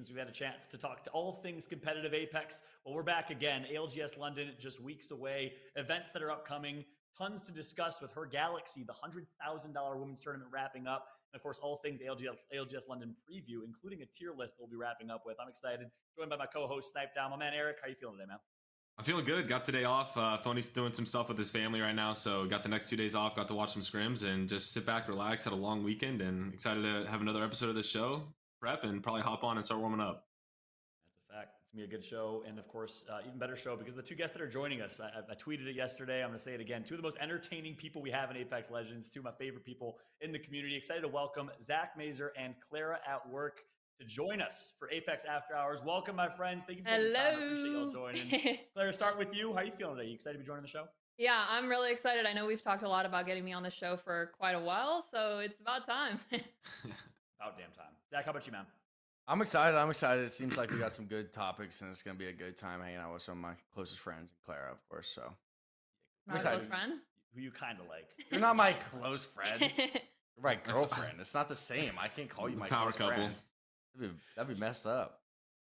since we've had a chance to talk to all things competitive Apex. Well, we're back again. ALGS London, just weeks away. Events that are upcoming, tons to discuss with her Galaxy, the $100,000 women's tournament wrapping up. And of course, all things ALGS, ALGS London preview, including a tier list that we'll be wrapping up with. I'm excited. Joined by my co host, Snip3down. My man, Eric, how you feeling today, man? I'm feeling good. Got today off. Uh, Phony's doing some stuff with his family right now, so got the next two days off. Got to watch some scrims and just sit back, relax. Had a long weekend, and excited to have another episode of this show. Prep and probably hop on and start warming up. That's a fact. It's gonna be a good show, and of course, uh, even better show because the two guests that are joining us. I, I tweeted it yesterday. I'm gonna say it again. Two of the most entertaining people we have in Apex Legends. Two of my favorite people in the community. Excited to welcome Zach Mazer and Clara at Work to join us for Apex After Hours. Welcome, my friends. Thank you for taking the time. I appreciate y'all joining. Clara, start with you. How are you feeling today? You excited to be joining the show? Yeah, I'm really excited. I know we've talked a lot about getting me on the show for quite a while, so it's about time. about damn time. Zach, how about you, man? I'm excited. I'm excited. It seems like we got some good topics, and it's going to be a good time hanging out with some of my closest friends, Clara, of course. So, I'm My close friend? Who you kind of like. You're not my close friend. You're my girlfriend. It's not the same. I can't call you my power couple. Friend. That'd be, that'd be messed up.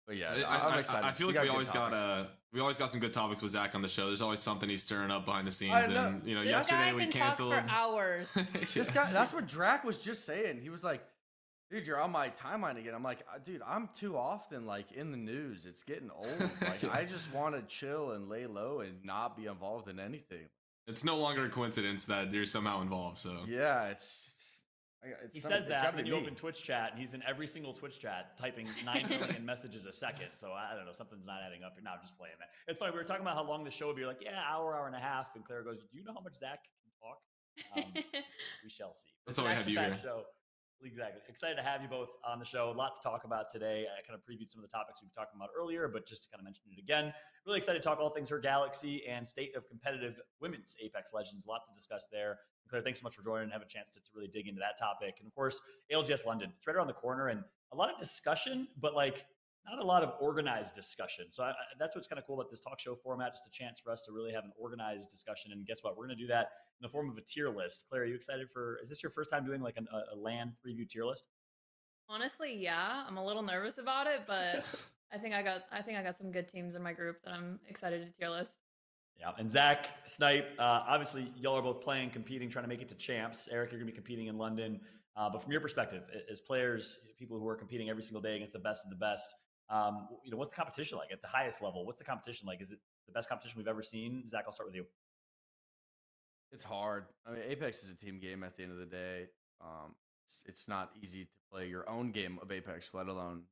But yeah, I, am excited. I, I feel like we, we always topics. got uh we always got some good topics with Zach on the show. There's always something he's stirring up behind the scenes, and you know, this yesterday we canceled for hours. yeah. This guy, that's what Drac was just saying. He was like, "Dude, you're on my timeline again." I'm like, uh, "Dude, I'm too often like in the news. It's getting old. Like, I just want to chill and lay low and not be involved in anything." It's no longer a coincidence that you're somehow involved. So yeah, it's he says that, and then you me. open Twitch chat, and he's in every single Twitch chat typing nine million messages a second. So I don't know, something's not adding up. You're not just playing, man. It's funny. We were talking about how long the show would be. You're like, yeah, hour, hour and a half. And Claire goes, "Do you know how much Zach can talk?" Um, we shall see. That's all I have you here. Show. Exactly. Excited to have you both on the show. A lot to talk about today. I kind of previewed some of the topics we were talking about earlier, but just to kind of mention it again, really excited to talk all things her galaxy and state of competitive women's Apex Legends. A lot to discuss there. Claire, thanks so much for joining and have a chance to, to really dig into that topic. And of course, ALGS London. It's right around the corner and a lot of discussion, but like not a lot of organized discussion. So I, I, that's what's kind of cool about this talk show format, just a chance for us to really have an organized discussion. And guess what? We're going to do that in the form of a tier list. Claire, are you excited for? Is this your first time doing like an, a, a LAN preview tier list? Honestly, yeah. I'm a little nervous about it, but I think I got I think I got some good teams in my group that I'm excited to tier list. Yeah, and Zach Snipe, uh, obviously y'all are both playing, competing, trying to make it to champs. Eric, you're going to be competing in London. Uh, but from your perspective, as players, people who are competing every single day against the best of the best, um, you know, what's the competition like at the highest level? What's the competition like? Is it the best competition we've ever seen? Zach, I'll start with you. It's hard. I mean, Apex is a team game at the end of the day. Um, it's, it's not easy to play your own game of Apex, let alone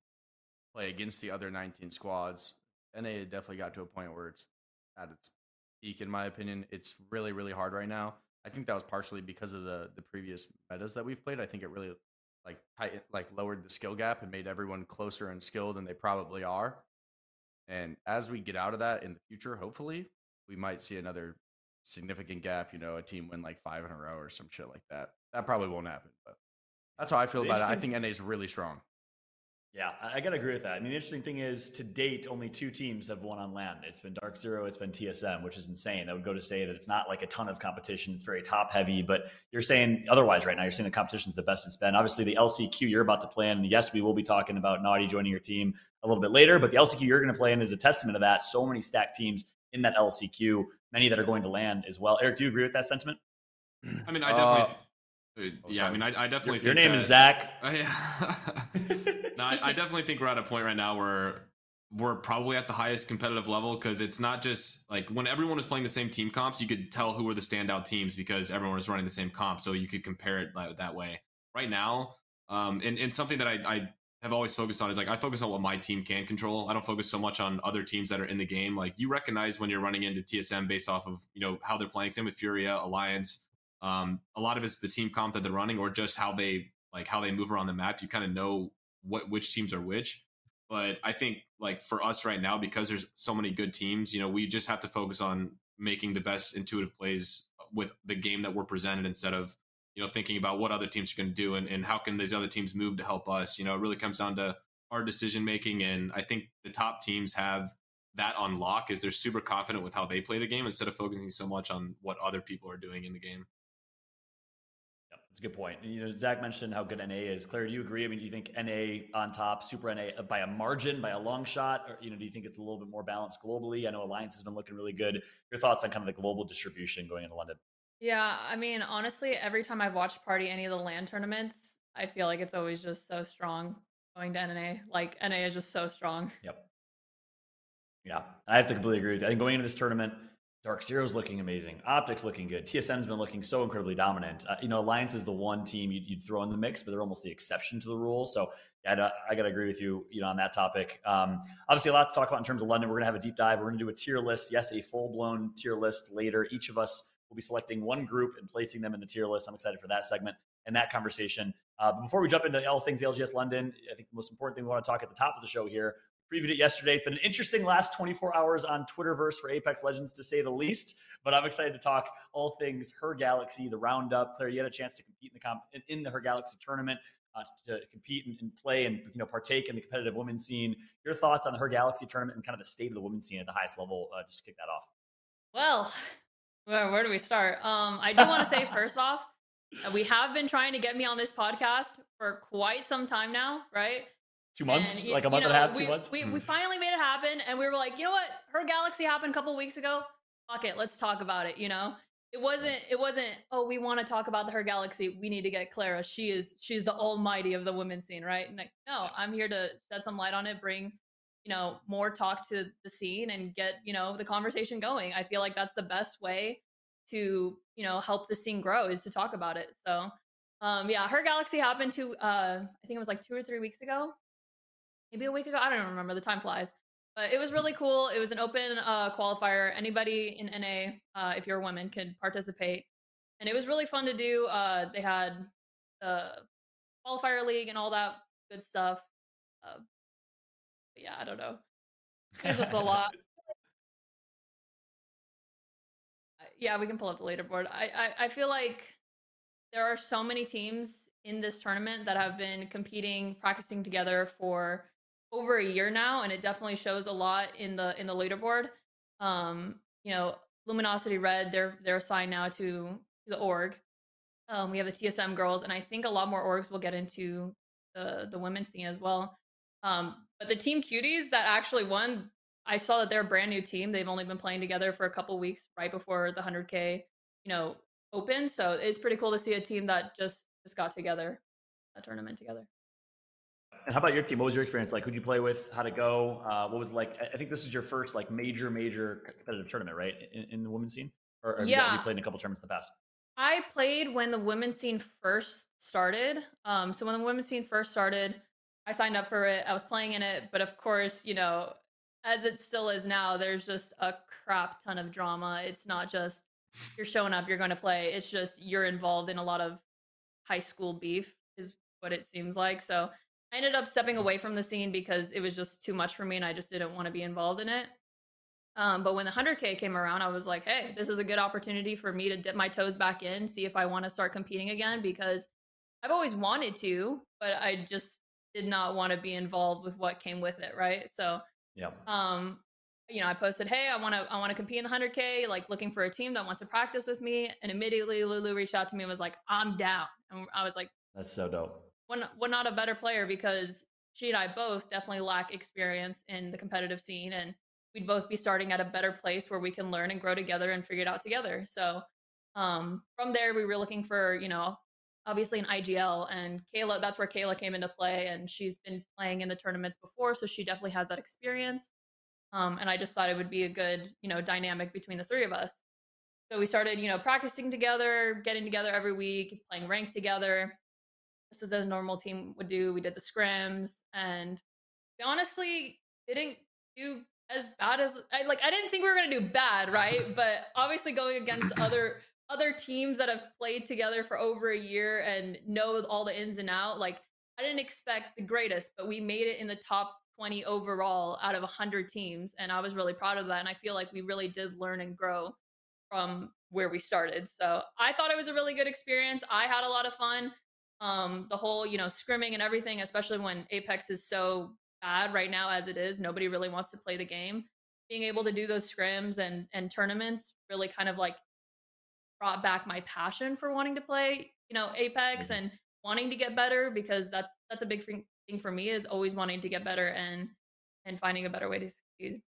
play against the other 19 squads. NA definitely got to a point where it's at its peak, in my opinion. It's really, really hard right now. I think that was partially because of the the previous metas that we've played. I think it really like like lowered the skill gap and made everyone closer and skilled than they probably are. And as we get out of that in the future, hopefully, we might see another significant gap. You know, a team win like five in a row or some shit like that. That probably won't happen, but that's how I feel about it. I think NA is really strong. Yeah, I, got to agree with that. I mean, the interesting thing is, to date, only two teams have won on land. It's been Dark Zero, it's been TSM, which is insane. I would go to say that it's not like a ton of competition. It's very top heavy, but you're saying otherwise right now. You're saying the competition is the best it's been. Obviously, the LCQ you're about to play in. Yes, we will be talking about Naughty joining your team a little bit later, but the LCQ you're going to play in is a testament of that. So many stacked teams in that LCQ, many that are going to land as well. Eric, do you agree with that sentiment? I mean, I definitely. Uh, uh, oh, yeah, I mean, I, I definitely. Your, your name that, is Zach. Uh, yeah. I, I, definitely think we're at a point right now where we're probably at the highest competitive level because it's not just like when everyone was playing the same team comps, you could tell who were the standout teams because everyone was running the same comp, so you could compare it that, that way. Right now, um, and, and something that I, I have always focused on is like I focus on what my team can control. I don't focus so much on other teams that are in the game. Like you recognize when you're running into TSM based off of you know how they're playing. Same with Furia, Alliance. Um, a lot of it's the team comp that they're running, or just how they like how they move around the map. You kind of know what which teams are which. But I think like for us right now, because there's so many good teams, you know, we just have to focus on making the best intuitive plays uh, with the game that we're presented instead of you know thinking about what other teams are going to do and, and how can these other teams move to help us. You know, it really comes down to our decision making, and I think the top teams have that unlock is they're super confident with how they play the game instead of focusing so much on what other people are doing in the game That's a good point. You know, Zach mentioned how good NA is. Claire, do you agree? I mean, do you think NA on top, Super NA by a margin, by a long shot, or you know, do you think it's a little bit more balanced globally? I know Alliance has been looking really good. Your thoughts on kind of the global distribution going into London? Yeah, I mean, honestly, every time I've watched Party any of the LAN tournaments, I feel like it's always just so strong going to NA. Like NA is just so strong. Yep. Yeah, I have to completely agree with you. I think going into this tournament, Dark Zero's looking amazing. OpTic's looking good. TSM's been looking so incredibly dominant. Uh, you know, Alliance is the one team you'd, you'd, throw in the mix, but they're almost the exception to the rule. So yeah, I, I got to agree with you, you know, on that topic. Um, obviously, a lot to talk about in terms of London. We're going to have a deep dive. We're going to do a tier list. Yes, a full blown tier list later. Each of us will be selecting one group and placing them in the tier list. I'm excited for that segment and that conversation. Uh, but before we jump into all things ALGS London, I think the most important thing we want to talk at the top of the show here previewed it yesterday. It's been an interesting last 24 hours on Twitterverse for Apex Legends, to say the least. But I'm excited to talk all things Her Galaxy, the roundup. Claire, you had a chance to compete in the comp- in the Her Galaxy tournament. Uh, to compete and, and, play and you know partake in the competitive women's scene. Your thoughts on the Her Galaxy tournament and kind of the state of the women's scene at the highest level? Uh, just kick that off. Well, where, where do we start? Um, I do want to say first off, we have been trying to get me on this podcast for quite some time now, right? Two months, and, like a month know, and a half, we, two months. We, we hmm. finally made it happen, and we were like, you know what? Her galaxy happened a couple weeks ago. Fuck it, let's talk about it. You know, it wasn't. It wasn't. Oh, we want to talk about the her galaxy. We need to get Clara. She is. She's the almighty of the women's scene, right? And like, no, I'm here to shed some light on it. Bring you know more talk to the scene and get you know the conversation going. I feel like that's the best way to you know help the scene grow is to talk about it. So. Um, yeah, her galaxy happened to uh, I think it was like two or three weeks ago maybe a week ago. I don't remember. The time flies. But it was mm. really cool. It was an open uh, qualifier. Anybody in NA, uh, if you're a woman, could participate. And it was really fun to do. Uh, they had the qualifier league and all that good stuff. Uh, yeah, I don't know. It's just a lot. yeah, we can pull up the leaderboard. I, I I feel like there are so many teams in this tournament that have been competing, practicing together for over a year now, and it definitely shows a lot in the in the leaderboard. Um, you know, Luminosity Red, they're they're assigned now to the org. Um, we have the TSM girls, and I think a lot more orgs will get into the the women's scene as well. Um, but the team cuties that actually won, I saw that they're a brand new team. They've only been playing together for a couple weeks right before the 100k, you know, open. So it's pretty cool to see a team that just just got together, a tournament together. And how about your team? What was your experience like? Who'd you play with? How'd it go? Uh, what was like? I think this is your first like major, major competitive tournament, right? In, in the women's scene, or, or yeah, you, you played in a couple tournaments in the past. I played when the women's scene first started. Um, so when the women's scene first started, I signed up for it. I was playing in it, but of course, you know, as it still is now, there's just a crap ton of drama. It's not just you're showing up, you're going to play. It's just you're involved in a lot of high school beef, is what it seems like. So I ended up stepping away from the scene because it was just too much for me and I just didn't want to be involved in it. Um, but when the 100K came around, I was like, hey, this is a good opportunity for me to dip my toes back in, see if I want to start competing again because I've always wanted to, but I just did not want to be involved with what came with it. Right. So, yeah. Um, you know, I posted, "Hey, I want to, I want to compete in the 100K. Like, looking for a team that wants to practice with me." And immediately, Lulu reached out to me and was like, "I'm down." And I was like, "That's so dope." One not a better player because she and I both definitely lack experience in the competitive scene and we'd both be starting at a better place where we can learn and grow together and figure it out together. So um, from there we were looking for, you know, obviously an IGL and Kayla, that's where Kayla came into play and she's been playing in the tournaments before. So she definitely has that experience. Um, and I just thought it would be a good, you know, dynamic between the three of us. So we started, you know, practicing together, getting together every week, playing ranked together just as a normal team would do. We did the scrims and we honestly didn't do as bad as I like I didn't think we were gonna do bad, right? but obviously going against other other teams that have played together for over a year and know all the ins and out, like I didn't expect the greatest, but we made it in the top 20 overall out of 100 teams and I was really proud of that and I feel like we really did learn and grow from where we started. So, I thought it was a really good experience. I had a lot of fun um, the whole you know scrimming and everything especially when apex is so bad right now as it is nobody really wants to play the game being able to do those scrims and and tournaments really kind of like brought back my passion for wanting to play you know, Apex Mhm. and wanting to get better because that's that's a big thing thing for me is always wanting to get better and and finding a better way to succeed.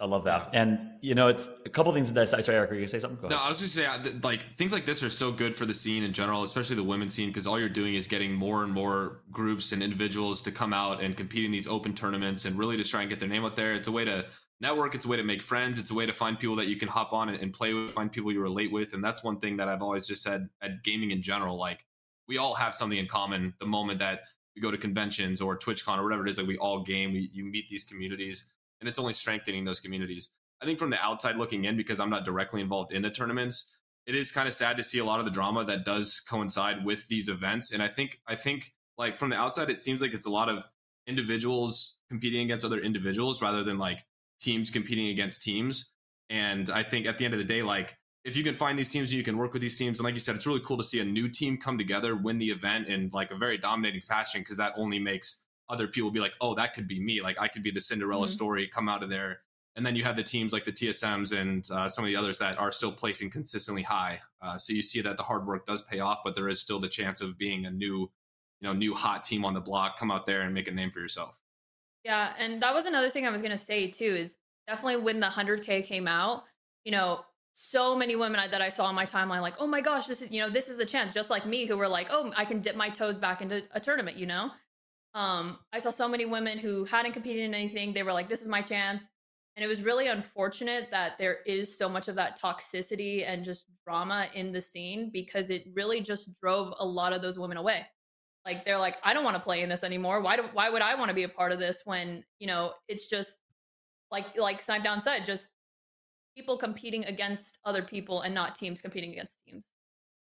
I- love that. And you know, it's a couple things that I sorry, Eric, were you gonna say something? No. I was just saying, uh, like things like this are so good for the scene in general, especially the women's scene, because all you're doing is getting more and more groups and individuals to come out and compete in these open tournaments and really just try and get their name out there. It's a way to network. It's a way to make friends. It's a way to find people that you can hop on and, and play with, find people you relate with, and that's one thing that I've always just said at gaming in general. Like we all have something in common. The moment that we go to conventions or TwitchCon or whatever it is, like we all game. We you meet these communities, and it's only strengthening those communities. I think from the outside looking in, because I'm not directly involved in the tournaments, it is kind of sad to see a lot of the drama that does coincide with these events. And I think, I think, like from the outside, it seems like it's a lot of individuals competing against other individuals rather than like teams competing against teams. And I think at the end of the day, like if you can find these teams, you can work with these teams. And like you said, it's really cool to see a new team come together, win the event in like a very dominating fashion, because that only makes other people be like, oh, that could be me. Like I could be the Cinderella Mhm. story, come out of there and then you have the teams like the TSMs and uh, some of the others that are still placing consistently high. Uh, so you see that the hard work does pay off, but there is still the chance of being a new, you know, new hot team on the block. Come out there and make a name for yourself. Yeah, and that was another thing I was gonna say too. Is definitely when the hundred k came out, you know, so many women that I saw on my timeline, like, oh my gosh, this is you know, this is the chance. Just like me, who were like, oh, I can dip my toes back into a tournament. You know, um, I saw so many women who hadn't competed in anything. They were like, this is my chance. And it was really unfortunate that there is so much of that toxicity and just drama in the scene because it really just drove a lot of those women away like they're like i don't want to play in this anymore why do why would i want to be a part of this when you know it's just like like snipe down said just people competing against other people and not teams competing against teams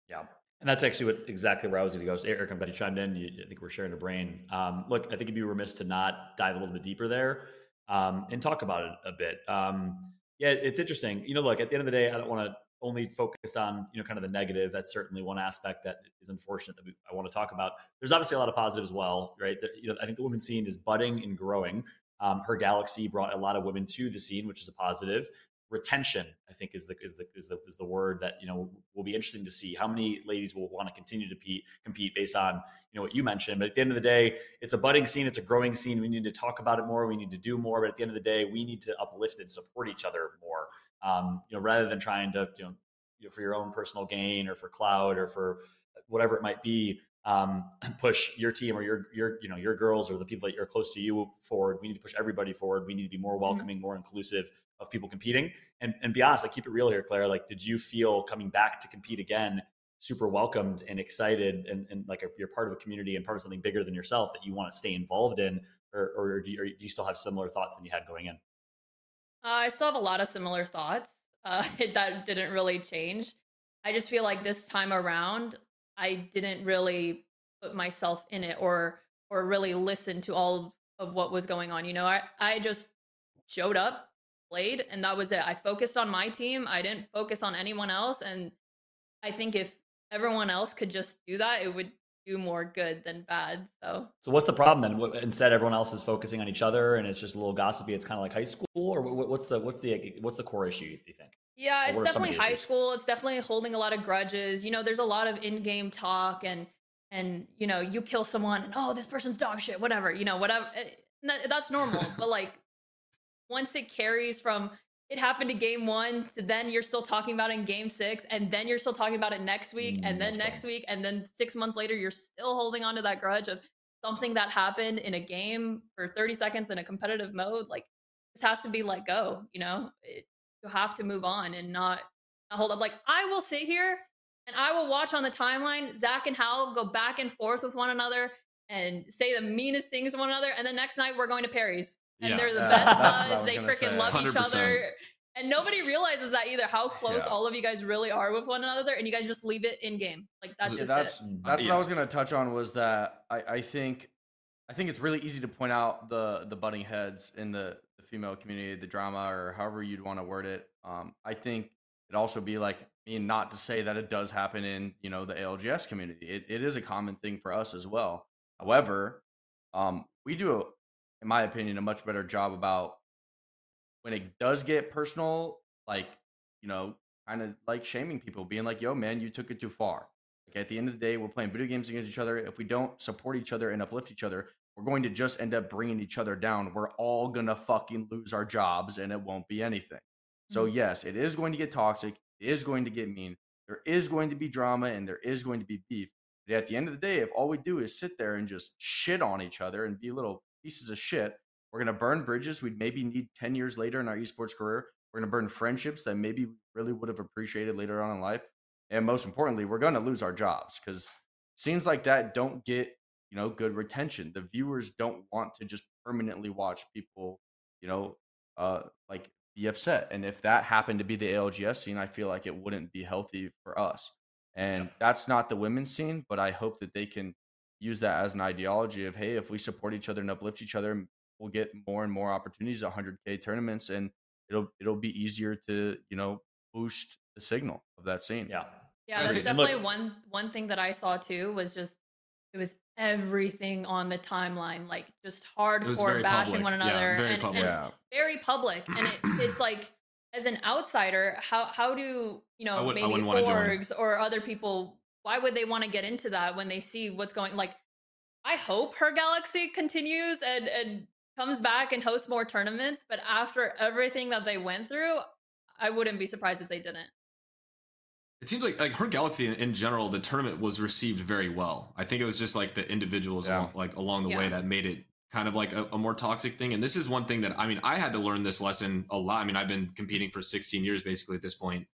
Yeah. And that's actually what exactly where I was going to go. So Eric, I'm glad you chimed in. You, I think we're sharing a brain. Um, look, I think it'd be remiss to not dive a little bit deeper there um, and talk about it a bit. Um, yeah, it's interesting. You know, look, at the end of the day, I don't want to only focus on you know kind of the negative. That's certainly one aspect that is unfortunate that we, I want to talk about. There's obviously a lot of positive as well, right? You know, I think the women's scene is budding and growing. Um, her galaxy brought a lot of women to the scene, which is a positive retention i think is the is the is the is the word that you know will be interesting to see how many ladies will want to continue to compete compete based on you know what you mentioned. But at the end of the day it's a budding scene it's a growing scene. We need to talk about it more we need to do more. But at the end of the day we need to uplift and support each other more. Um, you know rather than trying to you know, you know for your own personal gain or for cloud or for whatever it might be um, push your team or your your you know your girls or the people that you're close to you forward. We need to push everybody forward. We need to be more welcoming, more inclusive of people competing. And and be honest, like keep it real here, Claire. Like, did you feel coming back to compete again? super welcomed and excited and, and like a, you're part of a community and part of something bigger than yourself that you want to stay involved in or, or, do, you, or do you still have similar thoughts than you had going in Uh, I still have a lot of similar thoughts. Uh, that didn't really change. I just feel like this time around, I didn't really put myself in it or or really listen to all of what was going on. You know, I I just showed up, played, and that was it. I focused on my team. I didn't focus on anyone else. And I think if everyone else could just do that, it would do more good than bad. So so what's the problem then instead everyone else is focusing on each other and it's just a little gossipy it's kind of like high school or what's the what's the what's the core issue you think Yeah, it's what are some of definitely high school. It's definitely holding a lot of grudges. You know, there's a lot of in-game talk and and you know, you kill someone and oh, this person's dog shit, whatever. You know, whatever. eh, That's normal. but like once it carries from it happened to game one to then you're still talking about it in game six and then you're still talking about it next week Mm, and then next week and then six months later you're still holding on to that grudge of something that happened in a game for 30 seconds in a competitive mode like this has to be let go you know? It, you have to move on and not, not hold up. Like i will sit here and i will watch on the timeline zach and hal go back and forth with one another and say the meanest things to one another and then next night we're going to perry's and Yeah. they're the best that's buds they freaking love each 100%. other and nobody realizes that either how close Yeah. all of you guys really are with one another and you guys just leave it in game like that's just that's it Mm. that's what I was gonna touch on was that I, I think I think it's really easy to point out the the butting heads in the, the female community, the drama or however you'd want to word it. Um, I think it'd also be like I mean not to say that it does happen in you know the ALGS community. It, it is a common thing for us as well. However, um, we do, in my opinion, a much better job about when it does get personal, like you know, kind of like shaming people, being like, "Yo, man, you took it too far." Like at the end of the day, we're playing video games against each other. If we don't support each other and uplift each other, we're going to just end up bringing each other down. We're all gonna fucking lose our jobs, and it won't be anything. So Mhm. yes, it is going to get toxic. It is going to get mean. There is going to be drama, and there is going to be beef. But at the end of the day, if all we do is sit there and just shit on each other and be little pieces of shit, we're gonna burn bridges we'd maybe need ten years later in our esports career. We're gonna burn friendships that maybe we really would have appreciated later on in life, and most importantly, we're gonna lose our jobs because scenes like that don't get you know good retention. The viewers don't want to just permanently watch people, you know, uh, like be upset. And if that happened to be the ALGS scene, I feel like it wouldn't be healthy for us. And that's not the women's scene, but I hope that they can use that as an ideology of hey, if we support each other and uplift each other, we'll get more and more opportunities at 100k tournaments, and it'll it'll be easier to you know boost the signal of that scene. Yeah. Yeah, that's think- and look- definitely one one thing that I saw too was just it was everything on the timeline, like just It was hardcore bashing public. one Yeah, another very and, public. and Yeah. very public. And it, it's like as an outsider, how how do you know would- maybe wouldn't wanna join. orgs or other people? Why would they want to get into that when they see what's going? Like, I hope her galaxy continues and and comes back and hosts more tournaments. But after everything that they went through, I wouldn't be surprised if they didn't. It seems like like her galaxy in, in general, the tournament was received very well. I think it was just like the individuals Yeah. along, like along the way that made it kind of like a, a more toxic thing. And this is one thing that I mean, I had to learn this lesson a lot. I mean, I've been competing for 16 years basically at this point.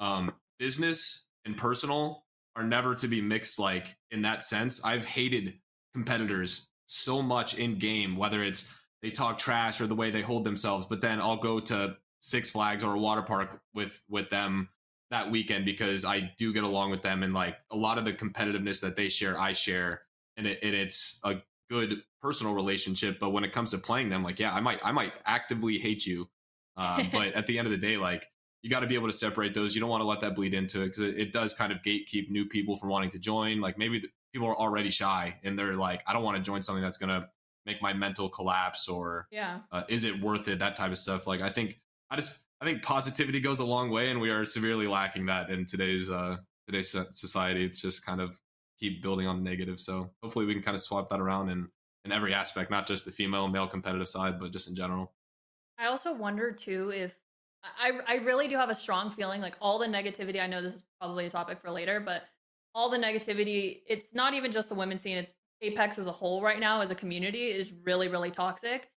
Um, business and personal are never to be mixed. Like in that sense, I've hated competitors so much in game, whether it's they talk trash or the way they hold themselves. But then I'll go to Six Flags or a water park with with them that weekend because I do get along with them and like a lot of the competitiveness that they share, I share, and it and it's a good personal relationship. But when it comes to playing them, like yeah, I might I might actively hate you, uh, but at the end of the day, like you got to be able to separate those. You don't want to let that bleed into it because it, it does kind of gatekeep new people from wanting to join. Like maybe the, people are already shy and they're like, I don't want to join something that's gonna make my mental collapse or Yeah. uh, is it worth it that type of stuff like i think i just i think positivity goes a long way and we are severely lacking that in today's uh today's society it's just kind of keep building on the negative so hopefully we can kind of swap that around in in every aspect not just the female and male competitive side but just in general I also wonder too if I I really do have a strong feeling like all the negativity. I know this is probably a topic for later, but all the negativity. It's not even just the women's scene. It's Apex as a whole right now as a community is really really toxic.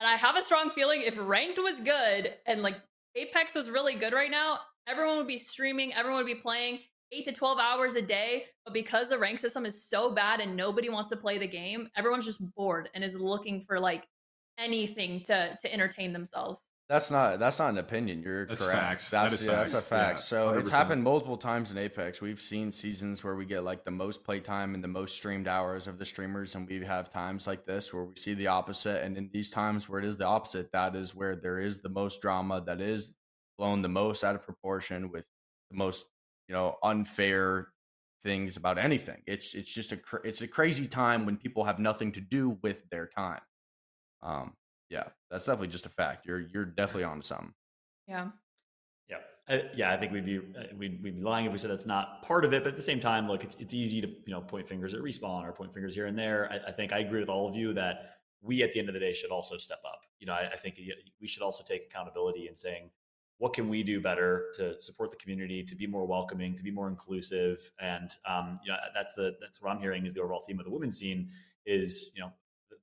And I have a strong feeling if ranked was good and like Apex was really good right now, everyone would be streaming, everyone would be playing eight to 12 hours a day. But because the rank system is so bad and nobody wants to play the game, everyone's just bored and is looking for like anything to to entertain themselves. That's not that's not an opinion. You're That's correct. facts. That That's is yeah, that's a fact. Yeah, so it's happened multiple times in Apex. We've seen seasons where we get like the most playtime and the most streamed hours of the streamers, and we have times like this where we see the opposite. And in these times where it is the opposite, that is where there is the most drama. That is blown the most out of proportion with the most you know unfair things about anything. It's it's just a cr- it's a crazy time when people have nothing to do with their time. Um, yeah, that's definitely just a fact. You're you're definitely on something. Yeah. Yeah, I, yeah. I think we'd be uh, we'd, we'd be lying if we said that's not part of it. But at the same time, look, it's it's easy to you know point fingers at respawn or point fingers here and there. I, I think I agree with all of you that we at the end of the day should also step up. You know, I, I think we should also take accountability in saying what can we do better to support the community, to be more welcoming, to be more inclusive, and um, you know that's the that's what I'm hearing is the overall theme of the women's scene is you know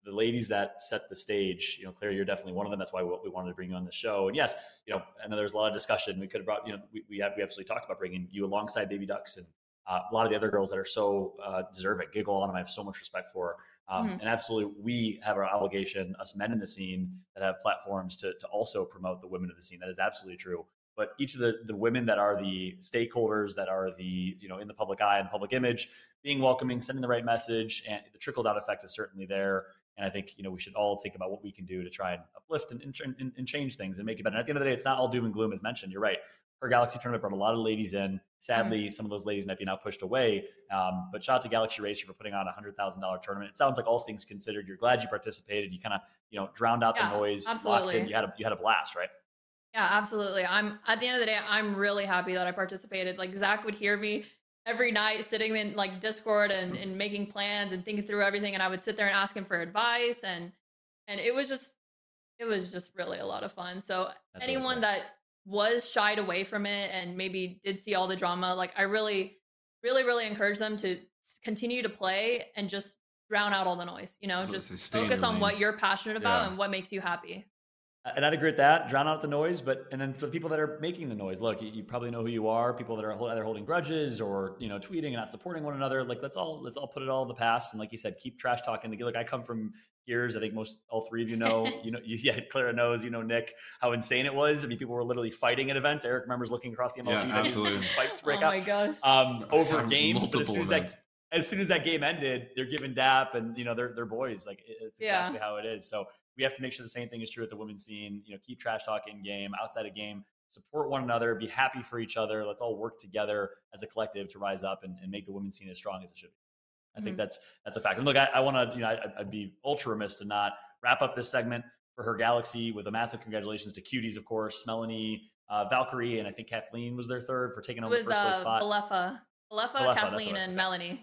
the, ladies that set the stage. You know, Claire, you're definitely one of them. That's why we, wanted to bring you on the show. And yes, you know, I know there's a lot of discussion. We could have brought you know we we, have, we absolutely talked about bringing you alongside Baby Ducks and uh, a lot of the other girls that are so uh, deserving. Giggle on them, I have so much respect for. Um, Mhm. And absolutely, we have our obligation, us men in the scene that have platforms to, to also promote the women of the scene. That is absolutely true. But each of the, the women that are the stakeholders, that are the, you know, in the public eye and public image, being welcoming, sending the right message, and the trickle down effect is certainly there. And I think, you know, we should all think about what we can do to try and uplift and, and, and change things and make it better. And at the end of the day, it's not all doom and gloom, as mentioned. You're right her Galaxy tournament brought a lot of ladies in. Sadly, some of those ladies might be now pushed away. Um, but shout out to Galaxy Racer for putting on a hundred thousand dollar tournament. It sounds like all things considered, you're glad you participated. You kind of you know drowned out Yeah, the noise, locked absolutely. in. You had a you had a blast, right? Yeah, absolutely. I'm at the end of the day, I'm really happy that I participated. Like Zach would hear me every night sitting in like Discord and, and making plans and thinking through everything. And I would sit there and ask him for advice and and it was just it was just really a lot of fun. So That's anyone that was shied away from it and maybe did see all the drama, like I really, really, really encourage them to continue to play and just drown out all the noise. You know, just say, stay in focus on what you're passionate about Yeah. and what makes you happy. And I'd agree with that. Drown out the noise, but and then for the people that are making the noise, look, you, you probably know who you are. People that are either holding grudges or you know tweeting and not supporting one another. Like let's all let's all put it all in the past. And like you said, keep trash talking. Look, I come from years. I think most all three of you know. you know, you, yeah, Clara knows. You know, Nick, how insane it was. I mean, people were literally fighting at events. Eric remembers looking across the MLG. Yeah, absolutely. Fights Oh break out my gosh. um, over games. But as soon as events. that as soon as that game ended, they're giving dap and you know they're they're boys. Like it- it's Yeah. exactly how it is. So we have to make sure the same thing is true at the women's scene. You know, keep trash talk in game, outside of game, support one another, be happy for each other. Let's all work together as a collective to rise up and, and make the women's scene as strong as it should be. I think Mhm. that's that's a fact. And look, I, I want to, you know, I, I'd be ultra remiss to not wrap up this segment for her Galaxy with a massive congratulations to Cuties, of course, Melanie, uh, Valkyrie, and I think Kathleen was their third for taking was the first place uh, spot. Balefa. Balefa, Kathleen, and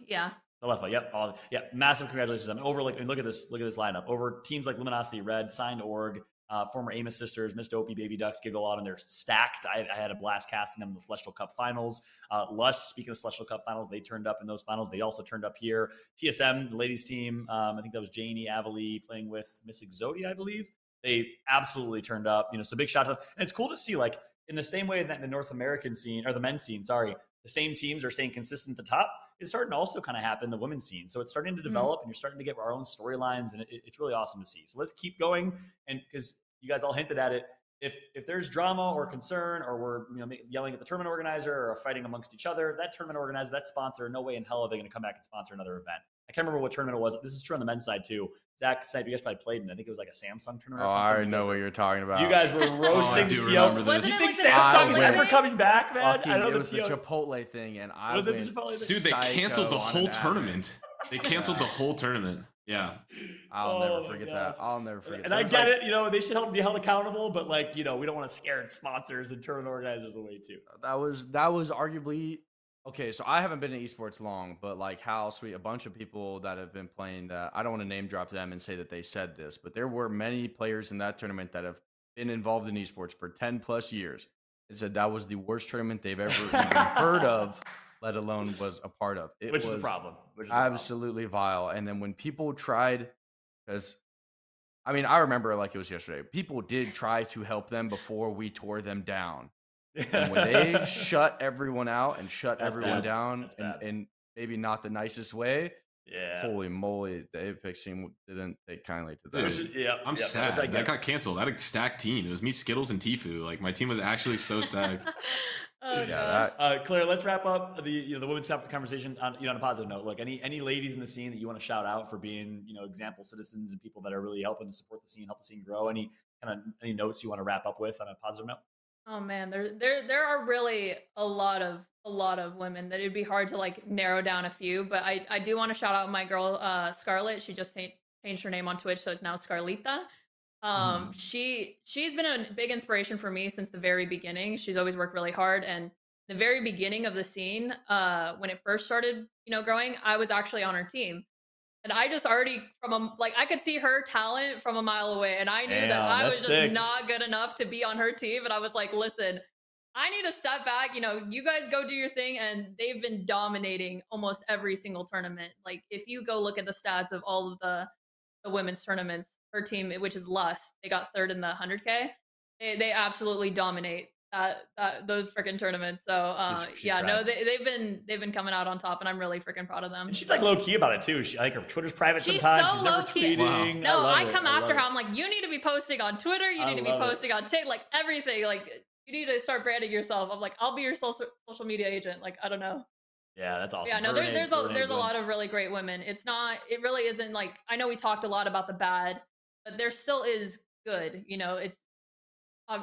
yeah. Melanie. Yeah. Alefa, yep, all, yeah, massive congratulations. I mean, over like, and look at this, look at this lineup. Over teams like Luminosity Red, Signed Org, uh, former Amos sisters, Miss Dopey, Baby Ducks, Giggle Out, and they're stacked. I, I had a blast casting them in the Celestial Cup Finals. Uh, speaking of Celestial Cup Finals, they turned up in those finals. They also turned up here. TSM, the ladies team, um, I think that was Janie Avali playing with Miss Exodia, I believe. They absolutely turned up. You know, so big shout out. And it's cool to see, like, in the same way that the North American scene or the men's scene, sorry, the same teams are staying consistent at the top. It's starting to also kind of happen in the women's scene. So it's starting to mm. develop, and you're starting to get our own storylines, and it, it's really awesome to see. So let's keep going. And because you guys all hinted at it, if if there's drama or concern, or we're you know yelling at the tournament organizer or fighting amongst each other, that tournament organizer, that sponsor, no way in hell are they going to come back and sponsor another event. I can't remember what tournament it was. This is true on the men's side too. Zach, said you guys probably played in. I think it was like a Samsung tournament. Oh, or something. I already know what were- you're talking about. You guys were oh, roasting do TO. remember Wasn't this. You think like the Samsung is ever coming back, man? Fucking- I know it the was the Chipotle thing, and I Was it the Chipotle thing? Dude, they canceled the whole tournament. They canceled the whole tournament. Yeah. I'll Oh never forget that. I'll never forget. And that. And I get like- it, you know, they should help be held accountable, but like, you know, we don't want to scare sponsors and tournament organizers away too. that was that was arguably okay. So I haven't been in esports long, but like how sweet a bunch of people that have been playing that. I don't want to name drop them and say that they said this, but there were many players in that tournament that have been involved in esports for ten plus years. and said that was the worst tournament they've ever even heard of, let alone was a part of. It which was is a problem. Which is a problem. absolutely vile. And then when people tried, because I mean, I remember like it was yesterday. People did try to help them before we tore them down. And when they shut everyone out and shut That's everyone bad. down That's in, in maybe not the nicest way, yeah. holy moly, the Apex team didn't take kindly to that. Which yeah, I'm yeah, sad. I get That got canceled. I had a stacked team. It was me, Skittles, and Tifu. Like my team was actually so stacked. oh, yeah, that, Uh, Claire, let's wrap up the you know the women's conversation on you know on a positive note. Look, any any ladies in the scene that you want to shout out for being you know example citizens and people that are really helping to support the scene, help the scene grow. Any kind of any notes you want to wrap up with on a positive note? Oh man, there there there are really a lot of a lot of women that it'd be hard to like narrow down a few, but I I do want to shout out my girl uh Scarlett. She just changed her name on Twitch, so it's now Scarlita. Um she she's been a big inspiration for me since the very beginning. She's always worked really hard and the very beginning of the scene uh when it first started, you know, growing, I was actually on her team. And I just already from a like I could see her talent from a mile away, and I knew that I was just sick. not good enough to be on her team. And I was like, listen, I need to step back. You know, you guys go do your thing, and they've been dominating almost every single tournament. Like if you go look at the stats of all of the the women's tournaments, her team, which is Lust, they got third in the 100k. They, they absolutely dominate that, that those freaking tournaments. So uh, she's yeah, no, they, they've been they've been coming out on top, and I'm really freaking proud of them. And she's like low key about it too. She like her Twitter's private She's sometimes. so she's never low-key. tweeting. No, love I, come I after love her. it. I'm like, you need to be posting on Twitter. You need to be love it. posting on TikTok, like everything. Like you need to start branding yourself. I'm like, I'll be your social social media agent. Like I don't know. Yeah, that's awesome. Yeah, no, there, and there's a there's Abe a lot of really great women. It's not. It really isn't like I know we talked a lot about the bad, but there still is good. You know, it's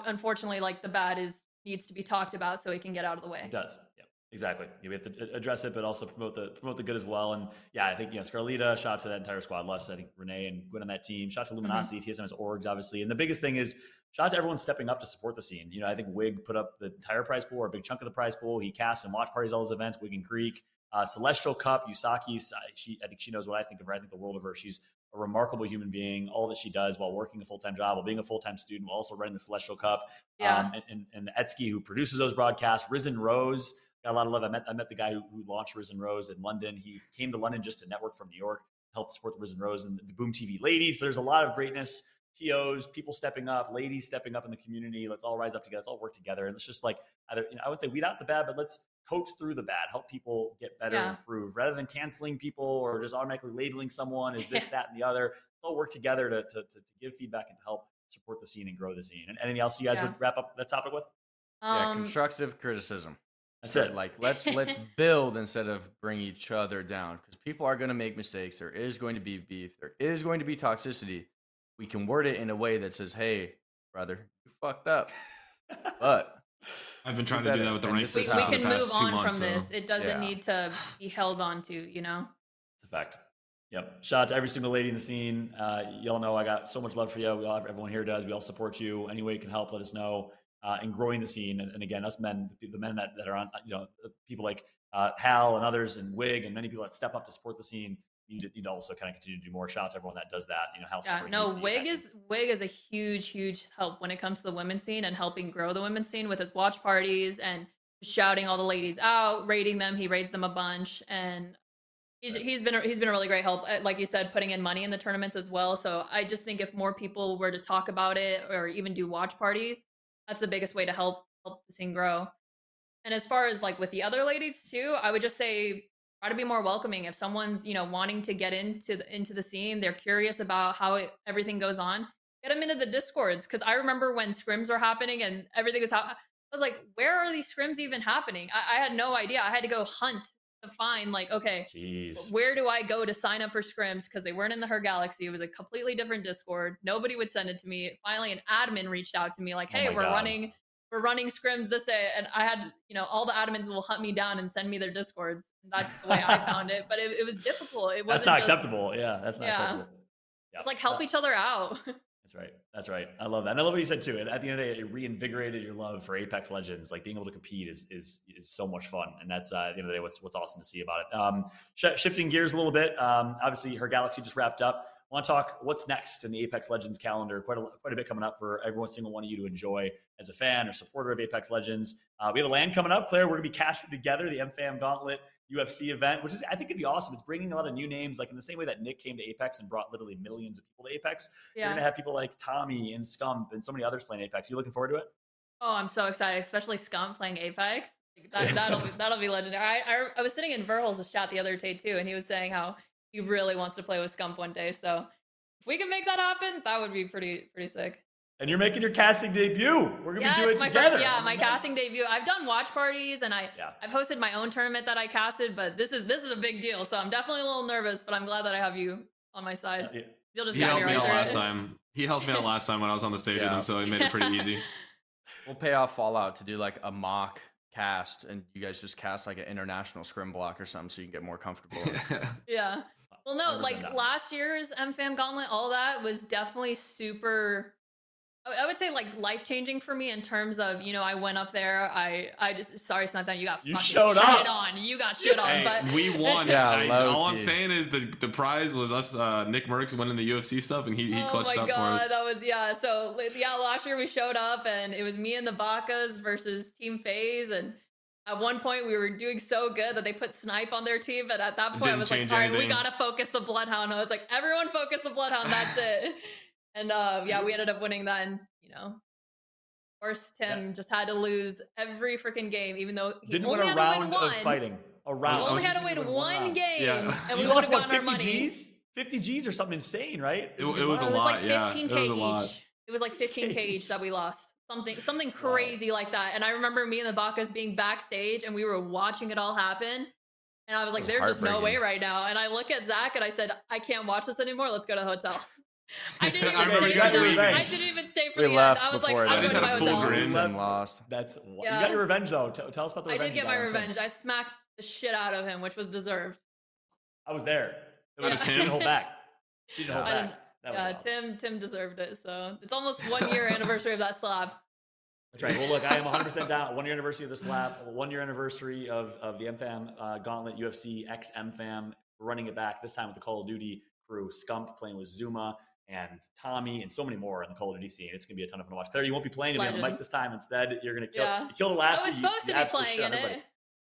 unfortunately like the bad is needs to be talked about so it can get out of the way. It does. Yeah. Exactly. Yeah, we have to address it, but also promote the promote the good as well. And yeah, I think you know Scarlita. Shout out to that entire squad. Less, I think Renee and Gwen on that team. Shout out to Mm-hmm. Luminosity, TSM's orgs, obviously. And the biggest thing is shout out to everyone stepping up to support the scene. You know, I think Wig put up the entire prize pool or a big chunk of the prize pool. He casts and watch parties all his events. Wig and Creek, uh, Celestial Cup, Usaki. She, I think she knows what I think of her. I think the world of her. She's a remarkable human being. All that she does while working a full time job, while being a full time student, while also running the Celestial Cup. Yeah. Um, and, and, and Etsky, who produces those broadcasts, Risen Rose, got a lot of love. I met I met the guy who, who launched Risen Rose in London. He came to London just to network from New York, help support the Risen Rose and the Boom TV ladies. There's a lot of greatness. TOs, people stepping up, ladies stepping up in the community. Let's all rise up together. Let's all work together. And let's just like either you know, I would say weed out the bad, but let's coach through the bad, help people get better, Yeah. improve, rather than canceling people or just automatically labeling someone as this, that, and the other. Let's all work together to, to, to, to give feedback and help support the scene and grow the scene. And anything else you guys Yeah. would wrap up that topic with? yeah, Um, constructive criticism. That's it. Like let's let's build instead of bring each other down because people are going to make mistakes. There is going to be beef. There is going to be toxicity. We can word it in a way that says, "Hey, brother, you fucked up," but I've been trying to do that with the and rank this we, system we for can the move past two on months. from so- this. It doesn't Yeah. need to be held on to, you know? It's a fact. Yep. Shout out to every single lady in the scene. Uh, y'all know I got so much love for you. We all, everyone here does. We all support you. Any way you can help, let us know. Uh, in growing the scene, and, and again, us men, the, the men that, that are on, you know, people like uh, Hal and others, and Wig, and many people that step up to support the scene. You need to, need also kind of continue to do more. Shout out to everyone that does that. You know, how Yeah, no, Wig is Wig is a huge, huge help when it comes to the women's scene and helping grow the women's scene with his watch parties and shouting all the ladies out, rating them. He rates them a bunch, and he's Right. he's been a, he's been a really great help. uh, Like you said, putting in money in the tournaments as well. So I just think if more people were to talk about it or even do watch parties, that's the biggest way to help help the scene grow. And as far as like with the other ladies too, I would just say try to be more welcoming. If someone's you know wanting to get into the, into the scene, they're curious about how it, everything goes on. Get them into the discords because I remember when scrims were happening and everything was happening. I was like, where are these scrims even happening? I, I had no idea. I had to go hunt to find like, okay, Jeez. where do I go to sign up for scrims? Because they weren't in the Her Galaxy. It was a completely different Discord. Nobody would send it to me. Finally, an admin reached out to me like, Oh "Hey, my we're God. running, we're running scrims this day," and I had, you know, all the admins will hunt me down and send me their Discords. That's the way I found it. But it, it was difficult. It wasn't That's not just- acceptable. Yeah, that's not Yeah. acceptable. Yeah. It's like help each other out. That's right. That's right. I love that. And I love what you said too. And at the end of the day, it reinvigorated your love for Apex Legends. Like being able to compete is is is so much fun, and that's uh, at the end of the day what's what's awesome to see about it. Um, sh- shifting gears a little bit. Um, obviously, her Galaxy just wrapped up. I want to talk what's next in the Apex Legends calendar. Quite a quite a bit coming up for every single one of you to enjoy as a fan or supporter of Apex Legends. Uh, we have a land coming up, Claire. We're gonna be casting together the MFAM Gauntlet UFC event, which is I think it'd be awesome. It's bringing a lot of new names, like in the same way that Nick came to Apex and brought literally millions of people to Apex. You're yeah. gonna have people like Tommy and Scump and so many others playing Apex. Are You looking forward to it? Oh, I'm so excited, especially Scump playing Apex. That, that'll be that'll be legendary. I, I I was sitting in Verhulst's chat the other day too, and he was saying how he really wants to play with Scump one day. So if we can make that happen, that would be pretty pretty sick. And you're making your casting debut. We're gonna Yes, be doing it my together. first, yeah, my God. casting debut. I've done watch parties and I Yeah. I've hosted my own tournament that I casted, but this is this is a big deal. So I'm definitely a little nervous, but I'm glad that I have you on my side. Yeah. You'll just He guide helped me right out last it. time. He helped me out last time when I was on the stage with him, so it made it pretty easy. we'll pay off Fallout to do like a mock cast, and you guys just cast like an international scrim block or something, so you can get more comfortable. Yeah. Well, no, like last year's MFAM Gauntlet, all that was definitely super. I I would say like life changing for me in terms of you know I went up there I I just sorry Snip3down you got You fucking showed shit up. on you got shit on Hey, but we won. Yeah, I- low all I'm saying is the the prize was us, uh, NickMercs winning the UFC stuff, and he, he oh clutched my up god for us. that was yeah so like, yeah last year we showed up and it was me and the Bakas versus Team FaZe and. At one point, we were doing so good that they put Snipe on their team, but at that point, I was like, change "All right, we gotta focus the Bloodhound." I was like, "Everyone, focus the Bloodhound. That's it." And uh, yeah, we ended up winning that. And you know, of course, Tim just had to lose every freaking game, even though he Didn't only win a had to round win one. of fighting. A We round. I only had to win one round. game, Yeah. and we you would lost have what 50. G's? 50 G's or something insane, right? It- was it was a It was lot, like yeah. 15k It was a lot. each. It was like 15k 15K. each that we lost. Something something Wow. crazy like that. And I remember me and the Bakas being backstage and we were watching it all happen. And I was like, was there's just no way right now. And I look at Zach and I said, I can't watch this anymore. Let's go to the hotel. I didn't even remember say you guys to were. I didn't even stay for We the left end. I was like, before I'm I going just to had a full grin. and lost. That's you got your revenge though. T- tell us about the revenge. I did get got my on Tim. revenge. I smacked the shit out of him, which was deserved. I was there. It was, Yeah. She didn't hold back. She didn't hold I back. didn't- was Yeah, awesome. Tim Tim deserved it. So it's almost one year anniversary of that slap. That's right. Well, look, I am 100% down. One year anniversary of the slap. One year anniversary of, of the MFAM uh, Gauntlet UFC X MFAM. Running it back this time with the Call of Duty crew. Scump playing with Zooma and Tommy and so many more in the Call of Duty scene. It's gonna be a ton of fun to watch. Claire, you won't be playing to be on the mic this time. Instead, you're gonna kill. Yeah. You killed I last. was year. You- supposed to be playing in shut it. everybody.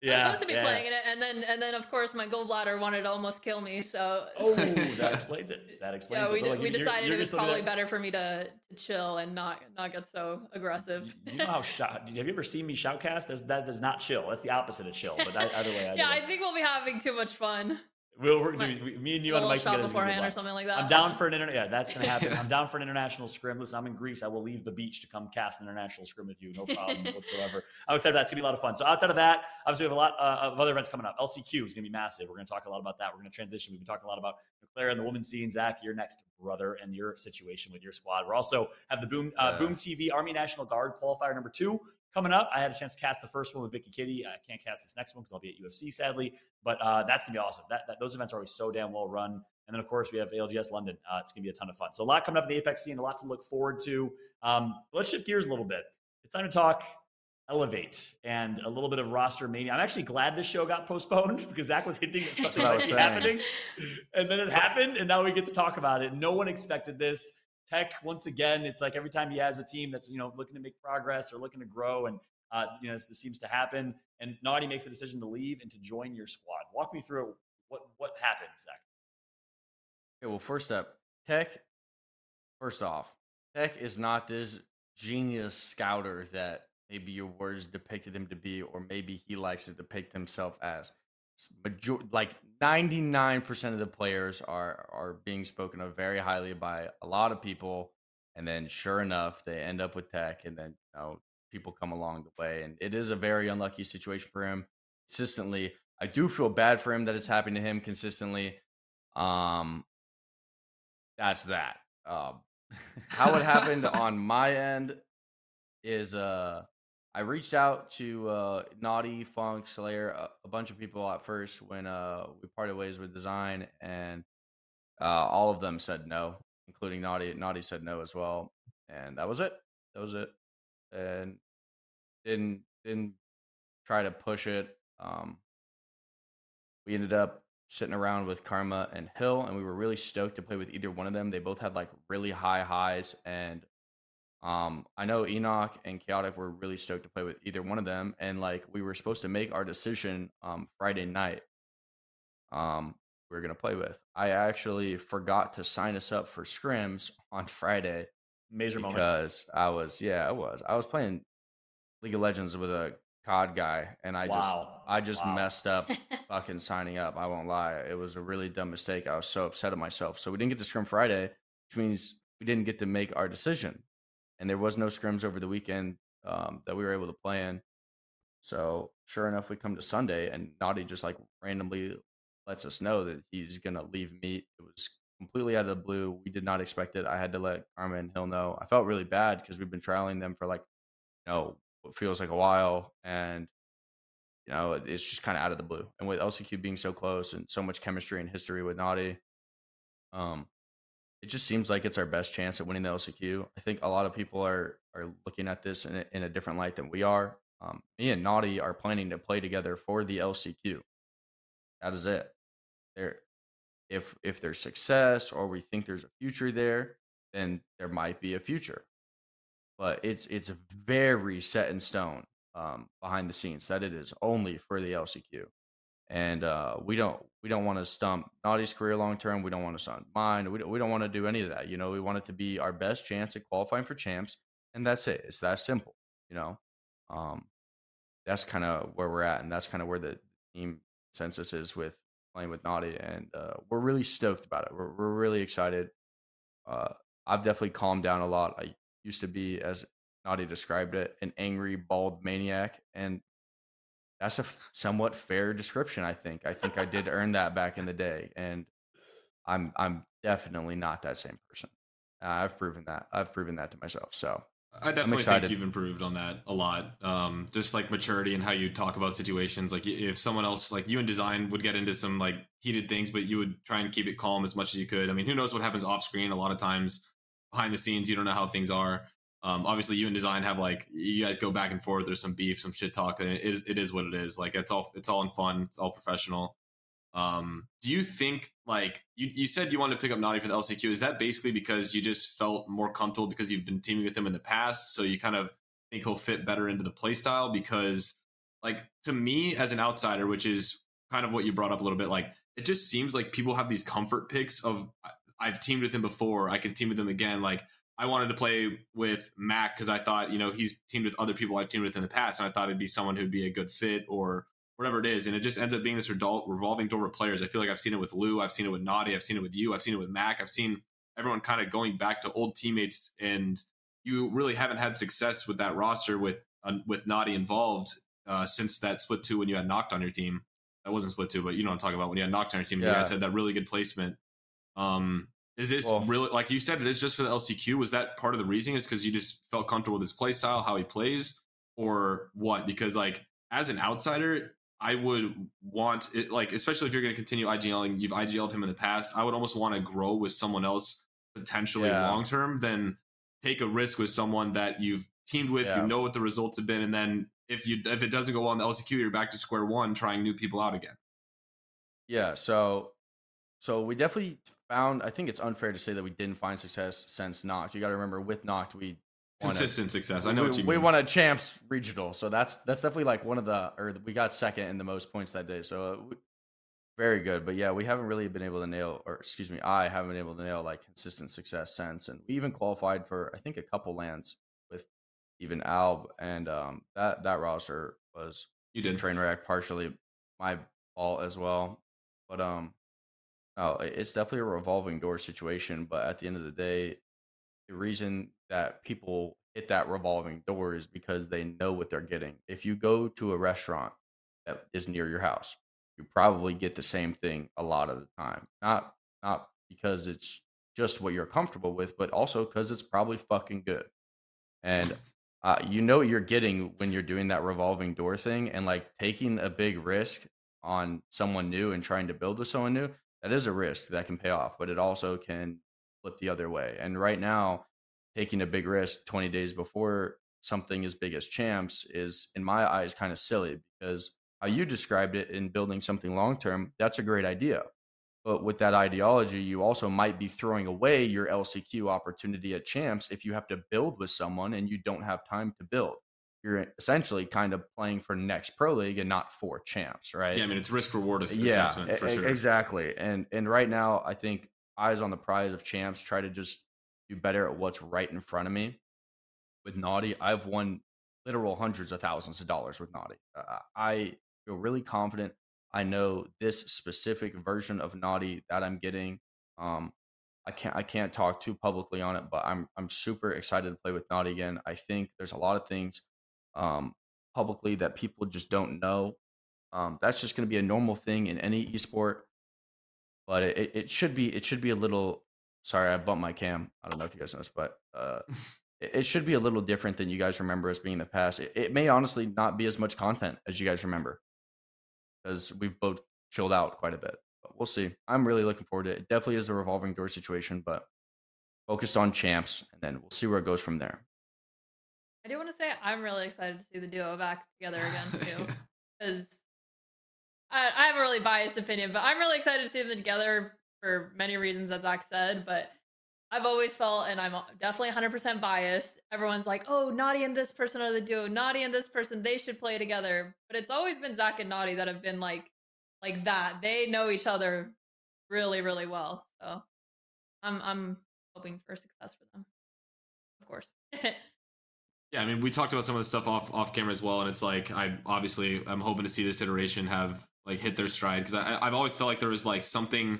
I was supposed to be yeah. playing in it, and then and then of course my gallbladder wanted to almost kill me. So Oh, that explains it. That explains yeah, we, it. Like, we you- you're- decided you're it was probably better for me to, to chill and not not get so aggressive. Do you know how shout? Have you ever seen me shoutcast? That's, that does not chill. That's the opposite of chill. But I, either way, I yeah, I think we'll be having too much fun. We'll, we're, Might- dude, we- me and you on the little mic together. is gonna beforehand or something like that. I'm down for an inter- yeah, that's gonna happen. I'm down for an international scrim. Listen, I'm in Greece. I will leave the beach to come cast an international scrim with you, no problem whatsoever. I'm excited. That's gonna be a lot of fun. So outside of that, obviously we have a lot uh, of other events coming up. LCQ is gonna be massive. We're gonna talk a lot about that. We're gonna transition. We've been talking a lot about Claire and the women's scene. Zach, your next brother and your situation with your squad. We're also have the Boom uh, Yeah. Boom TV Army National Guard qualifier number two coming up. I had a chance to cast the first one with Vicky Kitty. I can't cast this next one because I'll be at UFC sadly, but uh, that's gonna be awesome. That, that those events are always so damn well run. And then of course we have ALGS London. Uh, it's gonna be a ton of fun. So a lot coming up in the Apex scene, a lot to look forward to. Um, let's shift gears a little bit. It's time to talk elevate and a little bit of roster mania. I'm actually glad this show got postponed because Zach was hinting that something might be happening, and then it happened, and now we get to talk about it. No one expected this. Tech once again, it's like every time he has a team that's you know looking to make progress or looking to grow, and uh, you know this, seems to happen. And Naughty makes a decision to leave and to join your squad. Walk me through what what happened, Zach. Okay, well, first up, Tech. First off, Tech is not this genius scouter that maybe your words depicted him to be, or maybe he likes to depict himself as. Major- like ninety nine percent of the players are are being spoken of very highly by a lot of people, and then sure enough, they end up with Tech, and then you know people come along the way, and it is a very unlucky situation for him. Consistently, I do feel bad for him that it's happened to him consistently. Um, that's that. Um, how it happened on my end is uh I reached out to uh Naughty, Funk, Slayer, a, a bunch of people at first when uh we parted ways with design and uh all of them said no, including Naughty. Naughty said no as well. And that was it. That was it. And didn't didn't try to push it. Um we ended up sitting around with Karma and Hill, and we were really stoked to play with either one of them. They both had like really high highs, and um, I know Enoch and Chaotic were really stoked to play with either one of them, and like we were supposed to make our decision um Friday night. Um, we were gonna play with. I actually forgot to sign us up for scrims on Friday Major moment. because I was yeah I was I was playing League of Legends with a COD guy, and I just I just Wow. messed up fucking signing up. I won't lie. It was a really dumb mistake. I was so upset at myself. So we didn't get to scrim Friday, which means we didn't get to make our decision. And there was no scrims over the weekend um, that we were able to play in. So sure enough, we come to Sunday and Naughty just like randomly lets us know that he's gonna leave meet. It was completely out of the blue. We did not expect it. I had to let Karma and Hill know. I felt really bad because we've been trialing them for like, you know, what feels like a while. And you know, it's just kind of out of the blue. And with LCQ being so close and so much chemistry and history with Naughty, um, it just seems like it's our best chance at winning the LCQ. I think a lot of people are are looking at this in a, in a different light than we are. Um, me and Naughty are planning to play together for the LCQ. That is it. There, if if there's success or we think there's a future there, then there might be a future. But it's it's very set in stone um, behind the scenes that it is only for the LCQ, and uh, we don't we don't want to stump Naughty's career long term. We don't want to stump mine. We don't, we don't want to do any of that. You know, we want it to be our best chance at qualifying for champs, and that's it. It's that simple. You know, um, that's kind of where we're at, and that's kind of where the team census is with playing with Naughty, and uh, we're really stoked about it. We're we're really excited. Uh, I've definitely calmed down a lot. I used to be, as Naughty described it, an angry, bald maniac, and that's a somewhat fair description. I think. I think I did earn that back in the day, and I'm I'm definitely not that same person. Uh, I've proven that. I've proven that to myself. So I definitely think you've improved on that a lot. Um, just like maturity and how you talk about situations. Like if someone else, like you in design, would get into some like heated things, but you would try and keep it calm as much as you could. I mean, who knows what happens off screen? A lot of times, behind the scenes, you don't know how things are. Um, obviously, you and design have like you guys go back and forth. There's some beef, some shit talk, and it is, it is what it is. Like it's all it's all in fun. It's all professional. Um, do you think like you, you said you wanted to pick up Naughty for the LCQ? Is that basically because you just felt more comfortable because you've been teaming with him in the past, so you kind of think he'll fit better into the playstyle? Because like to me as an outsider, which is kind of what you brought up a little bit, like it just seems like people have these comfort picks of I've teamed with him before, I can team with him again. Like I wanted to play with Mac because I thought, you know, he's teamed with other people I've teamed with in the past, and I thought it'd be someone who'd be a good fit or whatever it is, and it just ends up being this revolving door of players. I feel like I've seen it with Lou, I've seen it with Naughty, I've seen it with you, I've seen it with Mac, I've seen everyone kind of going back to old teammates, and you really haven't had success with that roster with uh, with Naughty involved uh, since that split two when you had knocked on your team. That wasn't split two, but you know what I'm talking about when you had knocked on your team. Yeah. You guys had that really good placement. Um, is this well, really like you said? It is just for the LCQ. Was that part of the reason? Is because you just felt comfortable with his play style, how he plays, or what? Because like as an outsider, I would want it like, especially if you're going to continue IGLing, you've IGL'd him in the past. I would almost want to grow with someone else potentially yeah. long term than take a risk with someone that you've teamed with, yeah. you know what the results have been, and then if you if it doesn't go well in the LCQ, you're back to square one, trying new people out again. Yeah. So, so we definitely found. I think it's unfair to say that we didn't find success since Knocked. You got to remember, with Knocked, we consistent success. I know we, what you we mean. We won a champs regional, so that's that's definitely like one of the or we got second in the most points that day. So uh, very good, but yeah, we haven't really been able to nail, or excuse me, I haven't been able to nail like consistent success since, and we even qualified for I think a couple lands with even Alb, and um that that roster was you did train wreck partially my fault as well, but um. Oh, it's definitely a revolving door situation, but at the end of the day, the reason that people hit that revolving door is because they know what they're getting. If you go to a restaurant that is near your house, you probably get the same thing a lot of the time. Not not because it's just what you're comfortable with, but also because it's probably fucking good. And uh, you know what you're getting when you're doing that revolving door thing and like taking a big risk on someone new and trying to build with someone new. That is a risk that can pay off, but it also can flip the other way. And right now, taking a big risk 20 days before something as big as champs is, in my eyes, kind of silly because how you described it in building something long term, that's a great idea. But with that ideology, you also might be throwing away your LCQ opportunity at champs if you have to build with someone and you don't have time to build. You're essentially kind of playing for next pro league and not for champs, right? Yeah, I mean it's risk reward assessment yeah, for sure. Exactly. And and right now, I think eyes on the prize of champs try to just do better at what's right in front of me. With Naughty, I've won literal hundreds of thousands of dollars with Naughty. Uh, I feel really confident. I know this specific version of Naughty that I'm getting. Um, I can't I can't talk too publicly on it, but I'm I'm super excited to play with Naughty again. I think there's a lot of things um, publicly that people just don't know. Um, that's just going to be a normal thing in any esport, but it, it should be it should be a little Sorry, I bumped my cam. I don't know if you guys noticed, but uh, it, it, should be a little different than you guys remember as being in the past. It, it may honestly not be as much content as you guys remember because we've both chilled out quite a bit. But we'll see. I'm really looking forward to it. It definitely is a revolving door situation, but focused on champs, and then we'll see where it goes from there. I do want to say I'm really excited to see the duo back together again too, because I, I have a really biased opinion, but I'm really excited to see them together for many reasons, as Zach said, but I've always felt, and I'm definitely 100% biased. Everyone's like, oh, Naughty and this person are the duo. Naughty and this person, they should play together. But it's always been Zach and Naughty that have been like, like that. They know each other really, really well. So I'm, I'm hoping for success for them, of course. yeah, I mean, we talked about some of the stuff off off camera as well, and it's like I obviously I'm hoping to see this iteration have like hit their stride because I've always felt like there was like something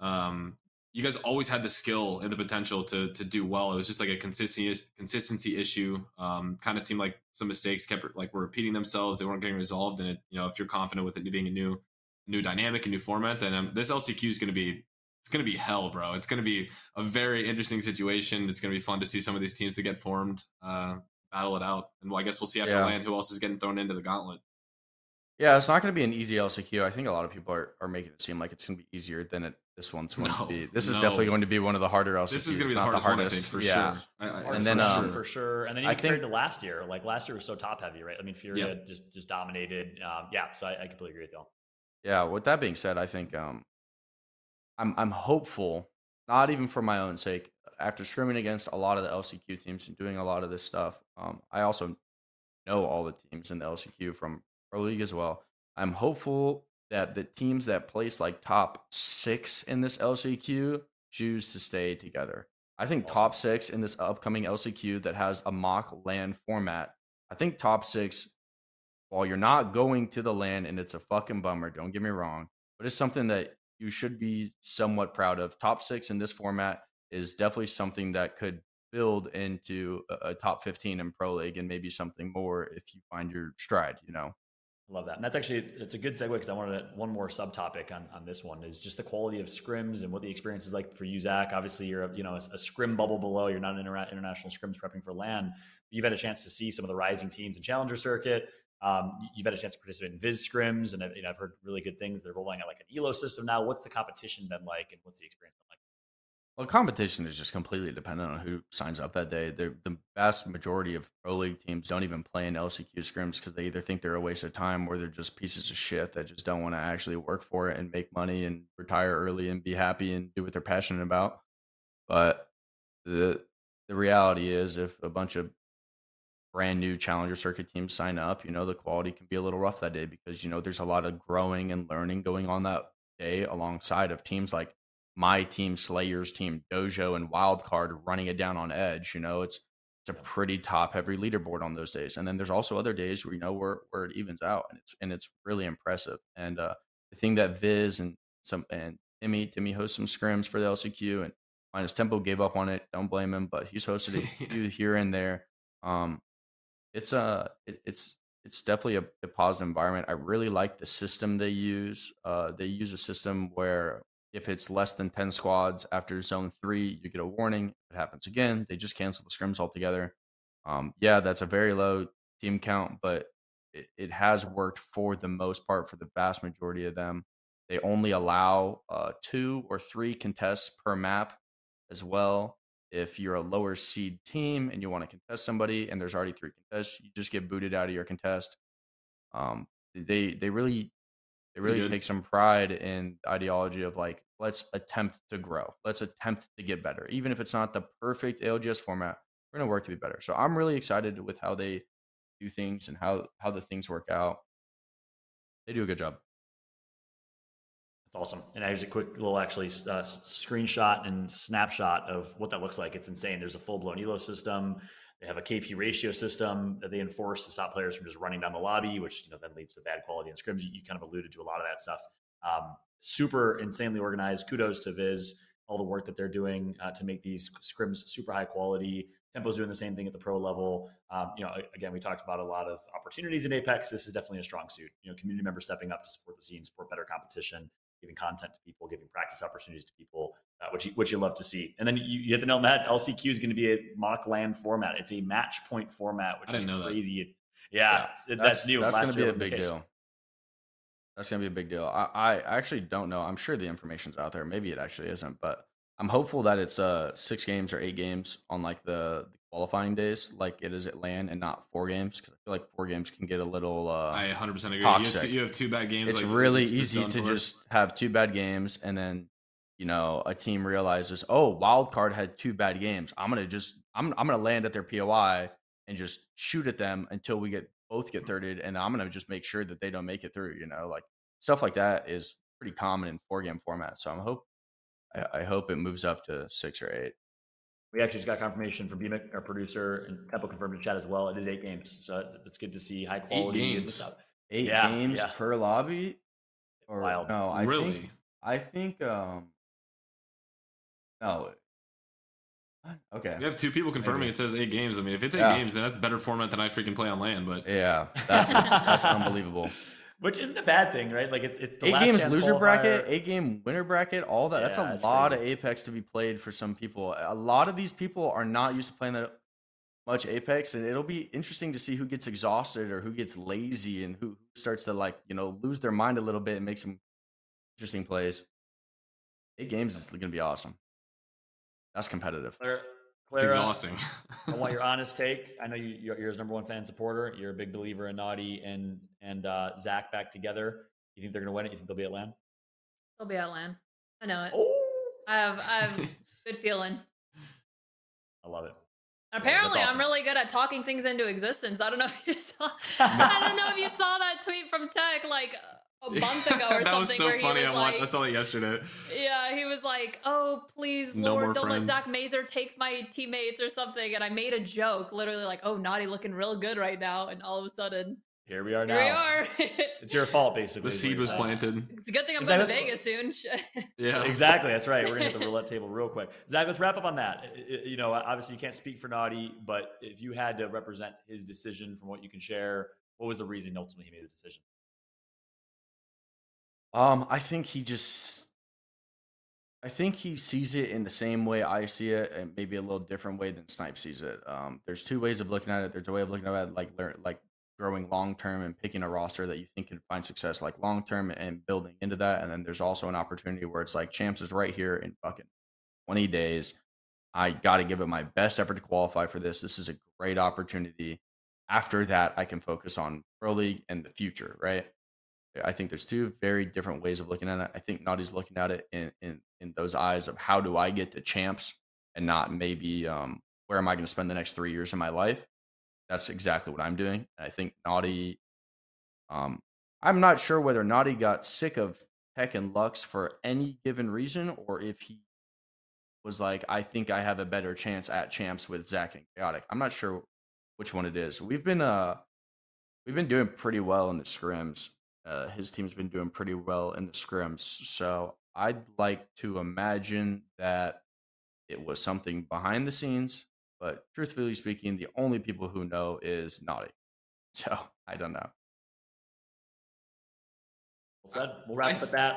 um, you guys always had the skill and the potential to to do well. It was just like a consistency consistency issue. Um, kind of seemed like some mistakes kept like were repeating themselves. They weren't getting resolved. And it, you know, if you're confident with it being a new new dynamic, a new format, then um, this LCQ is going to be it's going to be hell, bro. It's going to be a very interesting situation. It's going to be fun to see some of these teams that get formed, uh, battle it out, and well, I guess we'll see after Yeah. land who else is getting thrown into the gauntlet. Yeah, it's not going to be an easy LCQ. I think a lot of people are, are making it seem like it's going to be easier than it this one's going No, to be. This is definitely going to be one of the harder LCQs. This is going to be the not hardest, one, I think, for yeah. sure. I, I, Hard And for then, sure, um, for sure. And then I compared think- to last year, like last year was so top heavy, right? I mean, Fury Yeah. just just dominated. Um, yeah, so I, I completely agree with y'all. Yeah. With that being said, I think um, I'm I'm hopeful, not even for my own sake. After scrimming against a lot of the LCQ teams and doing a lot of this stuff, um, I also know all the teams in the LCQ from Pro League as well. I'm hopeful that the teams that place like top six in this LCQ choose to stay together. I think Awesome. top six in this upcoming LCQ that has a mock land format. I think top six, while you're not going to the land and it's a fucking bummer, don't get me wrong, but it's something that you should be somewhat proud of. Top six in this format is definitely something that could build into a, a top 15 in Pro League and maybe something more if you find your stride, you know? I love that. And that's actually it's a good segue because I wanted to, one more subtopic on, on this one is just the quality of scrims and what the experience is like for you, Zach. Obviously, you're a, you know a, a scrim bubble below. You're not an inter- international scrims prepping for land. You've had a chance to see some of the rising teams in Challenger Circuit. Um, you've had a chance to participate in Viz scrims, and I've, you know, I've heard really good things. They're rolling out like an Elo system now. What's the competition been like, and what's the experience been like? Well, competition is just completely dependent on who signs up that day. The the vast majority of pro league teams don't even play in LCQ scrims because they either think they're a waste of time or they're just pieces of shit that just don't want to actually work for it and make money and retire early and be happy and do what they're passionate about. But the the reality is, if a bunch of brand new challenger circuit teams sign up, you know the quality can be a little rough that day because you know there's a lot of growing and learning going on that day alongside of teams like my team, Slayers team, Dojo, and Wildcard running it down on Edge. You know, it's it's a pretty top heavy leaderboard on those days. And then there's also other days where you know where where it evens out, and it's and it's really impressive. And uh, the thing that Viz and some and Timmy Timmy hosts some scrims for the LCQ, and minus Tempo gave up on it. Don't blame him, but he's hosted a few here and there. Um, it's a it, it's it's definitely a, a positive environment. I really like the system they use. Uh, they use a system where if it's less than 10 squads after zone three, you get a warning. If it happens again, they just cancel the scrims altogether. Um, yeah, that's a very low team count, but it, it has worked for the most part for the vast majority of them. They only allow uh, two or three contests per map as well. If you're a lower seed team and you want to contest somebody and there's already three contests, you just get booted out of your contest. Um, they they really they really take some pride in the ideology of like let's attempt to grow. Let's attempt to get better. Even if it's not the perfect algs format we're going to work to be better. So i'm really excited with how they do things and how how the things work out. They do a good job awesome. And here's a quick little actually uh, screenshot and snapshot of what that looks like. It's insane. There's a full blown elo system. They have a KP ratio system that they enforce to stop players from just running down the lobby, which you know then leads to bad quality in scrims. You, kind of alluded to a lot of that stuff. Um, super insanely organized. Kudos to Viz, all the work that they're doing uh, to make these scrims super high quality. Tempo's doing the same thing at the pro level. Um, you know, again, we talked about a lot of opportunities in Apex. This is definitely a strong suit. You know, community members stepping up to support the scene, support better competition, giving content to people, giving practice opportunities to people, uh, which you, which you love to see. And then you, you hit the nail on the head. LCQ is going to be a mock land format. It's a match point format, which I is didn't know that. crazy. Yeah, it- that's, new. that's going to be a big deal that's going to be a big deal I, I actually don't know i'm sure the information's out there maybe it actually isn't but i'm hopeful that it's uh six games or eight games on like the qualifying days like it is at land and not four games because i feel like four games can get a little uh I 100% agree. You have, two, you have two bad games. it's like, really it's easy to for. just have two bad games and then you know a team realizes oh wild card had two bad games i'm gonna just i'm, I'm gonna land at their poi and just shoot at them until we get both get thirded and i'm gonna just make sure that they don't make it through you know like stuff like that is pretty common in four game format so i'm hope I, I hope it moves up to six or eight We actually just got confirmation from BMIC, our producer, and Tempo confirmed in chat as well. It is eight games, so it's good to see high quality. and games. eight Yeah, games yeah. per lobby or Wild. no i really? think i think um no okay We have two people confirming Maybe. it says eight games. I mean, if it's eight Yeah. games, then that's better format than I freaking play on land. But Yeah, that's that's unbelievable. Which isn't a bad thing, right? Like it's it's the eight games loser qualifier. bracket, eight game winner bracket, all that. that's a that's lot crazy. of Apex to be played for some people. A lot of these people are not used to playing that much Apex, and it'll be interesting to see who gets exhausted or who gets lazy and who starts to like you know lose their mind a little bit and make some interesting plays. Eight games is going to be awesome. That's competitive. Clara, It's exhausting. I want your honest take. I know you, you're, you're his number one fan supporter. You're a big believer in Naughty and and uh, Zach back together. You think they're going to win it? You think they'll be at LAN? They'll be at LAN. I know it. Oh, I have I have good feeling. I love it. Apparently, awesome. I'm really good at talking things into existence. I don't know if you saw. I don't know if you saw that tweet from Tech like a month ago or that something. was so where funny. He I was watched. like, I saw it yesterday. Yeah, he was like, "Oh, please, No Lord, more don't friends. let Zach Mazer take my teammates or something." And I made a joke, literally like, "Oh, Naughty looking real good right now," and all of a sudden, Here we are now. here we are. It's your fault, basically. The seed was planted. it's a good thing I'm going to that's Vegas soon. Yeah, Exactly. That's right. We're gonna hit the roulette table real quick. Zach, let's wrap up on that. I- I- You know, obviously you can't speak for Naughty, but if you had to represent his decision from what you can share, what was the reason ultimately he made the decision? Um, I think he just, I think he sees it in the same way I see it, and maybe a little different way than Snipe sees it. Um, there's two ways of looking at it. There's a way of looking at it like learn, like growing long term and picking a roster that you think can find success like long term and building into that. And then there's also an opportunity where it's like Champs is right here in fucking 20 days. I got to give it my best effort to qualify for this. This is a great opportunity. After that, I can focus on Pro League and the future, right? I think there's two very different ways of looking at it. I think Naughty's looking at it in in, in those eyes of how do I get to champs and not maybe um, where am I going to spend the next three years of my life. That's exactly what I'm doing. And I think Naughty, um, I'm not sure whether Naughty got sick of Tech and Lux for any given reason or if he was like, I think I have a better chance at champs with Zach and Chaotic. I'm not sure which one it is. We've been uh we've been doing pretty well in the scrims. Uh, his team's been doing pretty well in the scrims. So I'd like to imagine that it was something behind the scenes, but truthfully speaking, the only people who know is Naughty. So I don't know. Well said. We'll wrap I up with that.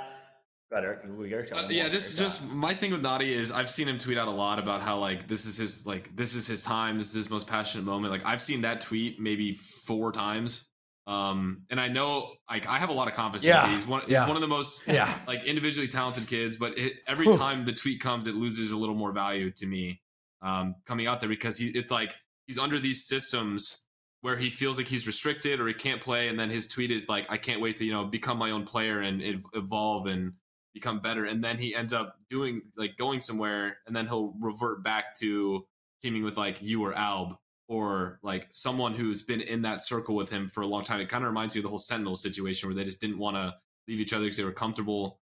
Go ahead, Eric. We Eric's Uh, yeah, just just got- my thing with Naughty is I've seen him tweet out a lot about how like this is his like this is his time, this is his most passionate moment. Like I've seen that tweet maybe four times. Um, and I know like I have a lot of confidence. Yeah, him. he's one. He's yeah. one of the most Yeah. like individually talented kids. But it, every Whew. time the tweet comes, it loses a little more value to me um, coming out there because he it's like he's under these systems where he feels like he's restricted or he can't play, and then his tweet is like, "I can't wait to you know become my own player and ev- evolve and become better." And then he ends up doing like going somewhere, and then he'll revert back to teaming with like you or Alb or like someone who's been in that circle with him for a long time. It kind of reminds me of the whole Sentinel situation where they just didn't want to leave each other because they were comfortable.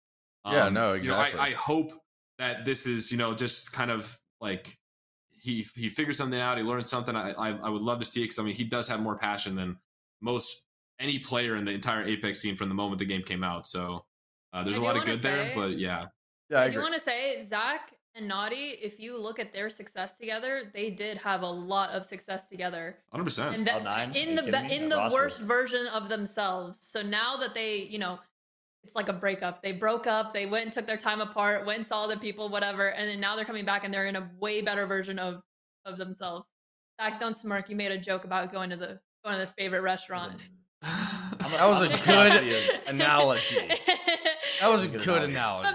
Yeah, no, you know, I- exactly. I hope that this is you know just kind of like he he figured something out. He learned something. I I, I would love to see it because I mean he does have more passion than most any player in the entire Apex scene from the moment the game came out. So uh, there's I a lot of wanna good there, but yeah, Yeah, I I do agree. want to say Zach and Naughty, if you look at their success together, they did have a lot of success together. 100. percent and that, Cloud9? In the be- in the roster. worst version of themselves. So now that they, you know, it's like a breakup. They broke up. They went and took their time apart. Went and saw other people, whatever. And then now they're coming back and they're in a way better version of of themselves. Zach, don't smirk. You made a joke about going to the going to the favorite restaurant. That was a I'm good analogy. That was a That's a good good analogy.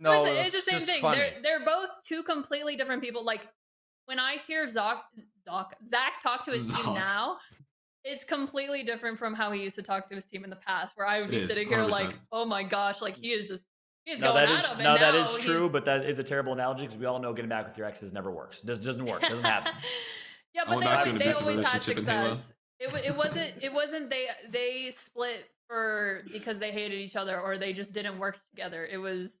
No, Listen, it it's the same thing. funny. They're they're both two completely different people. Like when I hear Zach Zach, Zach talk to his Zoc. team now, it's completely different from how he used to talk to his team in the past. Where I would It be is, sitting here like, 100%. oh my gosh, like he is just he is No, going that at him. no, and that now is true, but that is a terrible analogy because we all know getting back with your exes never works. This doesn't work. It Doesn't happen. yeah, I but went they, always, they always had relationship in Halo. success. It, it wasn't it wasn't they they split for because they hated each other or they just didn't work together. It was o-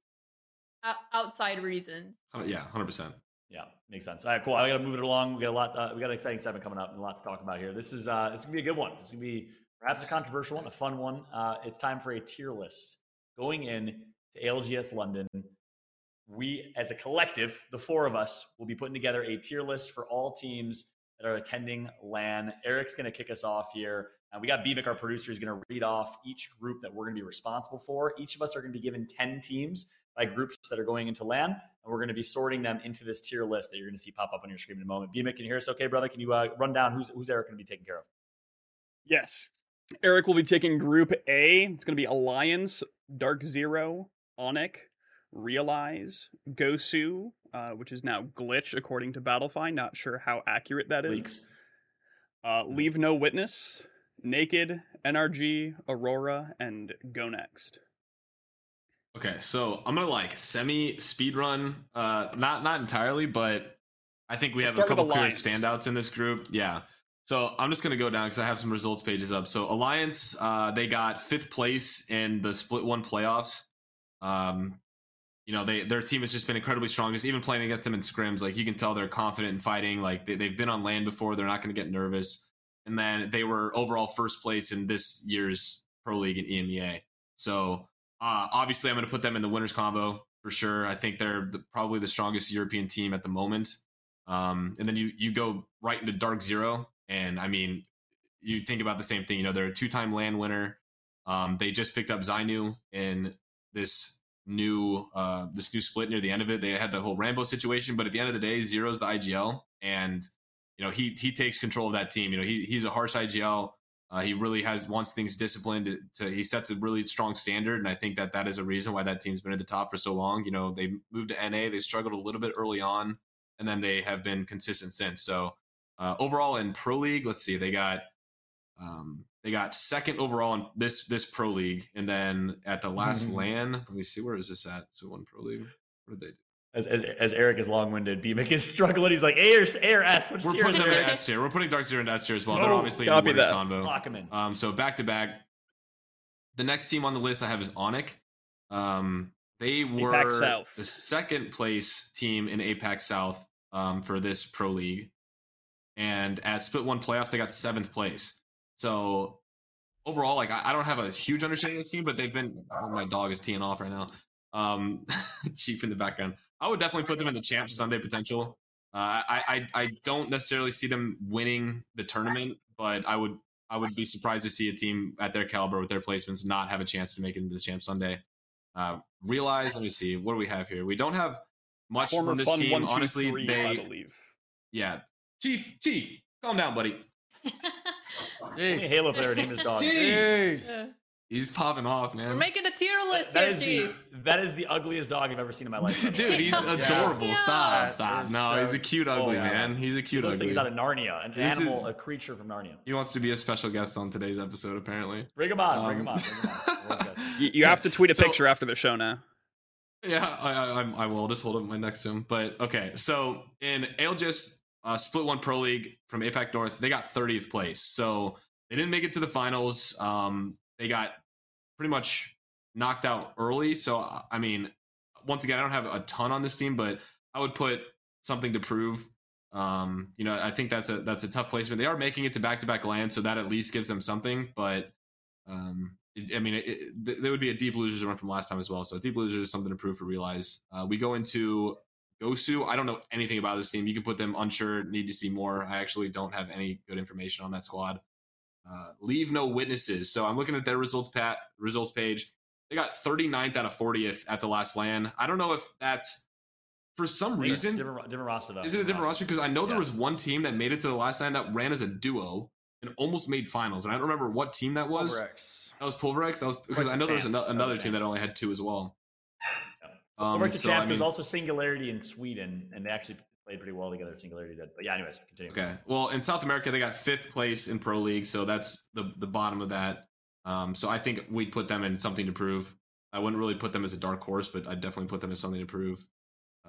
outside reasons. yeah, 100. percent Yeah, makes sense. All right, cool. I got to move it along. We got a lot. Uh, we got an exciting segment coming up and a lot to talk about here. This is uh, it's gonna be a good one. It's gonna be perhaps a controversial one, a fun one. Uh, it's time for a tier list going in to ALGS London. We, as a collective, the four of us, will be putting together a tier list for all teams that are attending LAN. Eric's gonna kick us off here. Uh, we got Bivik, our producer, is going to read off each group that we're going to be responsible for. Each of us are going to be given 10 teams by groups that are going into LAN, and we're going to be sorting them into this tier list that you're going to see pop up on your screen in a moment. Bivik, can you hear us okay, brother? Can you uh, run down who's, who's Eric going to be taking care of? Yes. Eric will be taking Group A. It's going to be Alliance, Dark Zero, Onic, Realize, Gosu, uh, which is now Glitch according to Battlefy. Not sure how accurate that is. Leaks. Uh, Leave No Witness, Naked, NRG, Aurora, and Go Next. Okay, so I'm gonna like semi speed run, uh, not not entirely, but I think we Let's have a couple clear standouts in this group. Yeah, so I'm just gonna go down because I have some results pages up. So Alliance, uh, they got fifth place in the Split One playoffs. Um, you know, they their team has just been incredibly strong. Just even playing against them in scrims, like you can tell they're confident in fighting. Like they, they've been on land before, they're not going to get nervous. And then they were overall first place in this year's Pro League in EMEA. So uh, obviously, I'm going to put them in the winners combo for sure. I think they're the, probably the strongest European team at the moment. Um, and then you you go right into Dark Zero, and I mean, you think about the same thing. You know, they're a two time land winner. Um, they just picked up Zainu in this new uh, this new split near the end of it. They had the whole Rambo situation, but at the end of the day, Zero's the IGL, and you know he he takes control of that team. You know he he's a harsh IGL. Uh, he really has wants things disciplined. To, to, he sets a really strong standard, and I think that that is a reason why that team's been at the top for so long. You know they moved to NA, they struggled a little bit early on, and then they have been consistent since. So uh, overall in Pro League, let's see, they got um, they got second overall in this this pro league, and then at the last LAN, let me see where is this at? So one pro league. What did they do? As, as, as Eric is long winded, Bivik is struggling. He's like, A or, A or S? Which We're tier is putting them in S tier. We're putting Dark Zero in S tier as well. They're Oh, obviously in the winners that. combo. Lock him in. Um, so back to back. The next team on the list I have is Onic. Um, they were the second place team in APAC South um, for this pro league, and at Split One playoffs they got seventh place. So overall, like I, I don't have a huge understanding of this team, but they've been. Oh, my dog is teeing off right now. Um, chief in the background. I would definitely put them in the champs Sunday potential. Uh, I, I I don't necessarily see them winning the tournament, but I would I would be surprised to see a team at their caliber with their placements not have a chance to make it into the champ Sunday. Uh, realize, let me see, what do we have here? We don't have much Former from this team. One Two Honestly, Three, they I believe. yeah. Chief, Chief, calm down, buddy. Any Jeez. Halo player named his dog. Jeez. Jeez. Yeah. He's popping off, man. We're making a tier list That here, is, the, that is the ugliest dog I've ever seen in my life. Dude, he's Yeah. adorable. Stop, That stop. No, so- he's a cute ugly, Oh, yeah. man. He's a He cute looks like ugly. he's out of Narnia, an This is- animal, a creature from Narnia. He wants to be a special guest on today's episode, apparently. Bring him on, bring him Um, on, bring him on. You, you have to tweet a So- picture after the show now. Yeah, I, I, I'm- I will. Just hold up my next to him. But okay, so in ALGS uh, Split One Pro League from APAC North, they got 30th place. So they didn't make it to the finals. Um, they got pretty much knocked out early. So I mean, once again, I don't have a ton on this team, but I would put something to prove. Um, you know, I think that's a that's a tough placement. They are making it to back to back land, so that at least gives them something. But um, it, I mean, it, it, there would be a deep losers run from last time as well. So deep losers is something to prove for realize. Uh, we go into Gosu. I don't know anything about this team. You can put them unsure, need to see more. I actually don't have any good information on that squad. Uh, leave no witnesses. So I'm looking at their results pat results page. They got 39th out of 40th at the last land. I don't know if that's for some reason. different, different roster though. Is it a different roster? Because I know there was one team that made it to the last land that ran as a duo and almost made finals. And I don't remember what team that was. Pulverex. That was Pulverex. That was because Over I know there was Champs. ano- another Over team that only had two as well. Yeah. Um, Over to so, I champs. There's also Singularity in Sweden, and they actually played pretty well together. Singularity did, but yeah. Anyways, continue. Okay. Well, in South America, they got fifth place in Pro League, so that's the the bottom of that. Um, so I think we'd put them in something to prove. I wouldn't really put them as a dark horse, but I'd definitely put them as something to prove.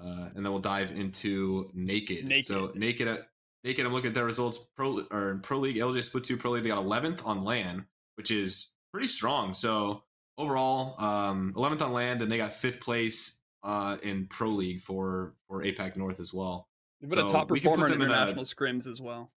Uh, and then we'll dive into Naked. Naked. So Naked, uh, Naked. I'm looking at their results. Pro or Pro League, LJ Split Two Pro League. They got 11th on land, which is pretty strong. So overall, um, 11th on land, and they got fifth place uh, in Pro League for for APAC North as well. They've been a top we could put performer in them in a- international scrims as well.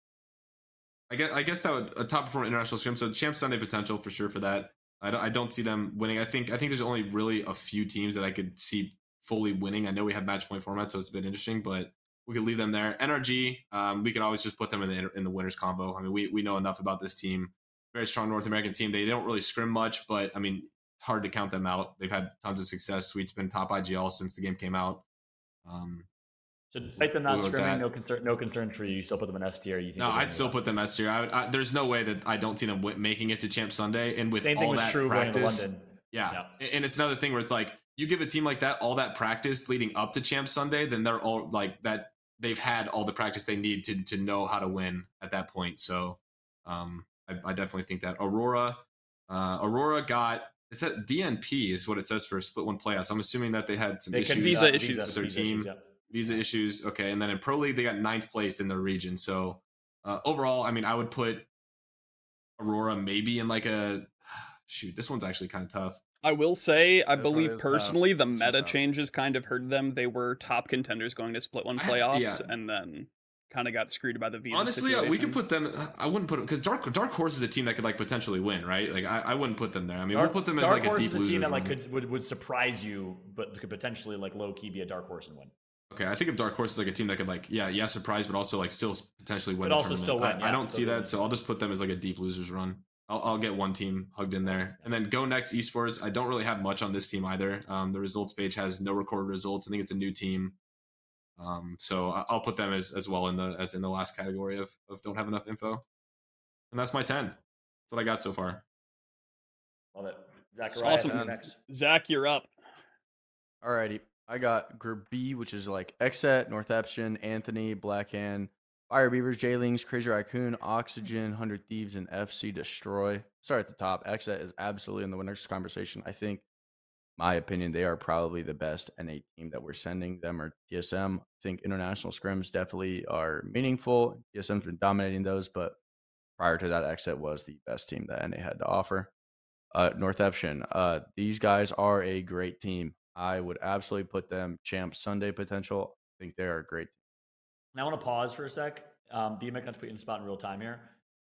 I guess I guess that would a top performer international stream. So Champ Sunday potential for sure for that. I don't, I don't see them winning. I think I think there's only really a few teams that I could see fully winning. I know we have match point format, so it's a bit interesting, but we could leave them there. NRG, um, we could always just put them in the in the winners combo. I mean, we we know enough about this team. very strong North American team. They don't really scrim much, but I mean, hard to count them out. They've had tons of success. Sweet's been top IGL since the game came out. Um, So despite them not We'll scrimming, no concern, no concern for you. You still put them in S tier. You think no, I'd still put them S tier. I, would- I, there's no way that I don't see them wi- making it to Champ Sunday. And with Same all thing was true going practice, to London. Yeah. Yeah. And it's another thing where it's like you give a team like that all that practice leading up to Champ Sunday, then they're all like that they've had all the practice they need to to know how to win at that point. So um I, I definitely think that Aurora uh Aurora got it's said DNP is what it says for a split one playoffs. I'm assuming that they had some They issues Visa issues. visa, Their visa team. issues, yeah. Visa issues. Okay, and then in pro league they got ninth place in their region. So uh, overall, I mean, I would put Aurora maybe in like a shoot. This one's actually kind of tough. I will say, I This believe is tough. personally, the This meta tough. changes kind of hurt them. They were top contenders going to split one I- playoffs, yeah. and then kind of got screwed by the visa. Honestly, uh, we could put them. I wouldn't put them because Dark Dark Horse is a team that could like potentially win, right? Like I, I wouldn't put them there. I mean, Dark, we'll put them as Dark like a Horse deep is a team that like could would, would surprise you, but could potentially like low key be a dark horse and win. Okay, I think if Dark Horse is like a team that could like yeah yeah surprise, but also like still potentially win. But the also tournament. still win, I, yeah, I don't still see win. that, so I'll just put them as like a deep losers run. I'll, I'll get one team hugged in there, and then go next esports. I don't really have much on this team either. Um, the results page has no recorded results. I think it's a new team, um, so I- I'll put them as as well in the as in the last category of of don't have enough info, and that's my ten. That's what I got so far. Love it. Zachariah, Awesome. you're next. Zach, you're up. Alrighty. I got Group B, which is like Exet, Northeption, Anthony, Blackhand, Fire Beavers, Jaylings, Crazy Raccoon, Oxygen, Hundred Thieves, and FC Destroy. Start at the top. Exet is absolutely in the winners conversation. I think, my opinion, they are probably the best NA team that we're sending. Them or TSM. I think international scrims definitely are meaningful. TSM's been dominating those, but prior to that, Exet was the best team that NA had to offer. Uh, Northeption. Uh, these guys are a great team. I would absolutely put them champ Sunday potential. I think they are a great. Now I want to pause for a sec. Um, BMX, not to put you in the spot in real time here.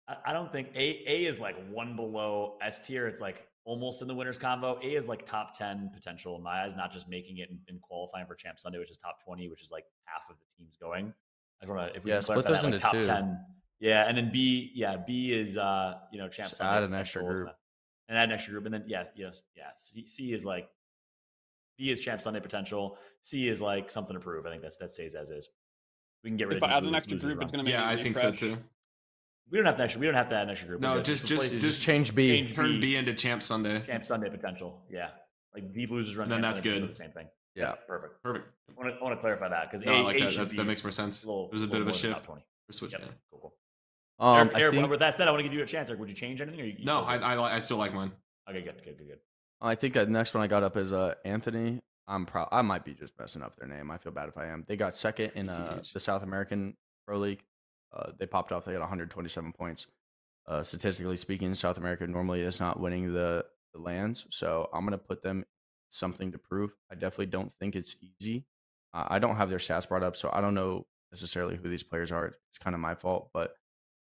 I, I don't think A A is like one below S tier. It's like almost in the winners convo. A is like top ten potential in my eyes, not just making it in qualifying for Champ Sunday, which is top twenty, which is like half of the teams going. I don't know if we Yeah, can split those that, like top two. ten. Yeah, and then B, yeah, B is uh, you know, Champ Just Sunday. add an extra group. And add an extra group. And then yeah, yes, yeah. C, C is like B is Champ Sunday potential. C is like something to prove. I think that's that stays as is. We can get rid If of I add an extra losers group, it's going to make Yeah, I think so too. We don't have to actually. We don't have to add an extra group. No, just- just- Just change B. change Turn B, B into Champ Sunday. Champ Sunday potential. Yeah, like deep losers run. Then Champ that's Sunday, good. The same thing. Yeah. perfect. Perfect. I want to, I want to clarify that because No, I A, like A that. That's, that makes more sense. little, There's a bit of a shift. Top 20. We're switching. Yep. Cool, cool. Um, Eric, I Eric, think, with that said, I want to give you a chance. Eric, would you change anything? Or you, you No, still I. I I still like mine. okay, good, good, good, good. I think the next one I got up is uh Anthony. I'm pro- I might be just messing up their name. I feel bad if I am. They got second in uh, the South American Pro League. Uh, they popped off. They got 127 points. Uh, statistically speaking, South America normally is not winning the, the lands, so I'm gonna put them something to prove. I definitely don't think it's easy. Uh, I don't have their stats brought up, so I don't know necessarily who these players are. It's kind of my fault, but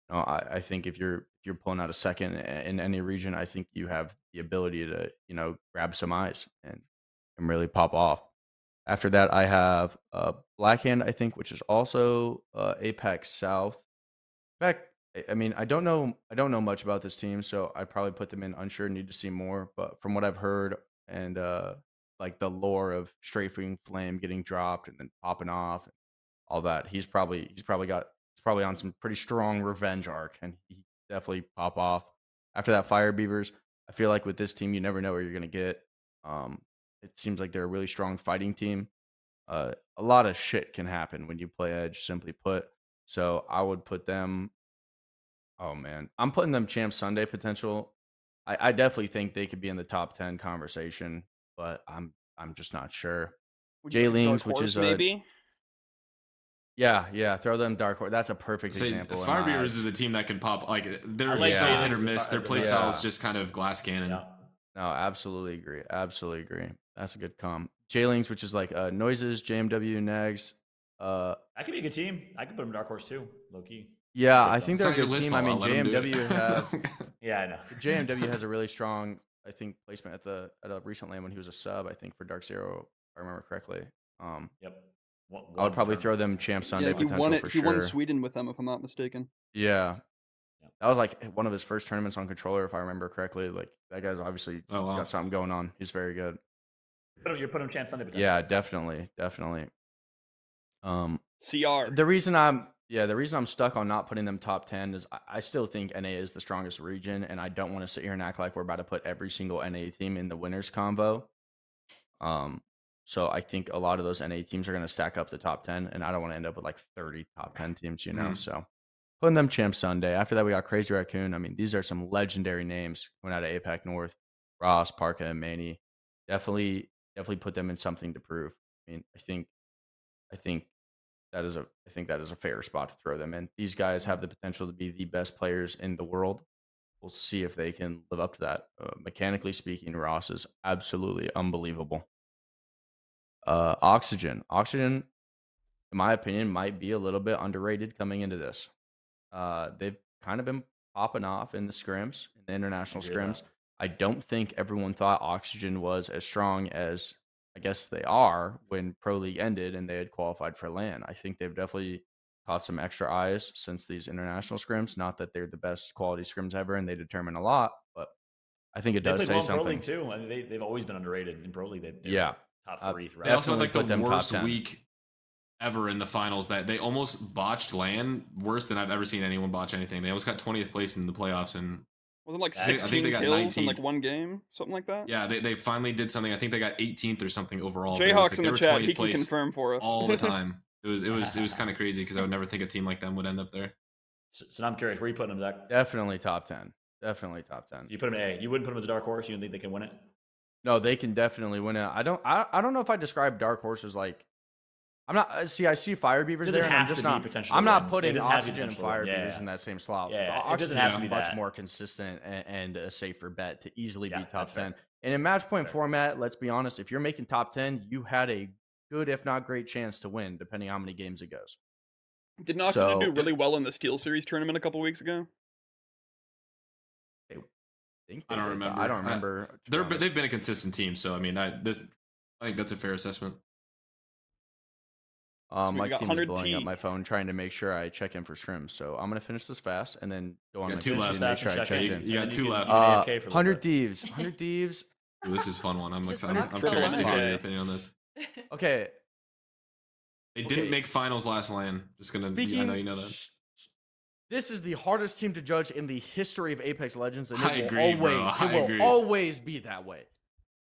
you know, I, I think if you're you're pulling out a second in any region, I think you have the ability to you know grab some eyes and and really pop off. After that, I have uh, Blackhand, I think, which is also uh, Apex South. Fact, I- I mean, I don't know, I don't know much about this team, so I'd probably put them in unsure. Need to see more, but from what I've heard and uh, like the lore of Strafing Flame getting dropped and then popping off, all that, he's probably he's probably got he's probably on some pretty strong revenge arc, and he definitely pop off. After that, Fire Beavers. I feel like with this team, you never know what you're gonna get. Um, it seems like they're a really strong fighting team. Uh, a lot of shit can happen when you play Edge, simply put. So I would put them. Oh man, I'm putting them Champ Sunday potential. I, I definitely think they could be in the top ten conversation, but I'm I'm just not sure. Would you put Jaylings, which is a- maybe. Yeah, yeah, throw them Dark Horse. That's a perfect Say, example. in Fire Beavers is a team that can pop like they're like so hit or miss. Their as play yeah. style is just kind of glass cannon. Yeah. No, absolutely agree. Absolutely agree. That's a good com. Jaylings, which is like uh, noises, JMW, Nags. Uh, That could be a good team. I could put them dark horse too, low key. yeah, I think It's they're a your good team. I mean, let 'em do JMW has Yeah, I know. JMW has a really strong, I think, placement at the at a recent land when he was a sub. I think for Dark Zero, if I remember correctly. Um, Yep. One- I would probably throw them Champ Sunday yeah, he potential won it. for he sure. won Sweden with them, if I'm not mistaken. Yeah. Yeah. that was like one of his first tournaments on controller, if I remember correctly. Like that guy's obviously Oh wow. got something going on. He's very good. You're putting him champ Sunday. Yeah, definitely, definitely. Um, CR. the reason I'm yeah, the reason I'm stuck on not putting them top ten is I, I still think NA is the strongest region, and I don't want to sit here and act like we're about to put every single NA team in the winners convo. Um, so I think a lot of those NA teams are going to stack up the top ten, and I don't want to end up with like 30 top ten teams, you know. Mhm. So putting them champ Sunday. After that, we got Crazy Raccoon. I mean, these are some legendary names coming out of APAC North. Ross, Parka, and Manny. Definitely, definitely put them in something to prove. I mean, I think, I think that is a, I think that is a fair spot to throw them in. These guys have the potential to be the best players in the world. We'll see if they can live up to that. Uh, mechanically speaking, Ross is absolutely unbelievable. Uh, Oxygen, Oxygen, in my opinion, might be a little bit underrated coming into this. Uh, they've kind of been popping off in the scrims, in the international with scrims. I don't think everyone thought Oxygen was as strong as I guess they are when Pro League ended and they had qualified for LAN. I think they've definitely caught some extra eyes since these international scrims. Not that they're the best quality scrims ever and they determine a lot, but I think it does say well in Pro something. League too. I mean, they they've always been underrated in Pro League. They, Yeah. Top Uh, three throughout. They also had like the put them top worst week ever in the finals. That they almost botched land worse than I've ever seen anyone botch anything. They almost got 20th place in the playoffs, and Wasn't it like I think- I think they got kills in like one game, something like that. yeah, they, they finally did something. I think they got 18th or something overall. but it was Jayhawk's like in they the were chat. 20th He can place confirm for us all the time. It was it was it was kind of crazy because I would never think a team like them would end up there. So, so I'm curious, where you putting them, Zach? Definitely top 10. Definitely top 10. You put them in A. You wouldn't put them as a dark horse. You don't think they can win it? No, they can definitely win it. I don't I, I don't know if I describe Dark horses like I'm not uh, see I see Fire Beavers there and I'm have just to be not I'm not putting doesn't have to be Oxygen and Fire. Yeah, Beavers yeah. in that same slot. Yeah, it Oxygen doesn't have is to be much that. more consistent and, and a safer bet to easily Yeah, be top that's fair. 10. And in match point format, let's be honest, if you're making top 10, you had a good if not great chance to win depending on how many games it goes. Did Oxygen So- do really well in the SteelSeries tournament a couple weeks ago? I, think I don't did, remember. I don't remember. to be They're honest. they've been a consistent team, so I mean that this I think that's a fair assessment. Um, we my got team is blowing T. up my phone trying to make sure I check in for scrims. So I'm gonna finish this fast and then go on Got my two page left. and make sure I check check in. in. You got and then two can- left. you Uh, AFK for a little 100 bit. thieves, 100 thieves. Ooh, this is fun one. I'm Just excited. rock I'm solid curious to hear your opinion on this. Okay, They didn't Okay. make finals last land. Just gonna. speaking. I know you know that. This is the hardest team to judge in the history of Apex Legends, and it I will agree, bro. always, I it will agree. always be that way.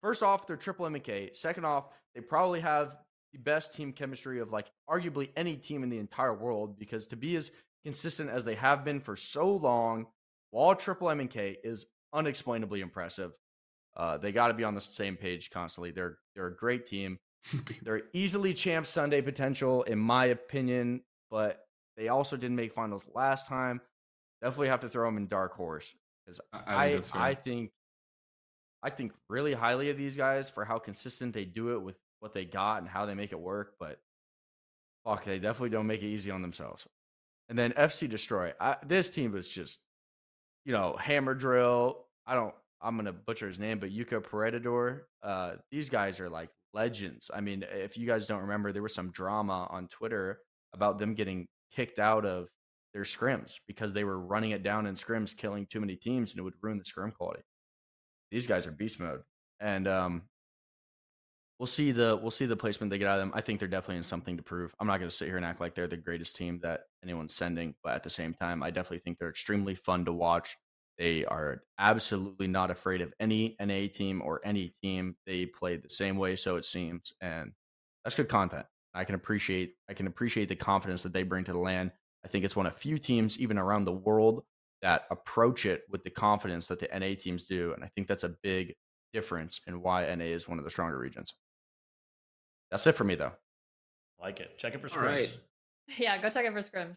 First off, they're triple MK. Second off, they probably have the best team chemistry of like arguably any team in the entire world because to be as consistent as they have been for so long while triple MK is unexplainably impressive. Uh, they got to be on the same page constantly. They're they're a great team. They're easily champ Sunday potential, in my opinion, but they also didn't make finals last time. Definitely have to throw them in dark horse because I, I think I that's fair. I think I think really highly of these guys for how consistent they do it with what they got and how they make it work. But fuck, they definitely don't make it easy on themselves. And then FC Destroy. I, this team was just, you know, Hammer Drill. I don't. I'm gonna butcher his name, but Yuka Paredador. Uh, these guys are like legends. I mean, if you guys don't remember, there was some drama on Twitter about them getting kicked out of their scrims because they were running it down in scrims, killing too many teams, and it would ruin the scrim quality. These guys are beast mode, and um, we'll see the we'll see the placement they get out of them. I think they're definitely in something to prove. I'm not going to sit here and act like they're the greatest team that anyone's sending, but at the same time, I definitely think they're extremely fun to watch. They are absolutely not afraid of any NA team or any team. They play the same way, so it seems, and that's good content. I can appreciate I can appreciate the confidence that they bring to the land. I think it's one of few teams, even around the world, that approach it with the confidence that the NA teams do, and I think that's a big difference in why NA is one of the stronger regions. That's it for me, though. like it. Check it for All right. scrims. yeah, go check it for scrims.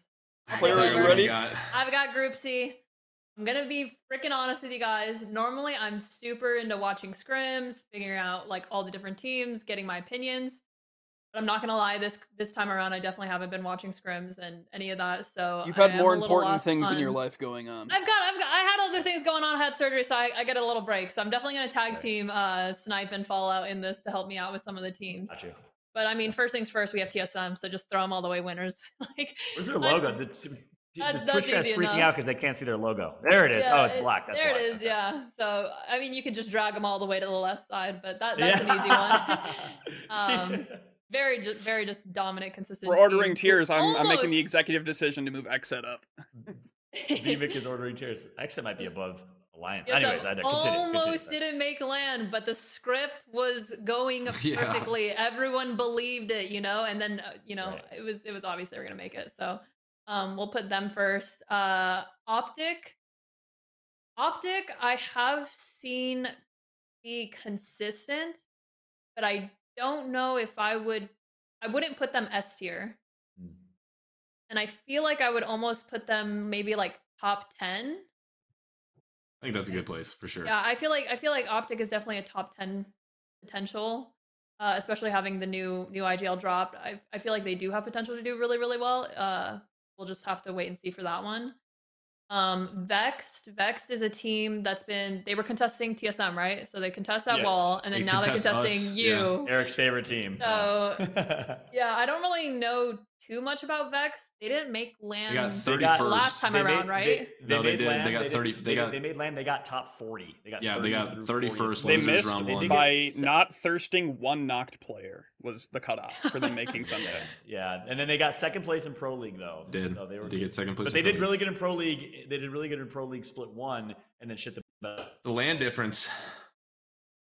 Claire, are you ready? Got. I've got Group C. I'm gonna be freaking honest with you guys. Normally, I'm super into watching scrims, figuring out like all the different teams, getting my opinions. But I'm not gonna lie, this this time around, I definitely haven't been watching scrims and any of that. So You've had am more important lost things in your life going on. I've got, I've got, I had other things going on. I had surgery, so I, I get a little break. So I'm definitely gonna tag Right. team uh, Snipe and Falloutt in this to help me out with some of the teams. Got you. But I mean, first things first, we have TSM, so just throw them all the way winners. like, Where's their logo? just- The- That- the that's Twitch chat's freaking enough. out because they can't see their logo. There it is. Yeah, oh, it's black. That's there black. it is. Okay. Yeah. So I mean, you could just drag them all the way to the left side, but that that's an easy one. Um, very, ju- very just dominant, consistent. We're ordering team. tiers. I'm, I'm making the executive decision to move XSET up. Vivek is ordering tiers. XSET might be above Alliance. Yes, Anyways, I had to continue. almost continue. didn't make land, but the script was going Yeah. perfectly. Everyone believed it, you know, and then uh, you know Right. it was it was obvious they were gonna make it. So um, we'll put them first. Uh, OpTic, OpTic, I have seen be consistent, but I don't know if I would. I wouldn't put them S tier, Hmm. and I feel like I would almost put them maybe like top ten. I think that's a good place for sure. Yeah, I feel like I feel like OpTic is definitely a top ten potential, uh, especially having the new new IGL dropped. I I feel like they do have potential to do really really well. Uh, we'll just have to wait and see for that one. Um, Vexed, Vexed is a team that's been they were contesting TSM right, so they contest that Yes. wall, and then They now they're contesting us, you. Eric's favorite team. So- Yeah, I don't really know too much about Vex. They didn't make land. got They got- 31st. last time They around, made- right? They, No, they made did. Land, They got 30 they got- they made land. They got top forty. They got Yeah, they got 31st They missed round They one. by se- not thirsting one knocked player was the cutoff for them making Sunday. Yeah, and then they got second place in Pro League though. Did. So they were They did get second place but in they Pro did League. really good in Pro League. They did really good in Pro League Split One, and then shit the bed. The land difference.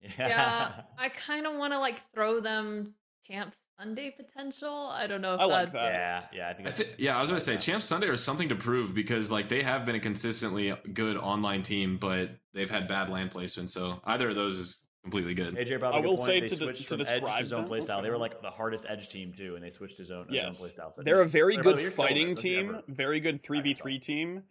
yeah, I kind of want to like throw them Champ Sunday potential. I don't know if I like that. yeah, yeah. I think. I That's, thi- yeah, I was gonna say that. Champ Sunday are something to prove because like they have been a consistently good online team, but they've had bad land placement. So either of those is completely good. AJ brought up I a good will point. say they to the- switched to from edge describe to zone them- play style. They were like the hardest edge team too, and they switched to zone, Yes, zone play style. So I they're a very good way, you're killing fighting it. Don't you team, very good three v three team.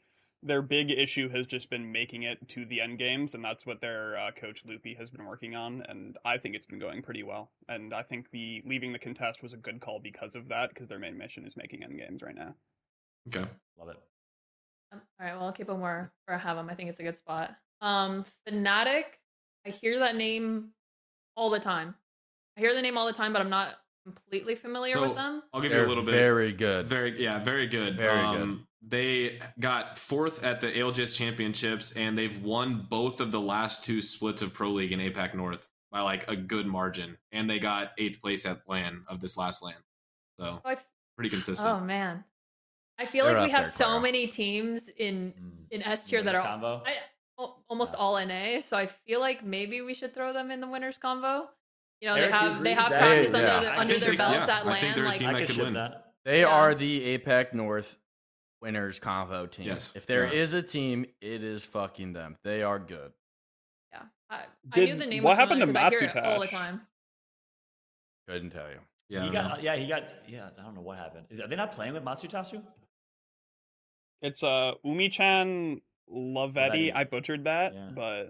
Their big issue has just been making it to the end games, and that's what their uh, coach Loopy has been working on. And I think it's been going pretty well. And I think the leaving the contest was a good call because of that, because their main mission is making end games right now. Okay. Love it. Um, all right, well, I'll keep them where, where I have them. I think it's a good spot. Um, Fnatic, I hear that name all the time. I hear the name all the time, but I'm not completely familiar So with them. I'll give you They're a little bit. very good. Very yeah, very good. Very um, They got fourth at the ALGS championships, and they've won both of the last two splits of Pro League in APAC North by like a good margin, and they got eighth place at LAN of this last LAN. So Oh, I f- pretty consistent. oh man, I feel They're like we have there, so Clara. many teams in Mm. in S tier that are combo? I, almost Yeah. all NA. So I feel like maybe we should throw them in the winners combo. You know, Eric, they you have they have that- practice Yeah, under, yeah. the, under their they- belts yeah, at I think land. they're a Like team I that could could win. that. They Yeah. are the APAC North winners convo team. Yes, If there yeah. is a team, it is fucking them. They are good. yeah, I, I knew the name. what was happened to familiar 'cause I all the Matsutasu? time. Couldn't tell you. yeah, he got, yeah, he got, yeah. I don't know what happened. Is, are they not playing with Matsutasu? It's uh Umi-chan Lavetti. Lavetti. I butchered that, Yeah. but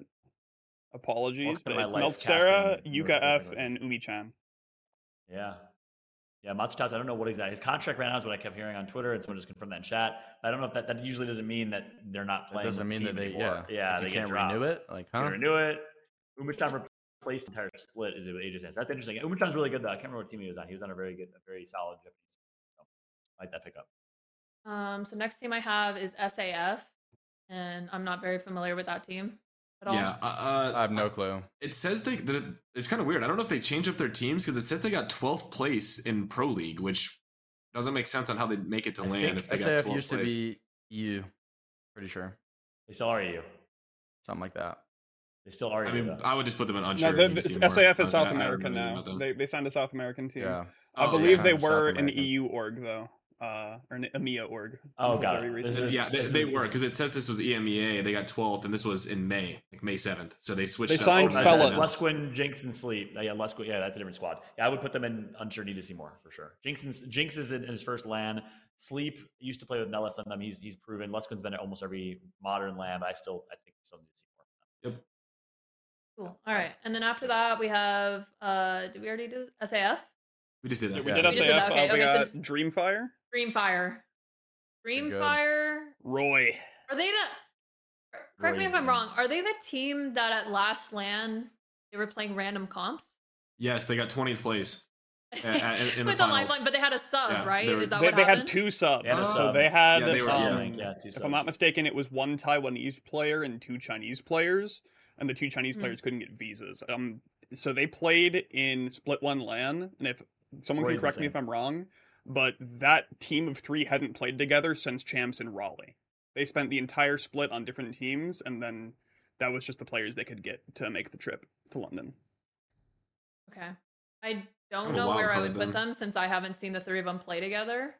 apologies. But it's life Meltsera, Yuka North F, and Umi-chan. Yeah. Yeah, Matsutasu, I don't know what exactly his contract ran out is what I kept hearing on Twitter, and someone just confirmed that in chat. But I don't know if that, that usually doesn't mean that they're not That playing. doesn't mean the that they anymore. yeah. yeah, Like, they you can't dropped. renew it. Like They huh? renew it. Umichan replaced the entire split. Is it what AJ says. That's interesting. Umichan's really good though. I can't remember what team he was on. He was on a very good, a very solid Japanese. team. So, I like that pickup. Um, so next team I have is SAF, and I'm not very familiar with that team at all. Yeah, uh, I have no clue. It says they. The, it's kind of weird. I don't know if they changed up their teams because it says they got 12th place in Pro League, which doesn't make sense on how they make it to I land think if they got SAF 12th used to place. be EU. Pretty sure. They still are EU. Something like that. They still are I mean, though. I would just put them in No, unsure. the, the, you see more. SAF is South I don't American now. They they signed a South American team. Yeah. I Oh, believe yeah. they were an EU org though, uh, or an EMEA org. Oh, until got very recently. Yeah, they, they were because it says this was EMEA. They got 12th, and this was in May, like May 7th. So they switched. They up signed over to that's fellas. tennis. Lusquin, Jinx, and Sleep. Uh, yeah, Lusquin. Yeah, that's a different squad. Yeah, I would put them in unsure. Need to see more for sure. Jinx, and, Jinx is in his first LAN. Sleep used to play with Nellis on them. He's he's proven. Lusquin's been at almost every modern LAN. But I still I think we still need to see more. Cool. All right, and then after that we have. uh Did we already do SAF? We just did that. Yeah, we yeah. did We just did SAF. that, okay, uh, we okay, so- Dreamfire, Dreamfire. Dreamfire. Roy. Are they the? Correct me if I'm Raven. wrong. Are they the team that at last LAN they were playing random comps? Yes, they got 20th place. a- a- in, in the with the finals. lifeline, but they had a sub, Yeah, right? they were- Is that They, what they had two subs. They had a so they had, Yeah, they were- um, yeah, I think, yeah, two if I'm not mistaken, it was one Taiwanese player and two Chinese players, and the two Chinese Hmm. players couldn't get visas. Um, so they played in split one LAN, and if someone Roy's can correct me if I'm wrong, but that team of three hadn't played together since Champs and Raleigh. They spent the entire split on different teams, and then that was just the players they could get to make the trip to London. Okay. I don't oh, know where I would then. put them since I haven't seen the three of them play together.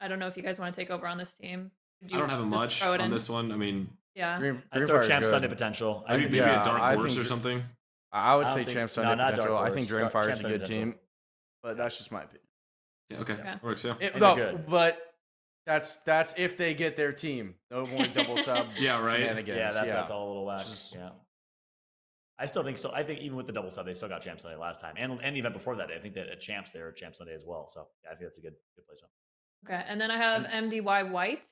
I don't know if you guys want to take over on this team. Would I you don't have a much on in? this one. I mean, Yeah. Green, I'd Green throw Fire's Champ good. Sunday potential. I maybe, think- maybe yeah, a dark horse think- or something. I would I say don't think- Champ no, Sunday not Dark potential. I think Dark- Dragonfire's Champ a Sunday good potential. team, but that's just my opinion. Yeah, okay. Okay. Works, yeah. It- they're no, good. but that's that's if they get their team. No more double sub. Yeah, right. shenanigans. Yeah, that, that's all a little whack. Just- Yeah. I still think so. I think even with the double sub, they still got Champ Sunday last time, and and the event before that, I think that at Champs they were Champ Sunday as well. So yeah, I think that's a good good placement. Okay. And then I have MDY White,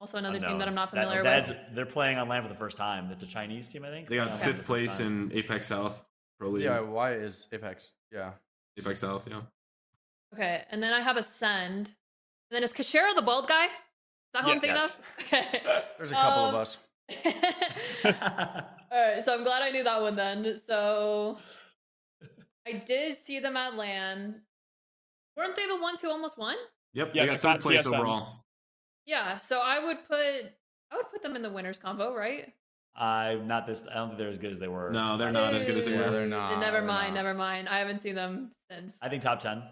also another team that Unknown. I'm not That- familiar that's- with. They're playing on land for the first time. It's a Chinese team, I think. They got Playing on fifth for the first place time. in Apex South Pro League. Yeah, why is Apex? Yeah. Apex South, yeah. Okay. And then I have Ascend. And then is Kashera the bald guy? Is that who I'm thinking Yes. of? Okay. There's a couple Um, of us. All right, so I'm glad I knew that one then. So I did see them at LAN. Weren't they the ones who almost won? Yep, Yeah, they they got third place TSM. overall. Yeah, so I would put I would put them in the winners combo, right? I'm not this. I don't think they're as good as they were. No, they're not as good as they Yeah, were. they're not, Never mind, not. never mind. I haven't seen them since. I think top ten.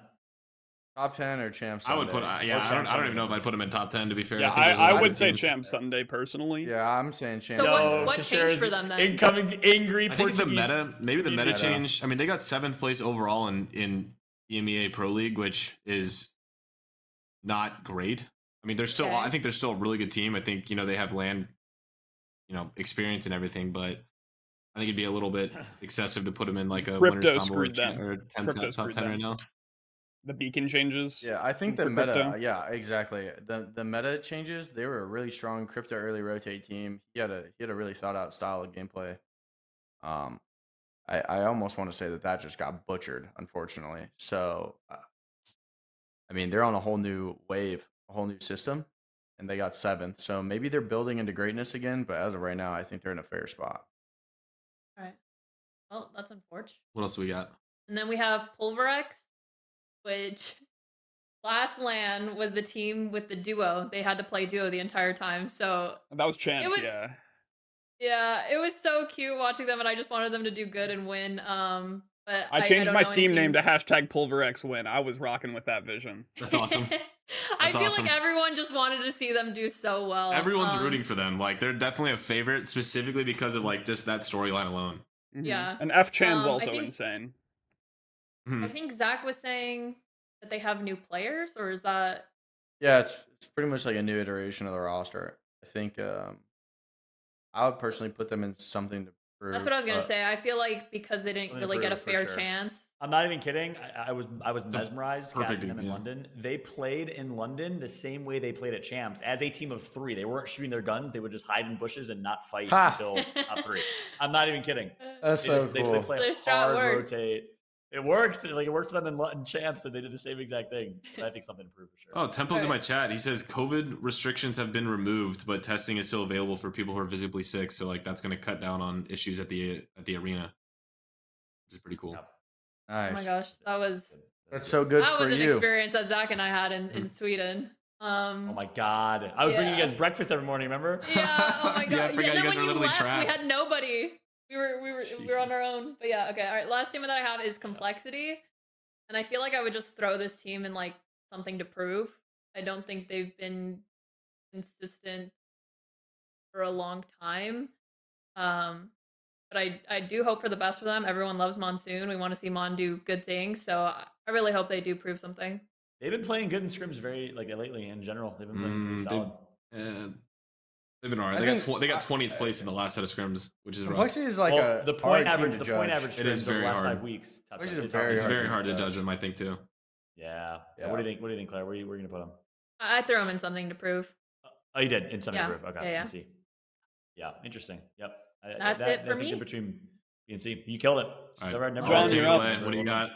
Top ten or champ? I would put, uh, yeah, I don't, I don't even know if I'd put them in top 10, to be fair. Yeah, think I, there's a I lot would say teams. Champ Sunday personally. Yeah, I'm saying champ. So what- Sunday. what changed Kashira's for them then? Incoming angry I think the Portuguese. meta, maybe the Meta. meta change. I mean, they got seventh place overall in in EMEA Pro League, which is not great. I mean, they're still. Okay. I think they're still a really good team. I think you know they have land, you know, experience and everything, but I think it'd be a little bit excessive to put them in like a Crypto winners or, screwed them. or 10 Crypto top screwed 10 right now. The beacon changes. Yeah, I think the meta. crypto. Yeah, exactly. The the meta changes. They were a really strong crypto early rotate team. He had a he had a really thought out style of gameplay. Um, I I almost want to say that that just got butchered, unfortunately. So, uh, I mean, they're on a whole new wave, a whole new system, and they got seventh. So maybe they're building into greatness again. But as of right now, I think they're in a fair spot. All right. Well, that's unfortunate. What else we got? And then we have Pulverex, which last LAN was the team with the duo. They had to play duo the entire time. So That was Chance, was- yeah. yeah, it was so cute watching them, and I just wanted them to do good and win. Um, but I changed don't my know Steam name to anything- hashtag PulverX win. I was rocking with that vision. That's awesome. I feel awesome. like everyone just wanted to see them do so well. Everyone's Um, rooting for them. Like they're definitely a favorite, specifically because of like just that storyline alone. Mhm. Yeah. And F Chan's Um, I also think- insane. Mhm. I think Zach was saying that they have new players, or is that Yeah, it's it's pretty much like a new iteration of the roster. I think um, I would personally put them in something to prove. that's what I was gonna but- say. I feel like because they didn't really get a fair sure. chance. I'm not even kidding. I, I was I was mesmerized perfect casting them in yeah. London. They played in London the same way they played at Champs as a team of three. They weren't shooting their guns. They would just hide in bushes and not fight Ha! until top three. I'm not even kidding. That's They, so just, cool. they play Their a strat hard worked. rotate. It worked. Like it worked for them in London Champs, and they did the same exact thing. But I think something improved for sure. Oh, Tempo's in my chat. He says COVID restrictions have been removed, but testing is still available for people who are visibly sick. So like that's going to cut down on issues at the at the arena, which is pretty cool. Yep. Oh my gosh, that was That's so good that for was an you. experience that Zach and I had in, in Sweden. Um, Oh my god! I was bringing you guys breakfast every morning. Remember? Yeah. Oh my god. Yeah, I forgot you then guys when were you literally left, trapped. we had nobody. We were we were we were on our own. But yeah. Okay. All right. Last team that I have is complexity, and I feel like I would just throw this team in like something to prove. I don't think they've been consistent for a long time. Um, but I I do hope for the best for them. Everyone loves Monsoon. We want to see Mon do good things. So I I really hope they do prove something. They've been playing good in scrims very like lately in general. They've been playing Mm, pretty they- solid. And they've been alright. They got tw- they got twentieth place in the last set of scrims, which is rough. Is like Well, a the point hard team average. to The point judge. average It is scrims the very last hard. five weeks. Tough Which stuff. is It's very hard. It's hard very to hard to judge. judge them, I think too. Yeah. Yeah. What do you think? What do you think, Claire? Where are you, where are you gonna put them? I, I throw them in something to prove. Oh, you did in Sunday Yeah. Groove. Okay, Yeah, yeah. I see. Yeah, interesting. Yep. I- I- That's that- it for I think me. in Between B and C, you killed it. All right, Never- never John, mind. you're up. away. What do you got?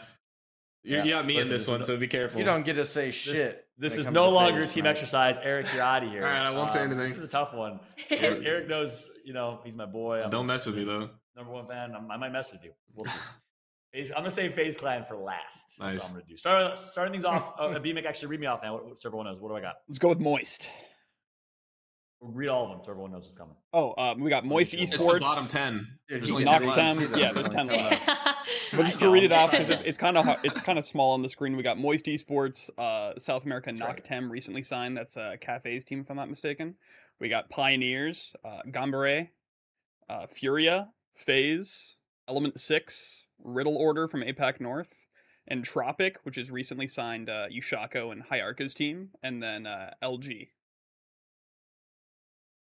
You Yeah. you got me Listen, in this this is one, no- so be careful. You don't get to say shit. This when it is comes no longer Vegas team tonight. exercise. Eric, you're out of here. All right, I won't say Um, anything. This is a tough one. Eric, Eric knows, you know, he's my boy. I'm Don't his- mess with me though. Number one fan. I'm, I might mess with you. We'll see. I'm gonna say FaZe Clan for last. That's Nice. what I'm gonna do. Start, starting things off. Uh, BMX, actually read me off now. What, what, so everyone knows. What do I got? Let's go with Moist. Read all of them so everyone knows what's coming. Oh, um, we got Moist It's It's Esports. the bottom ten. Dude, There's he only can ten Knock ten. Yeah, there's ten left. But just to read it off because it, it's kind of it's kind of small on the screen. We got Moist Esports, uh, South America That's right. Recently signed. That's uh, Cafe's team, if I'm not mistaken. We got Pioneers, uh, Gambare, uh, Furia, FaZe, Element Six, Riddle Order from APAC North, and Tropic, which has recently signed uh, Yushako and Hayarka's team, and then uh, LG.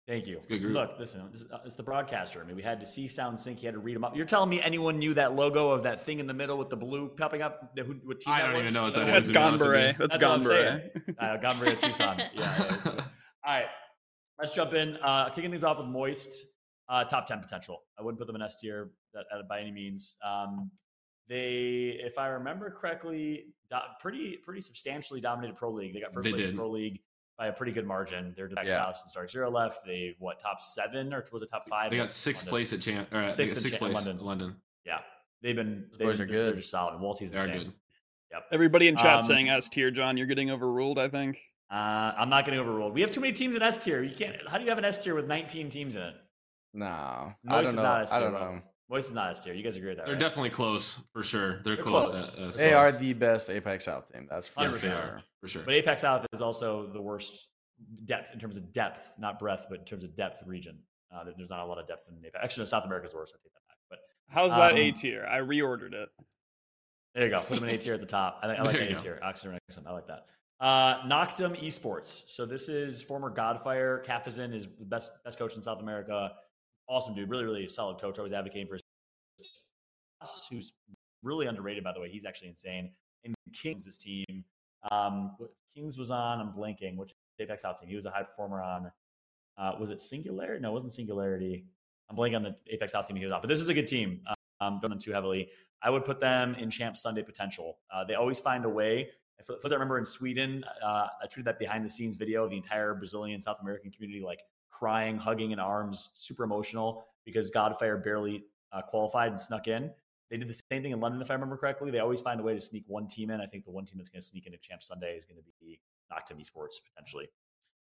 Thank you. a good group. Look, listen, this, uh, it's the broadcaster. I mean, we had to see sound sync. You had to read them up. You're telling me anyone knew that logo of that thing in the middle with the blue popping up? Who, what team I don't was? even know what that That's is, to be honest with Gambare. you. That's That's what Uh, Gambare Tucson. Yeah. yeah, yeah. All right, let's jump in. Uh, kicking things off with Moist, uh, top ten potential. I wouldn't put them in S tier uh, by any means. Um, they, if I remember correctly, do- pretty pretty substantially dominated Pro League. They got first They place in. Pro League by a pretty good margin. They're back Yeah. South and Stark Zero left. They what top seven or was it top five? They got sixth place at champ. Or Sixth they got sixth cha- place London. London. London. Yeah, they've been. They've boys been are they're just solid. And Walty's the They same. good. Everybody in chat Um, saying S tier, John. You're getting overruled. I think. Uh, I'm not getting overruled. We have too many teams in S tier. You can't. How do you have an S tier with 19 teams in it? No, I Moist don't is know. not S I don't bro. know. Moist is not S tier. You guys agree with that? They're right? definitely close for sure. They're, They're close. close. at- at They are the best Apex South team. That's for Yes, they 100%. are for sure. But Apex South is also the worst depth in terms of depth, not breadth, but in terms of depth region. Uh, there's not a lot of depth in Apex. Actually, no, South America's the worst. I take that back. But How's that Um, A tier? I reordered it. there you go. Put them in A tier at the top. I, think, I like There A tier. Oxygen, excellent. I like that. Uh, Noctum Esports. So this is former Godfire. Kafazin is the best best coach in South America. Awesome dude. Really, really solid coach. Always advocating for his us, who's really underrated, by the way. He's actually insane. And Kings' team. Um, Kings was on, I'm blanking, which Apex South team. He was a high performer on. Uh, was it Singularity? No, it wasn't Singularity. I'm blanking on the Apex South team he was on. But this is a good team. Um, don't them too heavily. I would put them in Champ Sunday potential. Uh, they always find a way. I remember in Sweden, uh, I tweeted that behind the scenes video of the entire Brazilian South American community like crying, hugging in arms, super emotional because Godfire barely uh, qualified and snuck in. They did the same thing in London, if I remember correctly. They always find a way to sneak one team in. I think the one team that's going to sneak into Champ Sunday is going to be Noctum Esports potentially.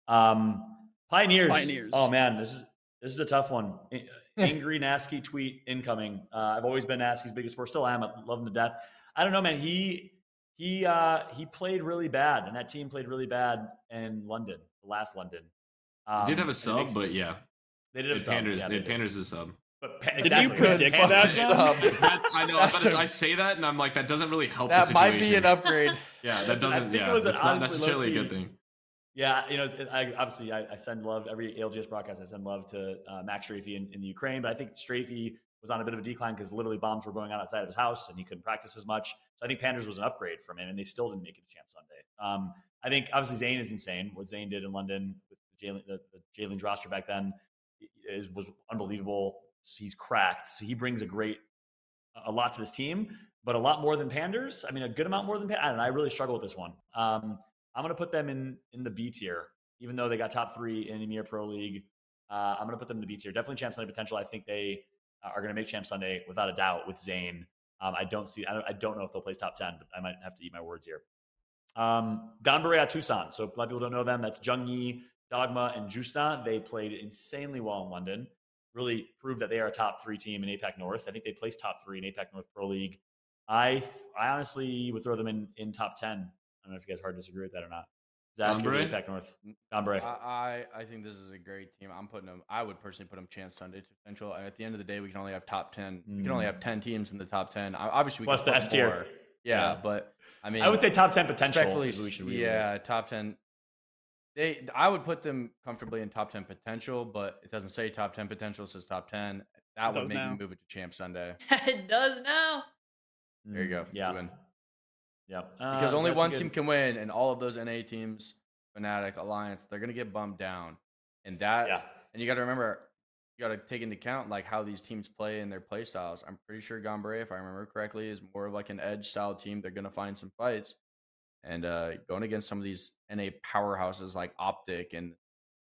Um, Pioneers. Pioneers. Oh man, this is this is a tough one. Angry Nasky tweet incoming. Uh, I've always been Nasky's biggest sport. Still am. I love him to death. I don't know, man. He he uh, he played really bad, and that team played really bad in London, the last London. Um, They did have a sub, makes- but yeah, they did have a sub. Panders. Yeah, they had did. Panders as a sub. But pa- Did you exactly. predict Panders- that, Sub. That- I know. That's That's a- I say that, and I'm like, that doesn't really help That the might be an upgrade. Yeah, that doesn't. think it Yeah, was that's not necessarily a good thing. Yeah, you know, I, obviously, I, I send love every ALGS broadcast. I send love to uh, Max Strafey in, in the Ukraine, but I think Strafey was on a bit of a decline because literally bombs were going on outside of his house and he couldn't practice as much. So I think Panders was an upgrade from him, and they still didn't make it to Champ Sunday. Um, I think obviously Zane is insane. What Zane did in London with the Jalen, the, the Jalen's roster back then is was unbelievable. He's cracked, so he brings a great, a lot to this team, but a lot more than Panders. I mean, a good amount more than Panders. I don't. I really struggle with this one. Um, I'm going to put them in in the B tier, even though they got top three in EMEA Pro League. Uh, I'm going to put them in the B tier. Definitely Champ Sunday potential. I think they uh, are going to make Champ Sunday without a doubt with Zane. Um, I don't see. I don't, I don't know if they'll place top ten, but I might have to eat my words here. Um, Ganbare at Tucson. So a lot of people don't know them. That's Jung Yi, Dogma, and Jusna. They played insanely well in London. Really proved that they are a top three team in APAC North. I think they placed top three in APAC North Pro League. I th- I honestly would throw them in in top ten. I don't know if you guys hard disagree with that or not. Zach, you're the Ganbare? APAC North. Ganbare. I, I I think this is a great team. I'm putting them. I would personally put them chance Sunday to potential. And at the end of the day, we can only have top ten. We can only hmm. have ten teams in the top ten. Obviously, we Plus can the put S tier. Yeah, Yeah. but I mean, I would say top ten potential. respectfully, is what we should yeah, top ten. They, I would put them comfortably in top ten potential, but it doesn't say top ten potential. It says top ten. That It would make now. me move it to Champ Sunday it does now. There you go. Mm, Yeah. You win. Yeah. because Uh, only one good- team can win, and all of those NA teams, Fnatic, Alliance, they're gonna get bumped down, and that, Yeah. and you got to remember, you got to take into account like how these teams play and their play styles. I'm pretty sure Gombre, if I remember correctly, is more of like an edge style team. They're gonna find some fights, and uh, going against some of these NA powerhouses like OpTic and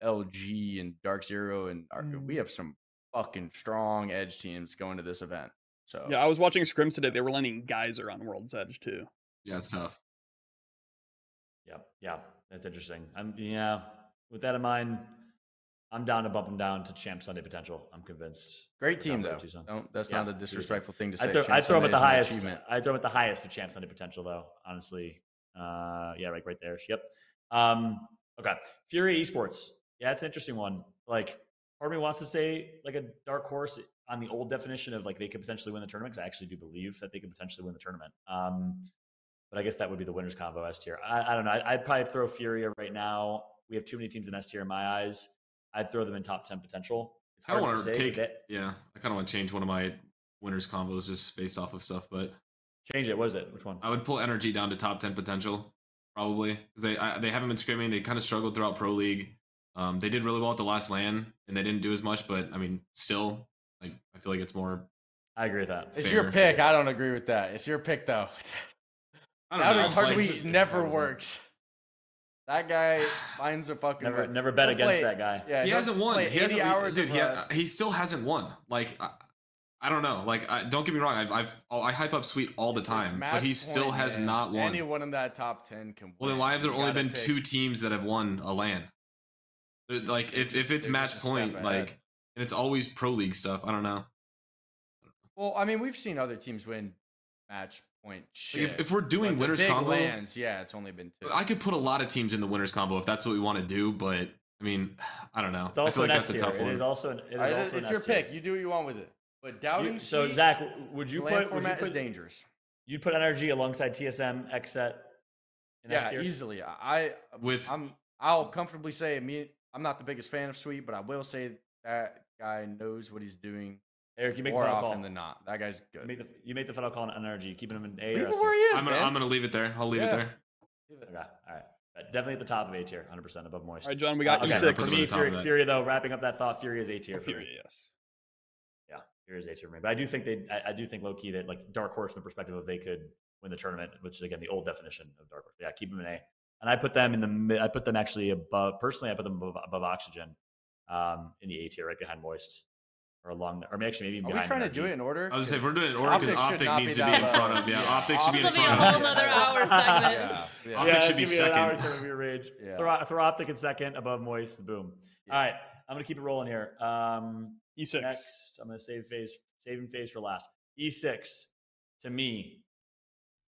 LG and Dark Zero, and our, Mm. we have some fucking strong edge teams going to this event. So Yeah, I was watching scrims today. They were landing Geyser on World's Edge too. Yeah, it's tough. Yeah, yeah, that's interesting. I'm yeah. With that in mind, I'm down to bump them down to Champ Sunday potential. I'm convinced. great team though. Tucson. Don't, that's Yeah, not a disrespectful thing to say. I throw, Champ I throw them at the Sunday is an highest. achievement. I throw them at the highest of Champ Sunday potential, though. Honestly, uh, yeah, right, right there. Yep. Um, okay, Fury Esports. Yeah, it's an interesting one. Like, part of me wants to say like a dark horse on the old definition of like they could potentially win the tournament. 'cause I actually do believe that they could potentially win the tournament. Um, but I guess that would be the winners combo S tier. I, I don't know. I, I'd probably throw Fury right now. We have too many teams in S tier in my eyes. I'd throw them in top ten potential. It's I don't want to take. they- Yeah, I kind of want to change one of my winners combos just based off of stuff, but change it. What is it? Which one? I would pull NRG down to top ten potential probably. they I, they haven't been screaming. They kind of struggled throughout pro league. Um, they did really well at the last LAN, and they didn't do as much. But I mean, still, like I feel like it's more. I agree with that. It's fair. your pick. I don't agree with that. It's your pick though. I don't That know. in it's hard like- to never hard to say. works. That guy finds a fucking Never, never bet He'll against play- that guy. Yeah, he he'll hasn't won. He hasn't. hours dude, he, Rust. he still hasn't won. Like I, I don't know. Like I, don't get me wrong. I've I've oh, I hype up Sweet all the It's time, but he still has man. not won. Anyone in that top ten can. Well, then why have there You only been pick- two teams that have won a LAN? Like if, if it's match just a step point, like and it's always pro league stuff. I don't know. Well, I mean, we've seen other teams win match point. Like, if, if we're doing But the winners combo, lands, yeah, it's only been two. I could put a lot of teams in the winners combo if that's what we want to do. But I mean, I don't know. It's I also feel like that's S a tier. tough one. is also an, it is All right, also it's an your S tier. pick. You do what you want with it. But doubting. You- so Sweet, Zach, would you put would you format is put dangerous. you'd put NRG alongside TSM, XSET, in S Yeah, tier? easily. I With- I'm I'll comfortably say me. I'm not the biggest fan of Sweet, but I will say that guy knows what he's doing Eric, you make the more final often call. than not. That guy's You good. make the you make the final call on NRG, keeping him in A Leave or him where he is, I'm gonna man. I'm gonna leave it there. I'll leave Yeah. it there. Okay, all right. Uh, Definitely at the top of A tier, 100 percent above Moist. All right, John, we Uh, got okay, E6. put for me, at the top Fury. Fury though, wrapping up that thought, Fury is A tier. Fury, yes. Yeah, Fury is A tier for me. But I do think they, I, I do think low key that like dark horse from the perspective of they could win the tournament, which is again the old definition of dark horse. But yeah, keep them in A. And I put them in the mid. I put them actually above. Personally, I put them above, above Oxygen, um, in the A tier, right behind Moist, or along. The, or maybe actually maybe even Are we behind trying to do it in order? I was gonna say if 'Cause we're doing it in order because OpTic OpTic needs be to be in front of. Yeah, Yeah, OpTic should be in This will be front a of. whole nother hour segment. Yeah, yeah. OpTic yeah, should it's be gonna an hour, second. so it'll be rage. Yeah. Throw, throw OpTic in second, above Moist. Boom. Yeah. All right, I'm gonna keep it rolling here. Um, E6. Next, I'm going to save FaZe, saving FaZe for last. E6 to me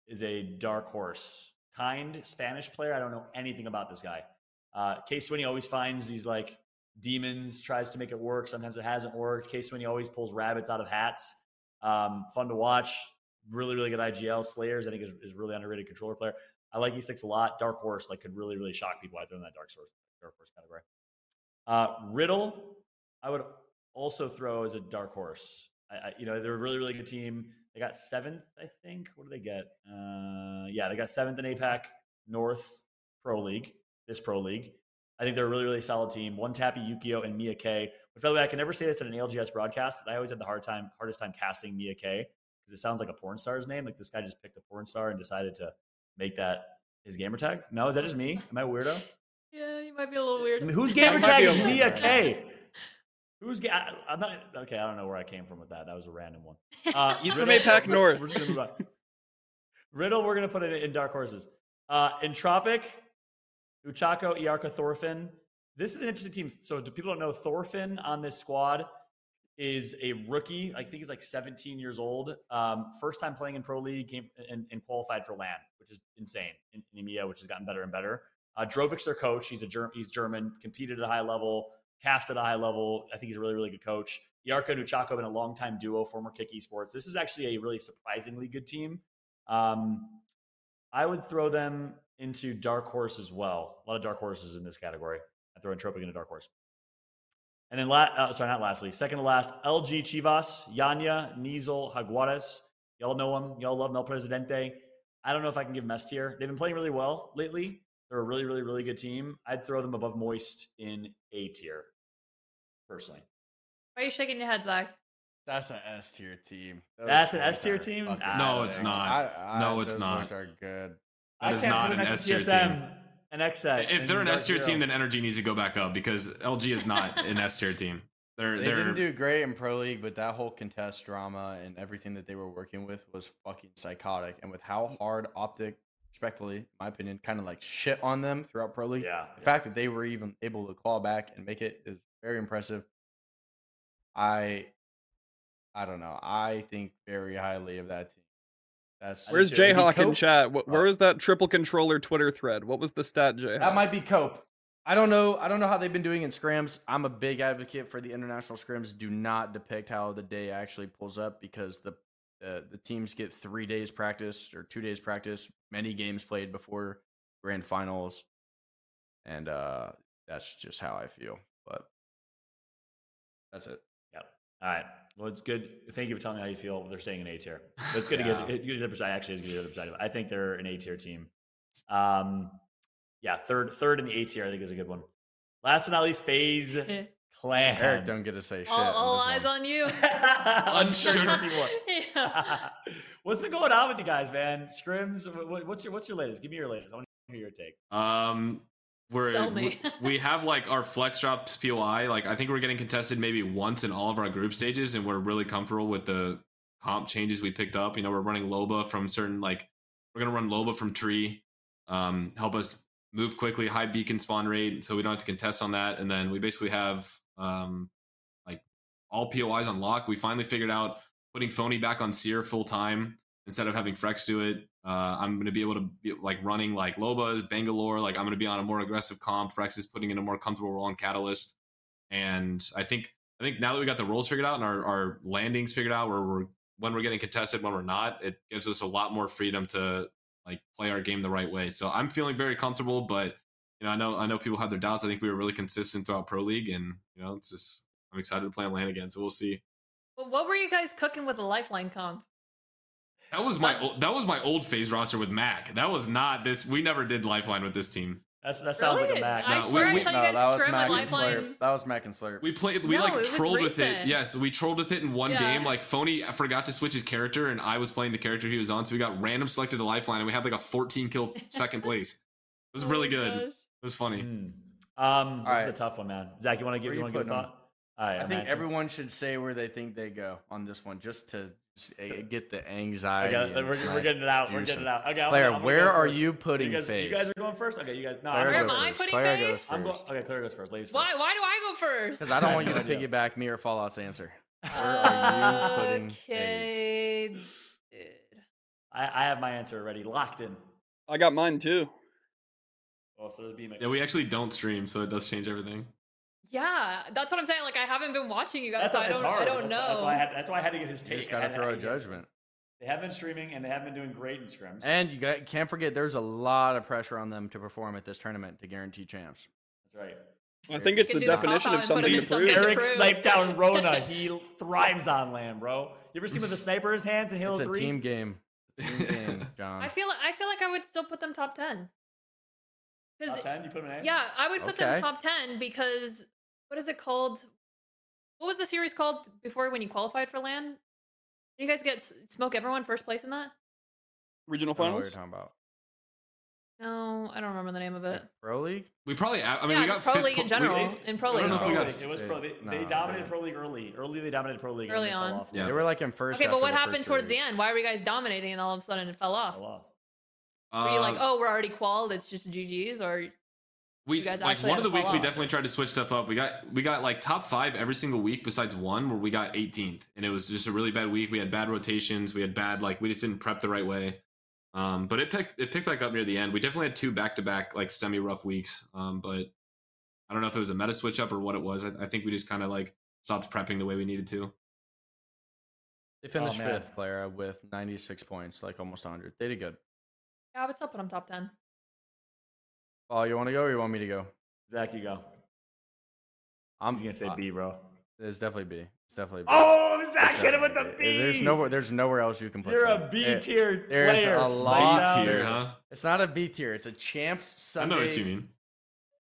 is a dark horse. Kind Spanish player. I don't know anything about this guy. Uh, K Swinney always finds these like demons, tries to make it work. Sometimes it hasn't worked. K Swinney always pulls rabbits out of hats. Um, fun to watch. Really, really good IGL. Slayers, I think, is, is really underrated controller player. I like E6 a lot. Dark horse, like, could really, really shock people. I throw in that dark horse, dark horse category. Uh, Riddle, I would also throw as a dark horse. I, I, you know, they're a really, really good team. They got seventh, I think. What do they get? Uh, yeah, they got seventh in APAC North Pro League, this Pro League. I think they're a really, really solid team. One Tappy, Yukio, and Mia K. Which, by the way, I can never say this at an ALGS broadcast, but I always had the hard time, hardest time casting Mia K because it sounds like a porn star's name. Like this guy just picked a porn star and decided to make that his gamer tag. No, is that just me? Am I a weirdo? Yeah, you might be a little weird. I mean, whose gamer tag is Mia. K? Who's I- I'm not okay. I don't know where I came from with that. That was a random one. Uh, He's from Riddle- APAC North. We're just gonna move on. Riddle, we're gonna put it in dark horses. Uh, Entropiq, Uchako, Iarka, Thorfinn. This is an interesting team. So, do people don't know Thorfinn on this squad is a rookie. I think he's like 17 years old. Um, first time playing in pro league, came and, and qualified for LAN, which is insane in, in EMEA, which has gotten better and better. Uh, Drovik's their coach. He's a German. He's German. Competed at a high level. Cast at a high level. I think he's a really, really good coach. Yarko and Uchako have been a longtime duo, former Kick Esports. This is actually a really surprisingly good team. Um, I would throw them into dark horse as well. A lot of dark horses in this category. I throw Entropiq into dark horse. And then, la- uh, sorry, not lastly, second to last, LG Chivas, Yanya, Nizel, Jaguares. Y'all know them. Y'all love Mel Presidente. I don't know if I can give them S tier. They've been playing really well lately. They're a really, really, really good team. I'd throw them above Moist in A tier, personally. Why are you shaking your head, Zach? That's an S tier team. Those That's an S tier team? fucking ah, No, it's not. I- I- No, it's those not. boys are good. That I is can't an S tier team. An X set. If they're an S tier team, then NRG needs to go back up because LG is not an S tier team. They're They they're didn't do great in Pro League, but that whole contest drama and everything that they were working with was fucking psychotic. And with how hard OpTic, respectfully, in my opinion, kind of like shit on them throughout Pro League, Yeah. the fact that they were even able to claw back and make it is very impressive. I, I don't know. I think very highly of that team. That's Where's. Jayhawk in chat? Wh- oh. Where Oh. was that triple controller Twitter thread? What was the stat, Jayhawk? That might be Cope. I don't know. I don't know how they've been doing in scrims. I'm a big advocate for the international scrims. Do not depict how the day actually pulls up because the uh, the teams get three days practice or two days practice, many games played before grand finals, and uh, that's just how I feel. But that's it. Yep. All right. Well, it's good. Thank you for telling me how you feel. They're staying in A tier. But it's good Yeah. to get, get the perspective. Actually, it's good to get the perspective. I think they're an A tier team. Um, yeah, third, third in the A tier. I think is a good one. Last but not least, FaZe Clan. Eric don't get to say shit. all all this eyes one. on you. I'm sure you're gonna see Unsure. More. yeah. What's been going on with you guys, man? Scrims. wh- wh- What's your What's your latest? Give me your latest. I want to hear your take. Um, we're Tell we, me. we have like our flex drops POI. Like I think we're getting contested maybe once in all of our group stages, and we're really comfortable with the comp changes we picked up. You know, we're running Loba from certain like we're gonna run Loba from tree, um, help us move quickly, high beacon spawn rate, so we don't have to contest on that. And then we basically have um like all POIs on lock. We finally figured out putting Phony back on Seer full time instead of having Frex do it. Uh, I'm going to be able to be like running like Lobas, Bangalore. Like I'm going to be on a more aggressive comp. Frex is putting in a more comfortable role on Catalyst. And I think I think now that we got the roles figured out and our, our landings figured out, where we're when we're getting contested, when we're not, it gives us a lot more freedom to like play our game the right way. So I'm feeling very comfortable, but you know, I know I know people have their doubts. I think we were really consistent throughout Pro League, and you know, it's just I'm excited to play on land again. So we'll see. But what were you guys cooking with the lifeline comp? That was my old, that was my old FaZe roster with Mac. That was not this. We never did Lifeline with this team. That's that sounds like a Mac. I No, swear we- I we- saw no, you guys that was scrim Mac with and lifeline. Slurp. That was Mac and Slurp. We played. We No, like trolled with it. Yes, we trolled with it in one Yeah. game. Like Phony forgot to switch his character, and I was playing the character he was on, so we got random selected to Lifeline, and we had like a 14 kill second place. It was Oh really good. gosh. It was funny. Mm. Um, this All is a tough one, man. Zach, you want to give Where you you want to give a putting 'em? thought? All right, I I'm think everyone should say where they think they go on this one, just to just, uh, get the anxiety. Okay, we're, some we're getting it out. We're getting it out. Okay, I'm Claire, gonna- I'm where go are you putting you guys, FaZe? You guys are going first. Okay, you guys. No, Claire I'm Where going am I first. putting Claire FaZe? goes I'm go- first. okay, Claire goes first. Ladies first. Why? Why do I go first? Because I don't want you to piggyback me or Falloutt's answer. Where are you putting FaZe? Okay. dude. I, I have my answer already locked in. I got mine too. Oh, so there's B. Yeah, we actually don't stream, so it does change everything. Yeah, that's what I'm saying. Like I haven't been watching you guys, That's, so I don't. hard. I don't that's, Why, know. that's why I had. That's why I had to get his You take. just gotta throw I a had to get- judgment. They have been streaming and they have been doing great in scrims. And you got, can't forget, there's a lot of pressure on them to perform at this tournament to guarantee champs. That's right. I think it's the definition of something to prove. Eric sniped down Rona. He thrives on land, bro. You ever see him with a sniper in his hands in Halo It's a 3? team game. Team game, John. I feel. I feel like I would still put them top ten. Top 10? You put him in yeah, I would put Okay. them top ten because what is it called? What was the series called before when you qualified for land? Did you guys get s- smoke everyone first place in that? Regional I don't know what finals. you're talking about. No, I don't remember the name of it. Pro League? We probably. I mean, yeah, we just got pro fifth league pl- in we- general. They- in pro It league. I don't know pro if we got- It was pro. They, they they dominated didn't. pro league early. Early, they dominated pro league. Early and then on. Fell off Yeah. They were like in first. Okay, but after what the first happened towards the series. end? Why were you guys dominating and all of a sudden it fell off? Fell off. Were you like, Uh, oh, we're already qualified, it's just GGs, or we you guys like one of the weeks fall we definitely tried to switch stuff up. We got we got like top five every single week besides one where we got 18th, and it was just a really bad week. We had bad rotations. We had bad like we just didn't prep the right way. Um, but it picked it picked back up near the end. We definitely had two back to back like semi rough weeks. Um, but I don't know if it was a meta switch up or what it was. I, I think we just kind of like stopped prepping the way we needed to. They finished Oh, fifth, Clara, with 96 points, like almost 100. They did good. yeah, I would still put them top ten. Oh, you want to go or you want me to go? Zach, you go. I'm He's going to say uh, B, bro. It's definitely B. It's definitely B. Oh, It's Zach hit him with the definitely B. There's nowhere. There's nowhere else you can put. You're them. a B It- tier there's a Snipe lot down. tier, huh? It's not a B tier. It's a champs Sunday. I know what you mean.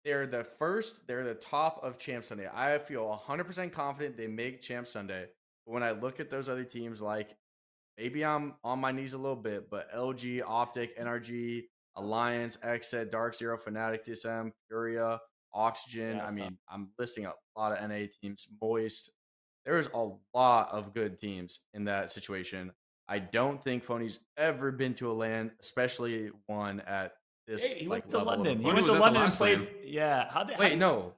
they're the first, they're the top of Champ Sunday. I feel 100% confident they make Champ Sunday. But when I look at those other teams, like maybe I'm on my knees a little bit, but LG, OpTic, NRG, Alliance, XSET, Dark Zero, Fnatic, TSM, Furia, Oxygen. Yeah, I mean, tough. I'm listing a lot of NA teams, Moist. There's a lot of good teams in that situation. I don't think Phony's ever been to a land, especially one at this. Hey, he like, went to level London. He went to the London and played. LAN. Yeah. How did? Wait, no.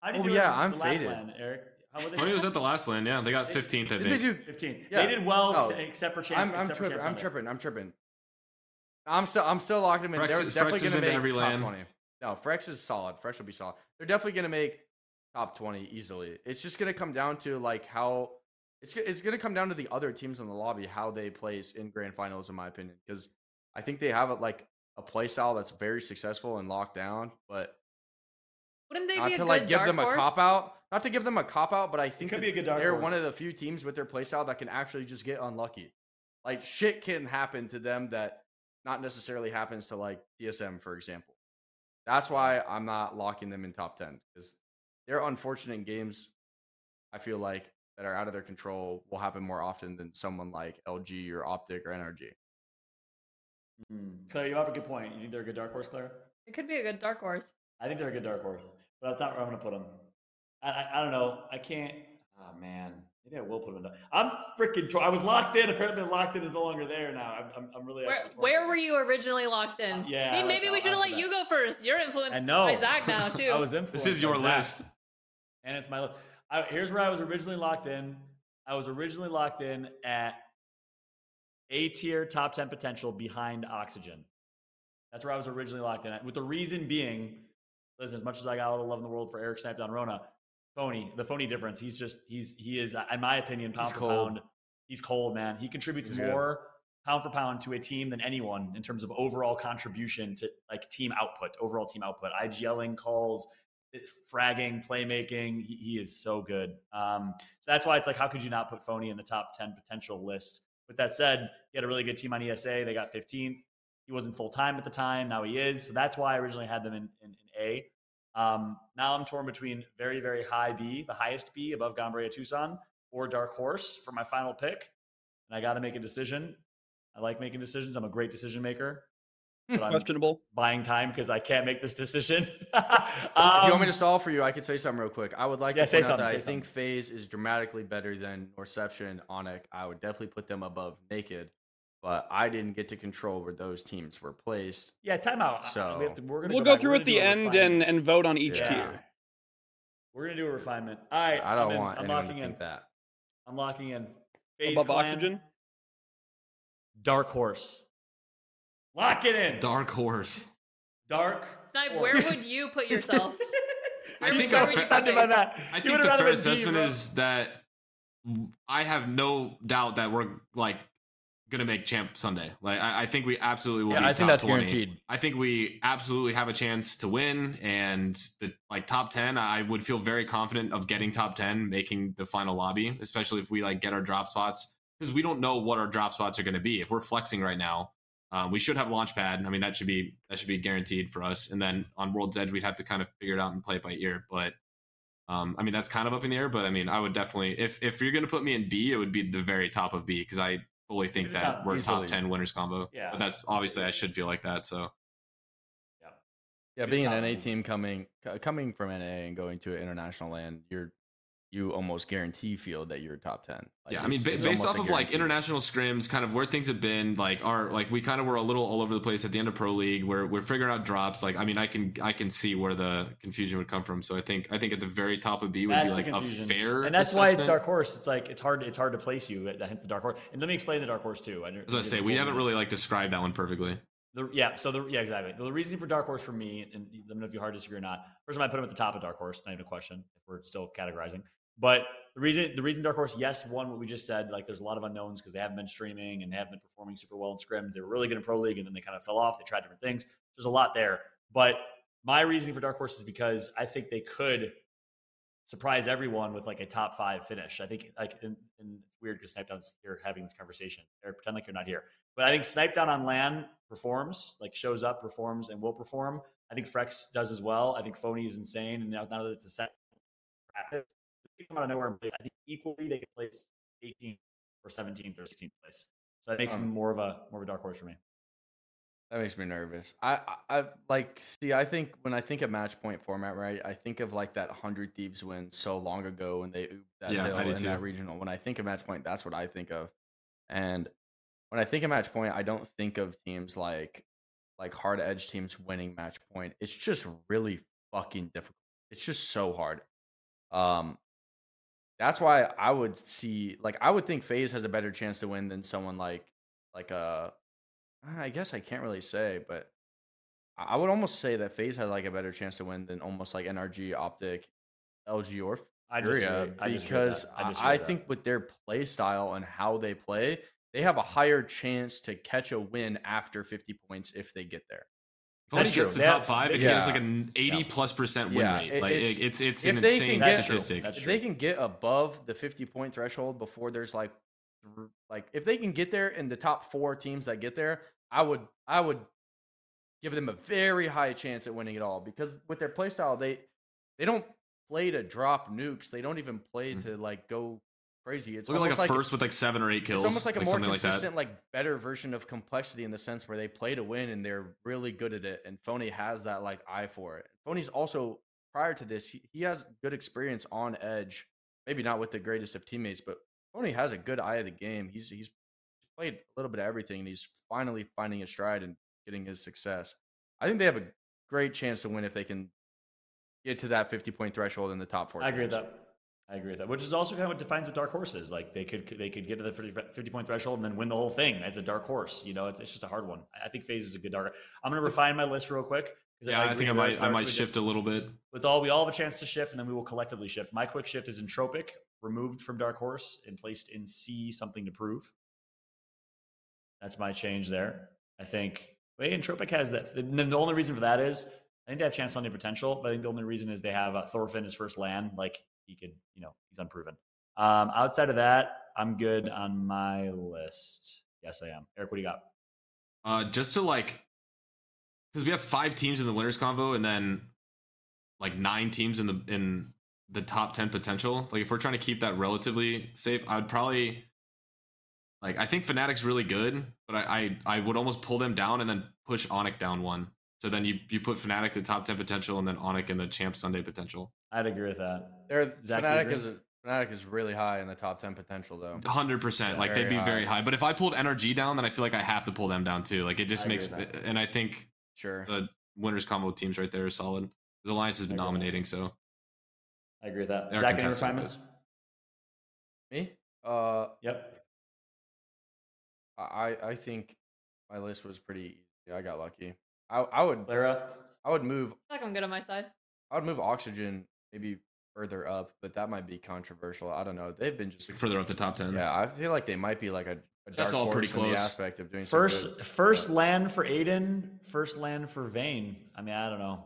How did Oh, you yeah, I'm the last faded. LAN, Eric? How they? Was at the last land, yeah, they got 15th, I Did they think. do? 15. Yeah. They did well, No. except, except for champ. I'm, I'm tripping. Champ I'm tripping. I'm tripping. I'm still I'm still locking them in. Frex- They're definitely going to been make every top LAN. twenty. No, Frex is solid. Frex will be solid. They're definitely going to make top twenty easily. It's just going to come down to like how it's it's going to come down to the other teams in the lobby how they place in grand finals, in my opinion, because I think they have a, like a play style that's very successful and locked down, but Wouldn't they not be a to good like give them horse? a cop out. Not to give them a cop out, but I think could that be a good dark they're horse. one of the few teams with their playstyle that can actually just get unlucky. Like shit can happen to them that not necessarily happens to like TSM, for example. That's why I'm not locking them in top ten because they're unfortunate games. I feel like that are out of their control will happen more often than someone like LG or OpTic or NRG. Hmm. Claire, you have a good point. You think they're a good dark horse, Claire? It could be a good dark horse. I think they're a good dark horse, but that's not where I'm going to put them. I, I, I don't know. I can't. Oh man, maybe I will put them in. I'm freaking. Tro- I was locked in. Apparently, locked in is no longer there now. I'm, I'm, I'm really. Where, actually where were you originally locked in? Uh, yeah, Hey, maybe that. we should have let answer you go first. You're influenced I know. by Zach now too. I was influenced. This is by your Zach. list. and it's my list. I, here's where I was originally locked in. I was originally locked in at A tier, top ten potential behind Oxygen. That's where I was originally locked in at. With the reason being, listen, as much as I got all the love in the world for Eric Snip3down Wrona, phony, the phony difference. He's just he's he is, in my opinion, pound He's for cold. pound. He's cold, man. He contributes He's good. more pound for pound to a team than anyone in terms of overall contribution to like team output, overall team output. IGLing calls, fragging, playmaking. He, he is so good. Um, so that's why it's like, how could you not put Phony in the top 10 potential list? With that said, he had a really good team on ESA. They got 15th. He wasn't full time at the time. Now he is. So that's why I originally had them in, in, in A. Um, now I'm torn between very, very high B, the highest B above Gambrea Tucson, or Dark Horse for my final pick. And I got to make a decision. I like making decisions. I'm a great decision maker. But I'm Questionable. buying time because I can't make this decision. if you want me Um, to stall for you, I could say something real quick. I would like Yeah, to say point out that something, I say think FaZe is dramatically better than Northeption, Onic. I would definitely put them above Naked, but I didn't get to control where those teams were placed. Yeah, timeout. So- we have to, we're gonna We'll go, go through We're at the end and, and vote on each Yeah. tier. We're gonna do a refinement. All right, I don't I'm in. want I'm locking to in. think that. I'm locking in. FaZe Above Clan, oxygen. Dark Horse. Lock it in. Dark horse. Dark. Snipe, Horse. where would you put yourself? I think would- our where would fa- put offended by that. I think the fair been D, assessment is that I have no doubt that we're like gonna make champ Sunday. Like I, I think we absolutely will. Yeah, I think that's 20. guaranteed. I think we absolutely have a chance to win, and the like top ten. I would feel very confident of getting top ten, making the final lobby, especially if we like get our drop spots because we don't know what our drop spots are going to be. If we're flexing right now, uh, we should have launchpad. I mean, that should be that should be guaranteed for us. And then on World's Edge, we'd have to kind of figure it out and play it by ear. But um, I mean, that's kind of up in the air. But I mean, I would definitely if if you're going to put me in B, it would be the very top of B because I fully think that top- we're easily. top ten winners combo. Yeah. but that's obviously I should feel like that. So. Yeah, yeah. being an NA team coming coming from NA and going to an international LAN, you're you almost guarantee feel that you're top ten. Like, yeah, I mean, it's- ba- it's based off of like international scrims, kind of where things have been, like our like we kind of were a little all over the place at the end of pro league. Where we're figuring out drops. Like, I mean, I can I can see where the confusion would come from. So I think I think at the very top of B would That's be like a fair, and that's why it's. Dark Horse. It's like it's hard. It's hard to place you. Hence the Dark Horse. And let me explain the Dark Horse too. I As I say, we haven't really like described that one perfectly. The, yeah, so the yeah exactly. The reason for Dark Horse for me, and let me know if you hard disagree or not. First, of all, I put him at the top of Dark Horse. Not even a question if we're still categorizing. But the reason the reason Dark Horse, yes, one what we just said, like there's a lot of unknowns because they haven't been streaming and they haven't been performing super well in scrims. They were really good in pro league and then they kind of fell off. They tried different things. There's a lot there. But my reasoning for Dark Horse is because I think they could surprise everyone with like a top five finish. I think like and, and it's weird because Snip3down's here having this conversation or pretend like you're not here. But I think Snipe Down on LAN performs, like shows up, performs, and will perform. I think Frex does as well. I think Phony is insane, and now, now that it's a set come out of nowhere and play. I think equally they could place 18th or 17th or 16th place. So that makes Um, him more of a more of a dark horse for me. That makes me nervous. I, I, I like see. I think when I think of match point format, right? I think of like that hundred thieves win so long ago when they ooped that Yeah, hill I do in that regional. When I think of match point, that's what I think of. And when I think of match point, I don't think of teams like like hard edge teams winning match point. It's just really fucking difficult. It's just so hard. Um, that's why I would see like I would think FaZe has a better chance to win than someone like like a I guess I can't really say, but I I would almost say that FaZe has like a better chance to win than almost like NRG, OpTic, LG, or I Furia. I with because. I, disagree I with think with their play style and how they play, they have a higher chance to catch a win after 50 points if they get there. If only That's gets true. the top have- five, it yeah. gets like an 80 Yeah. plus percent win Yeah, rate. Like it's- it's it's if an they can insane get- That's true. statistic. That's if they can get above the 50 point threshold before there's like like if they can get there in the top four teams that get there i would i would give them a very high chance at winning it all because with their play style they they don't play to drop nukes they don't even play Mhm. to like go crazy it's Look like a like first with like seven or eight kills. it's almost like a more something like that. consistent, like, better version of complexity in the sense where they play to win and they're really good at it. And Phony has that like eye for it. Phony's also prior to this, he, he has good experience on edge. Maybe not with the greatest of teammates, but Phony has a good eye of the game. He's he's played a little bit of everything, and he's finally finding his stride and getting his success. I think they have a great chance to win if they can get to that 50 point threshold in the top four. I agree with that. I agree with that. Which is also kind of what defines what dark horse is. Like they could they could get to the 50, 50 point threshold and then win the whole thing as a dark horse. You know, it's, it's just a hard one. I think FaZe is a good dark. I'm going to refine my list real quick. Yeah, I, agree think I might I might shift a little bit. With all we all have a chance to shift, and then we will collectively shift. My quick shift is Entropiq, removed from dark horse and placed in C. Something to prove. That's my change there. I think. Wait, Entropiq has that. And then the only reason for that is I think they have chance on potential, but I think the only reason is they have uh, Thorfinn his first LAN. Like he could, you know, he's unproven. Um, outside of that, I'm good on my list. Yes, I am. Eric, what do you got? Uh, just to like, because we have five teams in the winners convo, and then like nine teams in the in the top ten potential. Like, if we're trying to keep that relatively safe, I'd probably like. I think Fnatic's really good, but I I, I would almost pull them down and then push Onic down one. So then you you put Fnatic the top ten potential, and then Onic in the Champ Sunday potential. I'd agree with that. They're, Zach, Fnatic is a, Fnatic is really high in the top 10 potential though. Hundred percent. Like they'd very be very high. high. But if I pulled NRG down, then I feel like I have to pull them down too. Like it just I makes. And I think Sure. the winners combo teams right there are solid. The Alliance has been I agree with that. dominating, so I agree with that. They're Zach, any contested, refinements? Me? Uh, Yep. I I think my list was pretty easy. I got lucky. I I would Lara? I would move I feel like I'm good on my side. I would move oxygen maybe further up, but that might be controversial. I don't know. They've been just further up the top ten. yeah. I feel like they might be like a, a dark That's all pretty horse the close. aspect of doing First, good- first yeah. LAN for Aiden. First LAN for Vayne. I mean, I don't know.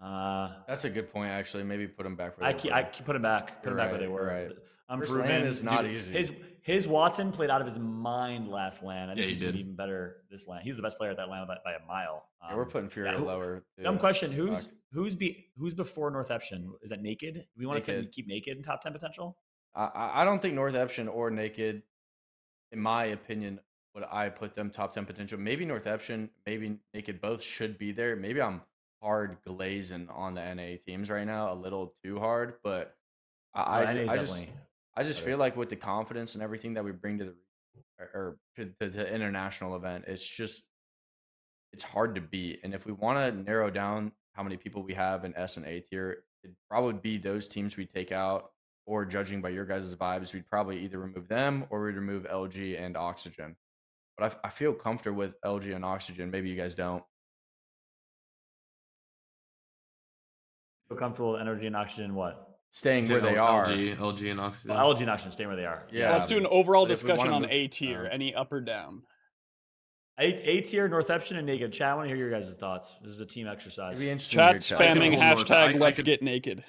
Uh, That's a good point. Actually, maybe put them back. Where I they keep, were. I keep put him back. Put him You're back where they were. you're right. Unproven LAN is not Dude, easy. His his Watson played out of his mind last LAN. I think Yeah, he he's did. even better this LAN. He's the best player at that LAN by, by a mile. Yeah, we're Um, putting Furia who- lower. Dumb question. Who's Fuck. who's be who's before Northeption? Is that Naked? Do we want to keep Naked in top ten potential? I- I, I don't think Northeption or Naked, in my opinion, would I put them top 10 potential. Maybe Northeption, maybe Naked both should be there. Maybe I'm hard glazing on the NA teams right now, a little too hard, but I, I, Uh, NA is I just, definitely. I just feel like with the confidence and everything that we bring to the or, to the, the international event, it's just it's hard to beat. And if we want to narrow down how many people we have in S and A tier, it'd probably be those teams we take out. Or judging by your guys' vibes, we'd probably either remove them or we'd remove LG and Oxygen. But I, I feel comfortable with LG and Oxygen. Maybe you guys don't. Feel comfortable with energy and oxygen. What? Staying Is where they L- are. LG, LG, and Oxygen. Well, LG and oxygen staying where they are. Yeah. Let's do an overall but discussion on A tier. uh, Any up or down? A, A tier, Northeption, and Naked. Chat, I want to hear your guys' thoughts. This is a team exercise. It'd be interesting to hear Chat chat. I can spamming hashtag I- I Let's could- Get Naked.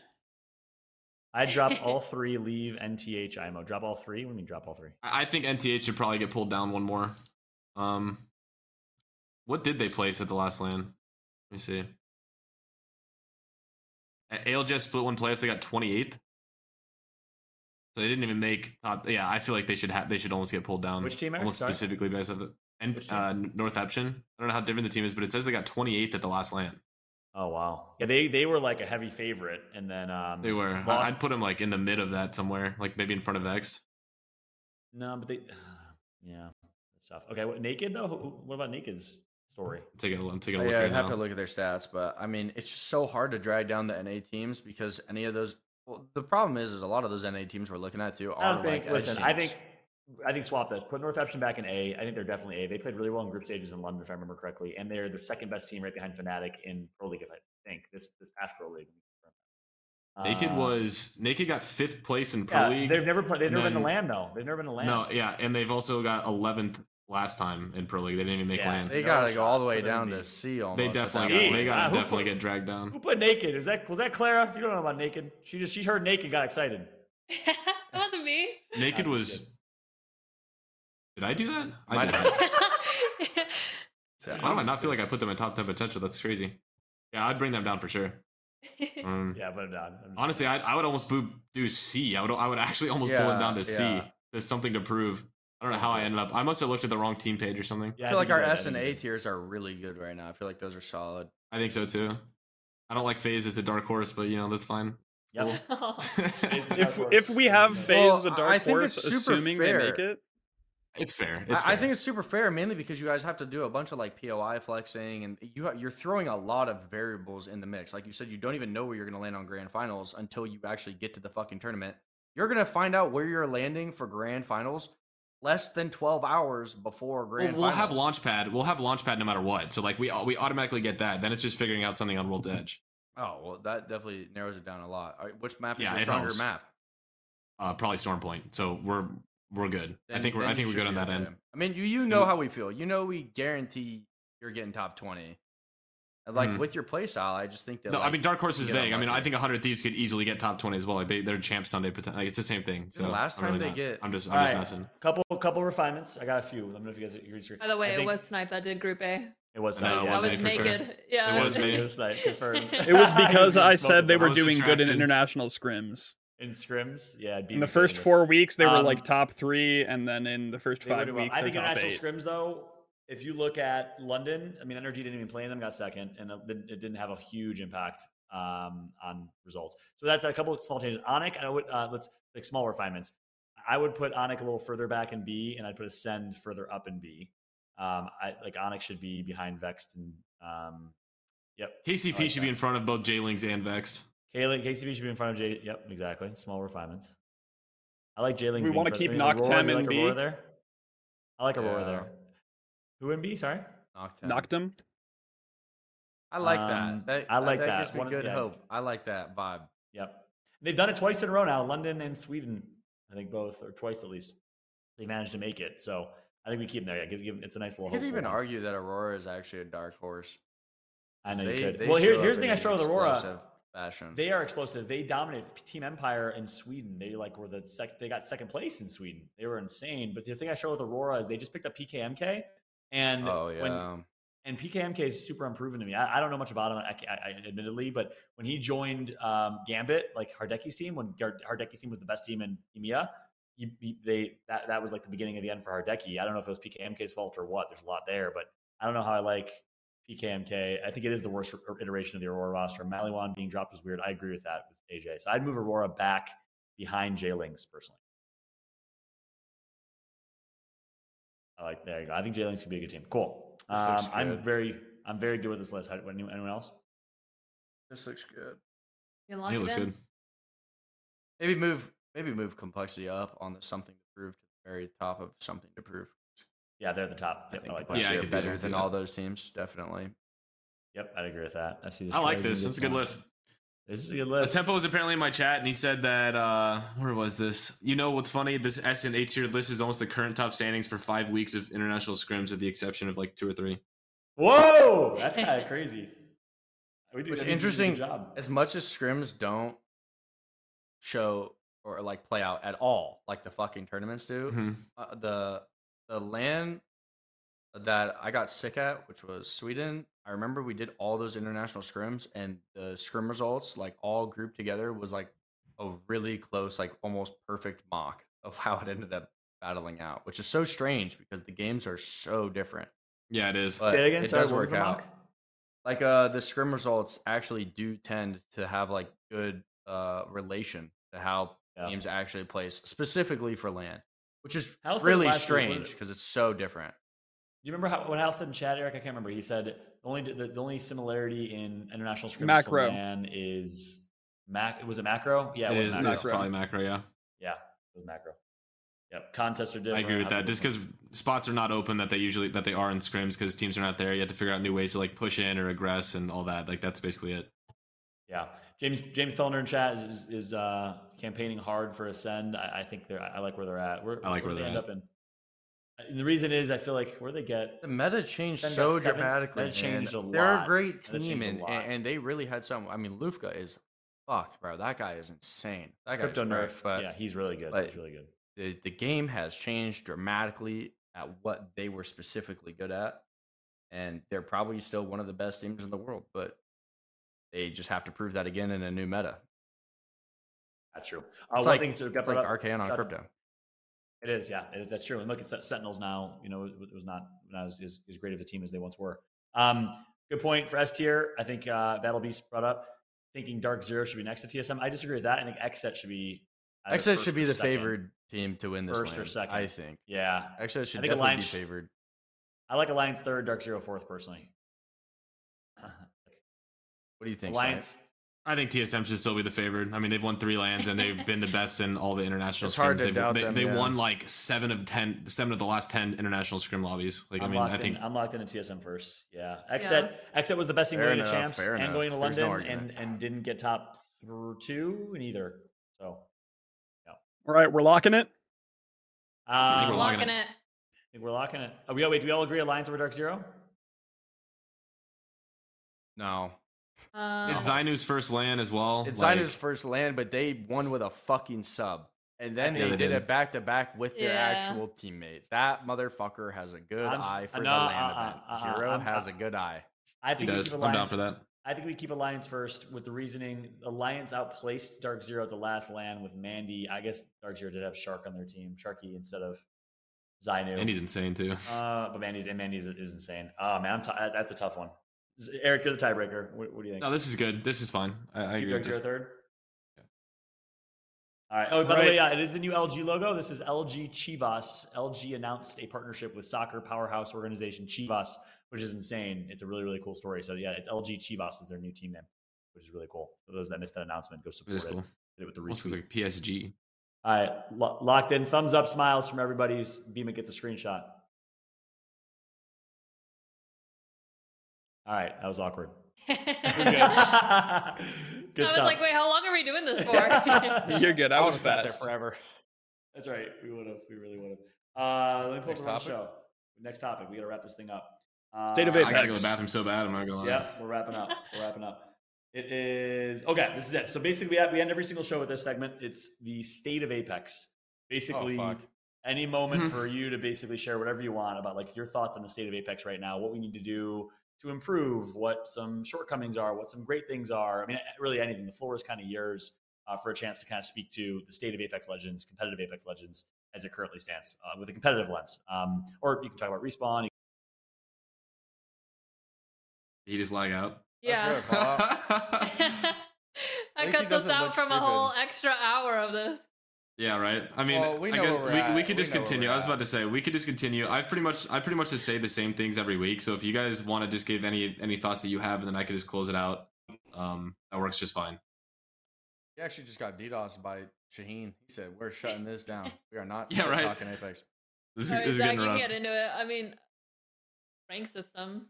I'd drop all three, leave NTH, IMO. Drop all three? What do you mean drop all three? I I think NTH should probably get pulled down one more. Um, what did they place at the last LAN? Let me see. ALGS split one playoffs, they got 28th. So they didn't even make top. Yeah, I feel like they should have. They should almost get pulled down. Which team, Eric? Almost Sorry? specifically based on. And uh, Northeption. I don't know how different the team is, but it says they got 28th at the last LAN. Oh wow. Yeah, they they were like a heavy favorite, and then um They were. Lost- I'd put them like in the mid of that somewhere, like maybe in front of X. no, but they yeah, that's tough. Okay, what, naked though. What about naked's story? Take it. I'm taking a look yeah, right I'd have now. to look at their stats, but I mean, it's just so hard to drag down the NA teams because any of those. Well, the problem is, is a lot of those NA teams we're looking at too I are don't think. like edge listen, I think. I think swap this. Put Northeption back in A. I think they're definitely A. They played really well in group stages in London, if I remember correctly, and they're the second best team right behind Fnatic in Pro League, if I think this this past Pro League. Naked Uh, was Naked got fifth place in Pro Yeah, League. they've never played. They've and never been to then- LAN though. They've never been to LAN. No, yeah, and they've also got 11th last time in Pro League. They didn't even make Yeah, LAN. they gotta go all the way down to to C almost. They definitely, got, they gotta who definitely put- get dragged down. Who put naked? Is that was that Clara? You don't know about naked. She just she heard naked, got excited. that wasn't me. Naked I'm was. just Did I do that? I did. have. that. How do I not feel like I put them in top 10 potential? That's crazy. Yeah, I'd bring them down for sure. Um, Yeah, put him down. I'm Honestly, I, I would almost boo, do C. I would I would actually almost pull him down to Yeah, C. There's something to prove. I don't know how I ended up. I must have looked at the wrong team page or something. yeah, I feel like our you did. I S and think you A tiers are really good right now. I feel like those are solid. I think so too. I don't like FaZe as a dark horse, but you know that's fine. Yep. Oh. If if we have Well, FaZe as a I dark think horse, it's super assuming they make it, it's fair. I, It's I fair. think it's super fair, mainly because you guys have to do a bunch of like POI flexing, and you ha- you're throwing a lot of variables in the mix. Like you said, you don't even know where you're going to land on grand finals until you actually get to the fucking tournament. You're going to find out where you're landing for grand finals less than 12 hours before Well, grand. we'll have finals. Launchpad. We'll have Launchpad no matter what. So like we we automatically get that. Then it's just figuring out something on World's Edge. Oh well, that definitely narrows it down a lot. Right, which map is Yeah, it stronger helps. map? Uh, probably Storm Point. So we're we're good. I think we're I think we're good on that end. I mean, you you know how we feel. You know we guarantee you're getting top 20. And, Like Mhm. with your play style, I just think that. No, I mean Dark Horse is get vague. I mean I think 100 Thieves could easily get top 20 as well. Like they they're champs Sunday. poten- Like it's the same thing. So last I'm time really they not- get- I'm just I'm All just right. messing. Couple couple refinements. I got a few. Let me know if you guys agree. By the way, I it was Snipe that did Group A. it was. No, Snipe, yeah. I was was me for sure. naked. Yeah. It was me. It was Snipe, confirmed. it was because I said they were I was doing good in international scrims. in scrims. Yeah, In the first four weeks, they were Um, like top three, and then in the first five weeks, I think top international scrims though. If you look at London, I mean, NRG didn't even play in them, got second, and it didn't- have a huge impact um, on results. So that's a couple of small changes. Onic, I would uh, let's like small refinements. I would put Onic a little further back in B, and I'd put Ascend further up in B. Um, I like Onic should be behind Vexed and um, yep. KCP like should that. be in front of both J-Lings and Vexed. Kayla, KCB should be in front of J. Yep, exactly. Small refinements. I like J. We wanna keep Noctem in B? there. I like Aurora Yeah. there. Who in be? Sorry. Knocked him. I like Um, that. that. I like that. that. gives me One of- good yeah. hope. I like that vibe. Yep. They've done it twice in a row now. London and Sweden, I think both, or twice at least. They managed to make it. So I think we keep them there. Yeah, give, give, it's a nice little. You could even argue that Aurora is actually a dark horse. I know They- you could. they Well, here, here's the thing I struggle with Aurora. Fashion. They are explosive. They dominated Team Empire in Sweden. They like were the sec- they got second place in Sweden. They were insane. But the thing I show with Aurora is they just picked up PKMK, and oh yeah. when and PKMK is super unproven to me. I, I don't know much about him, I, I, admittedly, but when he joined um, Gambit, like Hardecki's team, when Hardecki's team was the best team in EMEA, he, he- they that that was like the beginning of the end for Hardecki. I don't know if it was PKMK's fault or what. There's a lot there, but I don't know how I like PKMK. I think it is the worst iteration of the Aurora roster. Maliwan being dropped was weird. I agree with that with AJ. So I'd move Aurora back behind J-Lings personally. I like there you go. I think J-Lings could be a good team. Cool. This looks Um, I'm very I'm very good with this list. How- Anyone anyone else? this looks good. You can lock He it looks in. good. Maybe move maybe move complexity up on the something to prove to the very top of something to prove. Yeah, they're at the top. I Yep, think I like complexity Yeah, I are could do that, I better than that. all those teams, definitely. Yep, I'd agree with that. I see this. I like this. That's a good point. list. This is a good The list. tempo was apparently in my chat, and he said that uh where was this? You know what's funny? This S and A tier list is almost the current top standings for five weeks of international scrims, with the exception of like two or three. Whoa, that's kind of crazy. We do What's that means we do a interesting, job. as much as scrims don't show or like play out at all like the fucking tournaments do. Mhm. Uh, the the LAN that I got sick at, which was Sweden, I remember we did all those international scrims and the scrim results, like all grouped together, was like a really close, like almost perfect mock of how it ended up battling out, which is so strange because the games are so different. Yeah, it is. But Say it again. it Sorry, does work out. mock? Like uh the scrim results actually do tend to have like good uh relation to how Yeah. teams actually place specifically for LAN, which is really strange because it's so different. Do you remember how, what Hal said in chat, Eric? I can't remember. He said the only the, the only similarity in international scrims Macro. to LAN is mac. It was it macro? Yeah, it it, is. was macro. It's probably macro. Yeah, Yeah, it was macro. Yep, contests are different. I agree with that. Just because spots are not open that they usually that they are in scrims because teams are not there. You have to figure out new ways to like push in or aggress and all that. Like that's basically it. Yeah, James James Pellner in chat is is, is uh, campaigning hard for Ascend. I, I think they're. I like where they're at. Where, I like where where they they're end up in. And the reason is, I feel like where they get The meta changed so us seventh, dramatically. meta changed a They're a great team, changed a and, they really had some. I mean, Lufka is fucked, bro. That guy is insane. That guy's crypto nerf. but yeah, he's really good. he's really good. the the game has changed dramatically at what they were specifically good at, and they're probably still one of the best teams in the world. But they just have to prove that again in a new meta. That's true. Uh, It's like thing to get it's like up- Arcane on crypto. It is, yeah, it is, that's true. And look at Sentinels now. You know, it, it was not not as, as, as great of a team as they once were. Um, good point for S tier. I think uh, Battle Beast brought up thinking Dark Zero should be next to TSM. I disagree with that. I think XSET should be. XSET should be the second. favored team to win this. First or second. I think. Yeah, XSET should I think definitely Alliance- be favored. I like Alliance third, Dark Zero fourth personally. What do you think? Alliance. Science? I think TSM should still be the favored. I mean, they've won three LANs and they've been the best in all the international It's scrims. hard to They've- doubt they them, they yeah. won like seven of ten, seven of the last ten international scrim lobbies. Like, i I'm mean, locked I think in, I'm locked into TSM first. Yeah, XSET XSET was the best thing going to enough, champs fair and enough. going to There's no London and and didn't get top th- two in either. So yeah. All right, we're locking it. I think um, we're locking Locking it. it. I think we're locking it. Oh, we wait. Do we all agree Alliance over Dark Zero? No, Um, it's Zainu's first LAN as well. it's like, Zainu's first LAN, but they won with a fucking sub. And then they, they did did. it back to back with their Yeah. actual teammate. That motherfucker has a good I'm eye for no, the uh, LAN uh, event. uh, Zero I'm- has uh, a good eye. I think we does. keep I'm down Alliance. for that. I think we keep Alliance first with the reasoning Alliance outplaced Dark Zero at the last LAN with Mandy. I guess Dark Zero did have Shark on their team, Sharky instead of Zainu. And he's insane too. uh, but Mandy's and Mandy's is insane. Oh man, I'm t- that's a tough one. Eric, you're the tiebreaker. What, what do you think? No, this is good. This is fine. I, I Keep agree Dark with Zero this. third. All right. Oh, by the way, yeah, uh, it is the new LG logo. This is LG Chivas. LG announced a partnership with soccer powerhouse organization Chivas, which is insane. It's a really, really cool story. So yeah, it's LG Chivas is their new team name, which is really cool. For those that missed that announcement, go support it. cool. It with the Also, retweet. it's like PSG. All right, lo- locked in. Thumbs up, smiles from everybody's. Beam it, get the screenshot. All right, that was awkward. I Good was stuff. like, wait, how long are we doing this for? You're good. I was would've sat there forever. That's right. We would have. We really would have. Uh, let me pull Next up the topic? show. Next topic. We got to wrap this thing up. Uh, State of Apex. I gotta go to the bathroom so bad. I'm not gonna lie. Yeah, we're wrapping up. We're wrapping up. It is okay. This is it. So basically, we, have, we end every single show with this segment. It's the state of Apex. Basically, fuck. any moment Mhm. for you to basically share whatever you want about like your thoughts on the state of Apex right now, what we need to do to improve, what some shortcomings are, what some great things are. I mean, really anything. The floor is kind of yours uh, for a chance to kind of speak to the state of Apex Legends, competitive Apex Legends as it currently stands uh, with a competitive lens. Um, or you can talk about respawn. He just lag out. yeah. I cut Fallout. that least he cuts us doesn't out look from a whole extra hour of this. Yeah, right. I mean, Well, we I guess we're we, we could just know where continue. I was about to say we could just continue. I've pretty much I pretty much just say the same things every week. So if you guys want to just give any any thoughts that you have, and then I could just close it out. Um, that works just fine. He actually just got DDoS by Shaheen. He said, "We're shutting this down. We are not Yeah, right. talking Apex." This is, All right, this is Zach, getting you can rough. get into it. I mean, rank system.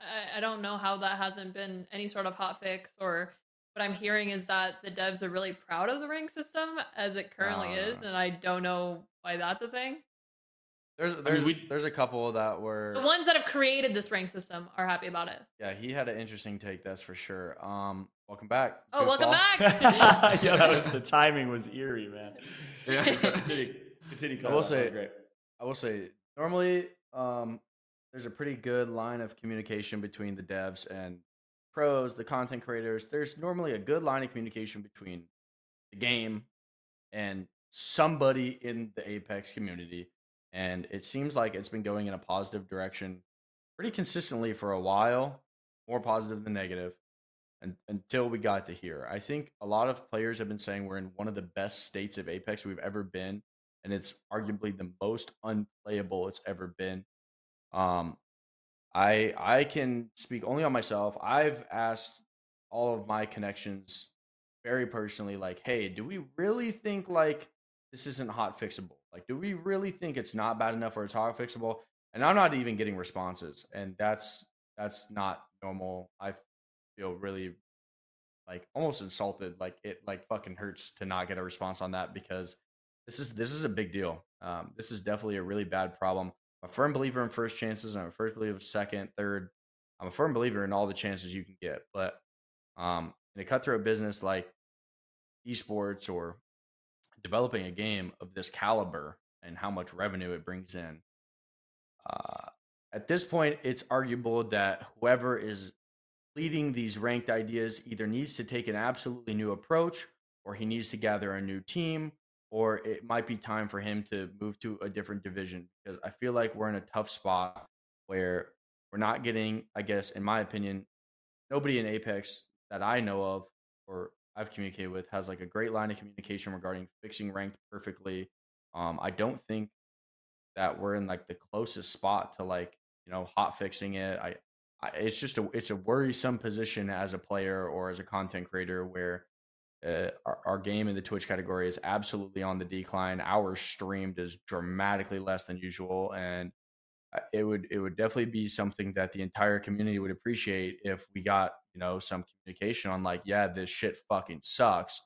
I, I don't know how that hasn't been any sort of hot fix or what I'm hearing is that the devs are really proud of the rank system as it currently No, no, is, and I don't know why that's a thing. There's I there's mean, we- there's a couple that were The ones that have created this rank system are happy about it. yeah he had an interesting take that's for sure. Um, welcome back. Oh, welcome Goofball. back. yeah, that was the timing was eerie, man. Yeah. continue, continue. I will say- great. I will say normally um, there's a pretty good line of communication between the devs and pros, the content creators. There's normally a good line of communication between the game and somebody in the Apex community. And it seems like it's been going in a positive direction pretty consistently for a while, more positive than negative, and, until we got to here. I think a lot of players have been saying we're in one of the best states of Apex we've ever been and it's arguably the most unplayable it's ever been. Um, I I can speak only on myself. I've asked all of my connections very personally, like, hey, do we really think like this isn't hot fixable? Like, do we really think it's not bad enough where it's hot fixable? And I'm not even getting responses, and that's that's not normal. I feel really like almost insulted. Like it like fucking hurts to not get a response on that because this is this is a big deal. Um, this is definitely a really bad problem. A firm believer in first chances. I'm a first believer in second, third. I'm a firm believer in all the chances you can get. But um, in a cutthroat business like esports or developing a game of this caliber and how much revenue it brings in, uh, at this point, it's arguable that whoever is leading these ranked ideas either needs to take an absolutely new approach or he needs to gather a new team or it might be time for him to move to a different division because I feel like we're in a tough spot where we're not getting, I guess, in my opinion, nobody in Apex that I know of or I've communicated with has like a great line of communication regarding fixing ranked perfectly. Um, I don't think that we're in like the closest spot to like you know hot fixing it. I, I it's just a it's a worrisome position as a player or as a content creator where uh, our, our game in the Twitch category is absolutely on the decline. Hours streamed is dramatically less than usual, and uh, it would it would definitely be something that the entire community would appreciate if we got you know some communication on like, yeah, this shit fucking sucks.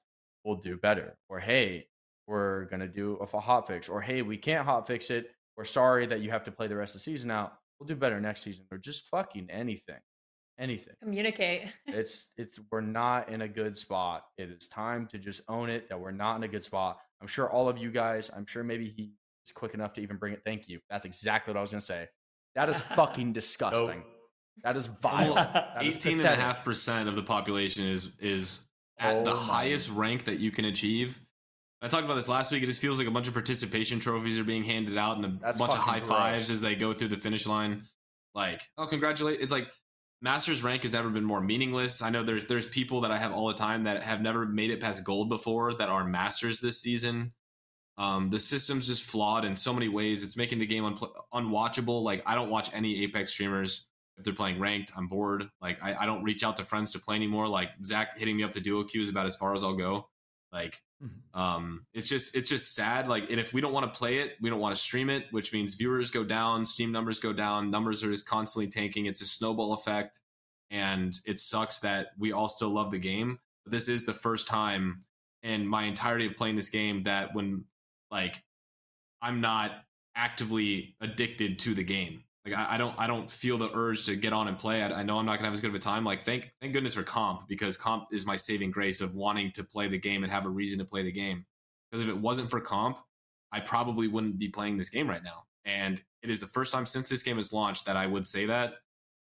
We'll do better, or hey, we're gonna do a hot fix, or hey, we can't hot fix it. We're sorry that you have to play the rest of the season out. We'll do better next season, or just fucking anything, anything Communicate. it's it's we're not in a good spot. It is time to just own it that we're not in a good spot. I'm sure all of you guys, I'm sure maybe he is quick enough to even bring it. Thank you. That's exactly what I was gonna say. That is fucking disgusting. Nope. That is vile. That is 18 and a half percent of the population is is at the Oh my. highest rank that you can achieve. I talked about this last week. It just feels like a bunch of participation trophies are being handed out and a That's bunch of high fucking fives as they go through the finish line. Like, oh, congratulate! It's like Masters rank has never been more meaningless. I know there's there's people that I have all the time that have never made it past gold before that are Masters this season. Um, the system's just flawed in so many ways. It's making the game unpl- unwatchable. Like, I don't watch any Apex streamers if they're playing ranked. I'm bored. Like, I, I don't reach out to friends to play anymore. Like, Zach hitting me up to duo queue is about as far as I'll go. Like, um, it's just it's just sad. Like, and if we don't want to play it, we don't want to stream it, which means viewers go down, Steam numbers go down, numbers are just constantly tanking. It's a snowball effect, and it sucks that we all still love the game. But this is the first time in my entirety of playing this game that when like I'm not actively addicted to the game. Like I, I don't I don't feel the urge to get on and play. I, I know I'm not gonna have as good of a time. Like thank thank goodness for comp because comp is my saving grace of wanting to play the game and have a reason to play the game. Because if it wasn't for comp, I probably wouldn't be playing this game right now. And it is the first time since this game has launched that I would say that.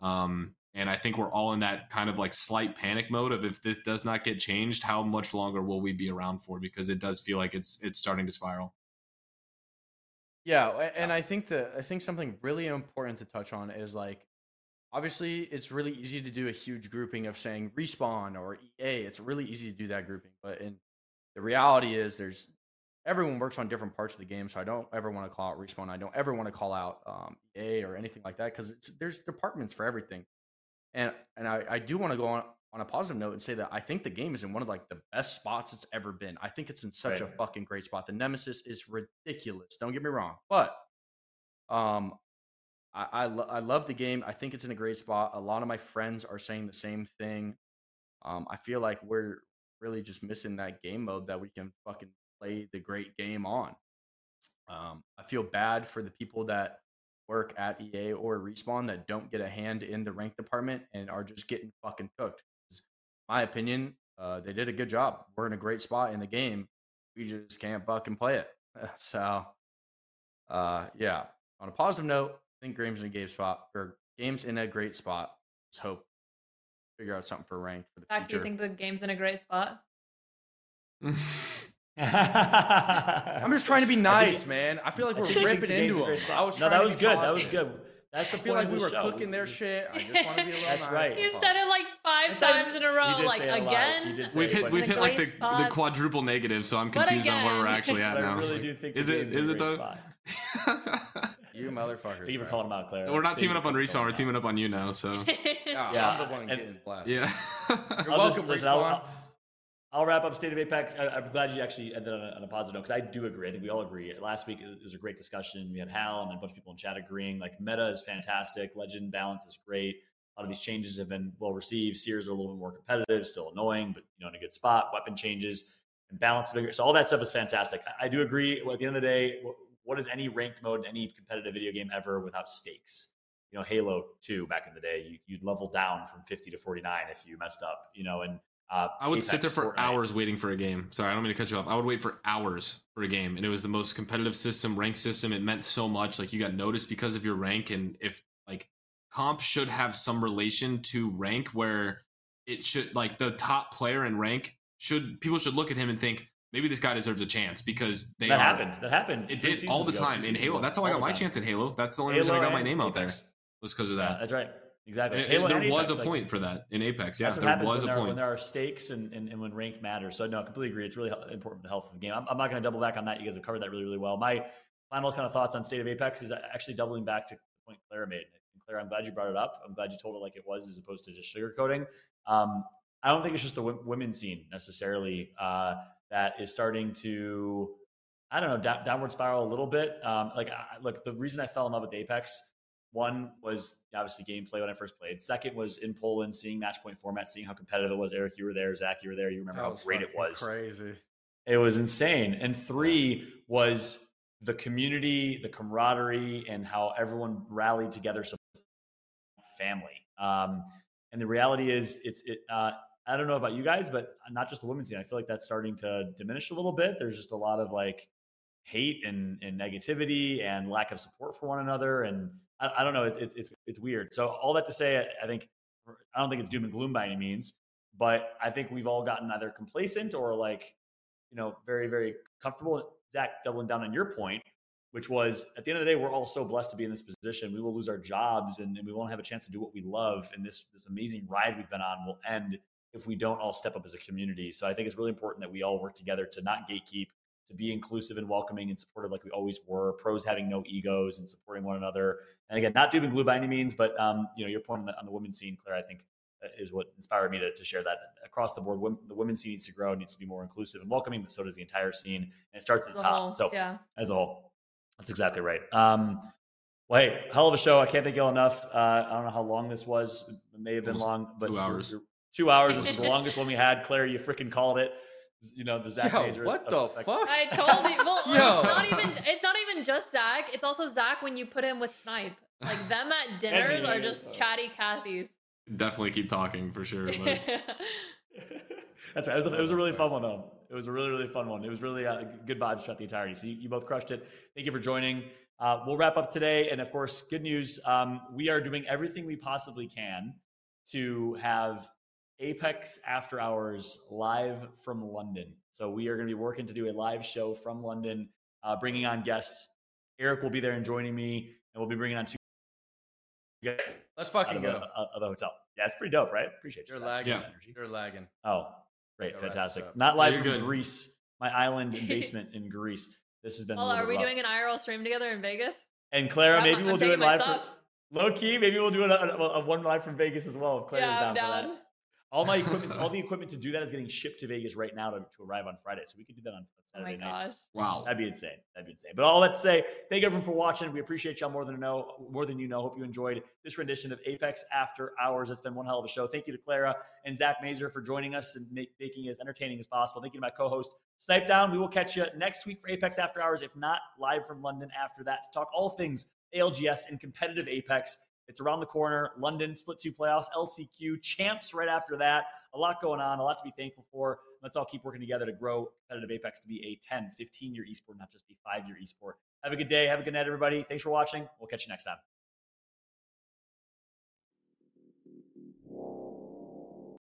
Um, and I think we're all in that kind of like slight panic mode of if this does not get changed, how much longer will we be around for? Because it does feel like it's it's starting to spiral. Yeah, a- and I think that I think something really important to touch on is like obviously it's really easy to do a huge grouping of saying respawn or EA. It's really easy to do that grouping, but in the reality is there's everyone works on different parts of the game, so I don't ever want to call out respawn. I don't ever want to call out um, EA or anything like that because there's departments for everything. And and I, I do want to go on on a positive note and say that I think the game is in one of like the best spots it's ever been. I think it's in such a fucking great spot. The Nemesis is ridiculous. Don't get me wrong, but um, I I, lo- I love the game. I think it's in a great spot. A lot of my friends are saying the same thing. Um, I feel like we're really just missing that game mode that we can fucking play the great game on. Um, I feel bad for the people that work at EA or Respawn that don't get a hand in the rank department and are just getting fucking cooked. 'Cause My opinion, uh, they did a good job. We're in a great spot in the game. We just can't fucking play it. so, uh, yeah. On a positive note, I think games in a game spot or games in a great spot. Let's hope figure out something for rank for the Zach, do you think the game's in a great spot? I'm I'm just trying to be nice, man. I feel like we're think he thinks ripping into a great them. spot. I was no, that was be good. That was good. That's the I feel point like we the were show. cooking their shit. I just want to be a little That's nice. right. You said it like five I said- times in a row. He did Like say it a lot. He again. did say We've hit we've a In a hit like the the quadruple negative, so I'm confused on where we're actually at But I now. really do think Is the it- game's a great though? spot. You motherfuckers. Thank you for man. calling him out, Claire. we're not Thank teaming up on for Respawn, we're teaming up on you now. So Yeah, Yeah, I'm the one and- getting blasted. yeah. You're I'll welcome, just- Respawn. I'll- I'll wrap up State of Apex. I, I'm glad you actually ended on a, on a positive note because I do agree. I think we all agree. Last week it was a great discussion. We had Hal and a bunch of people in chat agreeing. Like meta is fantastic, legend balance is great. A lot of these changes have been well received. Seers are a little bit more competitive, still annoying, but you know in a good spot. Weapon changes and balance. So all that stuff is fantastic. I, I do agree. At the end of the day, what, what is any ranked mode in any competitive video game ever without stakes? You know, Halo 2 back in the day, you, you'd level down from 50 to 49 if you messed up. You know, and uh, I would sit there for Fortnite. hours waiting for a game. Sorry, I don't mean to cut you off. I would wait for hours for a game, and it was the most competitive system, rank system. It meant so much. Like you got noticed because of your rank, and if like comp should have some relation to rank, where it should like the top player in rank should people should look at him and think maybe this guy deserves a chance because they that are. happened. That happened. It did all the ago, time in Halo. ago, That's how I got my time. chance in Halo. That's the only reason I got my name out there was because of Yeah, that. that's right. Exactly. And- and there was Apex, a like, point for that in Apex. Yeah, there was a there, point. when there are stakes and, and, and when ranked matters. So no, I completely agree. It's really important for the health of the game. I'm, I'm not going to double back on that. You guys have covered that really, really well. My final kind of thoughts on State of Apex is actually doubling back to the point Clara made. And Clara, I'm glad you brought it up. I'm glad you told it like it was as opposed to just sugarcoating. Um, I don't think it's just the w- women's scene necessarily uh, that is starting to, I don't know, da- downward spiral a little bit. Um, like, I, look, the reason I fell in love with Apex one was obviously gameplay when I first played. Second was in Poland, seeing match point format, seeing how competitive it was. Eric, you were there. Zach, you were there. You remember how great it was. Crazy. It was insane. And three was the community, the camaraderie, and how everyone rallied together. So family. Um, and the reality is, it's it. Uh, I don't know about you guys, but not just the women's scene. I feel like that's starting to diminish a little bit. There's just a lot of like hate and, and negativity and lack of support for one another. And I, I don't know. It's, it's it's it's weird. So all that to say, I, I think I don't think it's doom and gloom by any means, but I think we've all gotten either complacent or like you know very very comfortable. Zach, doubling down on your point, which was at the end of the day, we're all so blessed to be in this position. We will lose our jobs and, and we won't have a chance to do what we love. And this this amazing ride we've been on will end if we don't all step up as a community. So I think it's really important that we all work together to not gatekeep, to be inclusive and welcoming and supportive like we always were. Pros having no egos and supporting one another. And again, not doom and gloom by any means, but um, you know, your point on the, on the women's scene, Claire, I think uh, is what inspired me to, to share that across the board. Women, the women's scene needs to grow, needs to be more inclusive and welcoming, but so does the entire scene. And it starts at As the top. whole, So yeah. as a whole. That's exactly right. Um, well, hey, hell of a show. I can't thank y'all enough. Uh, I don't know how long this was. It may have been Almost long, but two you're- hours. you're- Two hours. This is the longest one we had. Claire, you freaking called it. You know the Zach Yo, Major what the effect. fuck? I told you. Well, Yo. it's not even. It's not even just Zach. It's also Zach when you put him with Snipe. Like them at dinners are just chatty Cathy's. Definitely keep talking for sure. But That's right. It was, a, it was a really fun one, though. It was a really, really fun one. It was really uh, good vibes throughout the entirety. So you, you both crushed it. Thank you for joining. Uh, we'll wrap up today. And of course, good news. Um, we are doing everything we possibly can to have Apex After Hours live from London. So we are going to be working to do a live show from London, uh, bringing on guests. Eric will be there and joining me, and we'll be bringing on two guys Let's out fucking of, go. uh, of the hotel. Yeah, it's pretty dope, right? Appreciate you. You're lagging. Yeah. You're lagging. Oh, great, Go wrap fantastic. this up. Not live you're from good. Greece, my island and basement in Greece. This has been. a Well, are we rough. doing an IRL stream together in Vegas? And Clara, I'm- maybe I'm we'll do it live. For, low key, maybe we'll do a, a, a one live from Vegas as well if Clara's yeah, down, down. for that. All my equipment, all the equipment to do that is getting shipped to Vegas right now to, to arrive on Friday. So we could do that on Oh my Saturday night. gosh. Wow. That'd be insane. That'd be insane. But all that to say, thank you everyone for watching. We appreciate y'all more than know, more than you know. Hope you enjoyed this rendition of Apex After Hours. It's been one hell of a show. Thank you to Clara and Zach Mazer for joining us and make, making it as entertaining as possible. Thank you to my co-host Snip3down. We will catch you next week for Apex After Hours, if not live from London after that to talk all things ALGS and competitive Apex. It's around the corner. London split two playoffs, LCQ champs right after that. A lot going on, a lot to be thankful for. Let's all keep working together to grow competitive Apex to be a 10, 15 year esport, not just a five year esport. Have a good day. Have a good night, everybody. Thanks for watching. We'll catch you next time.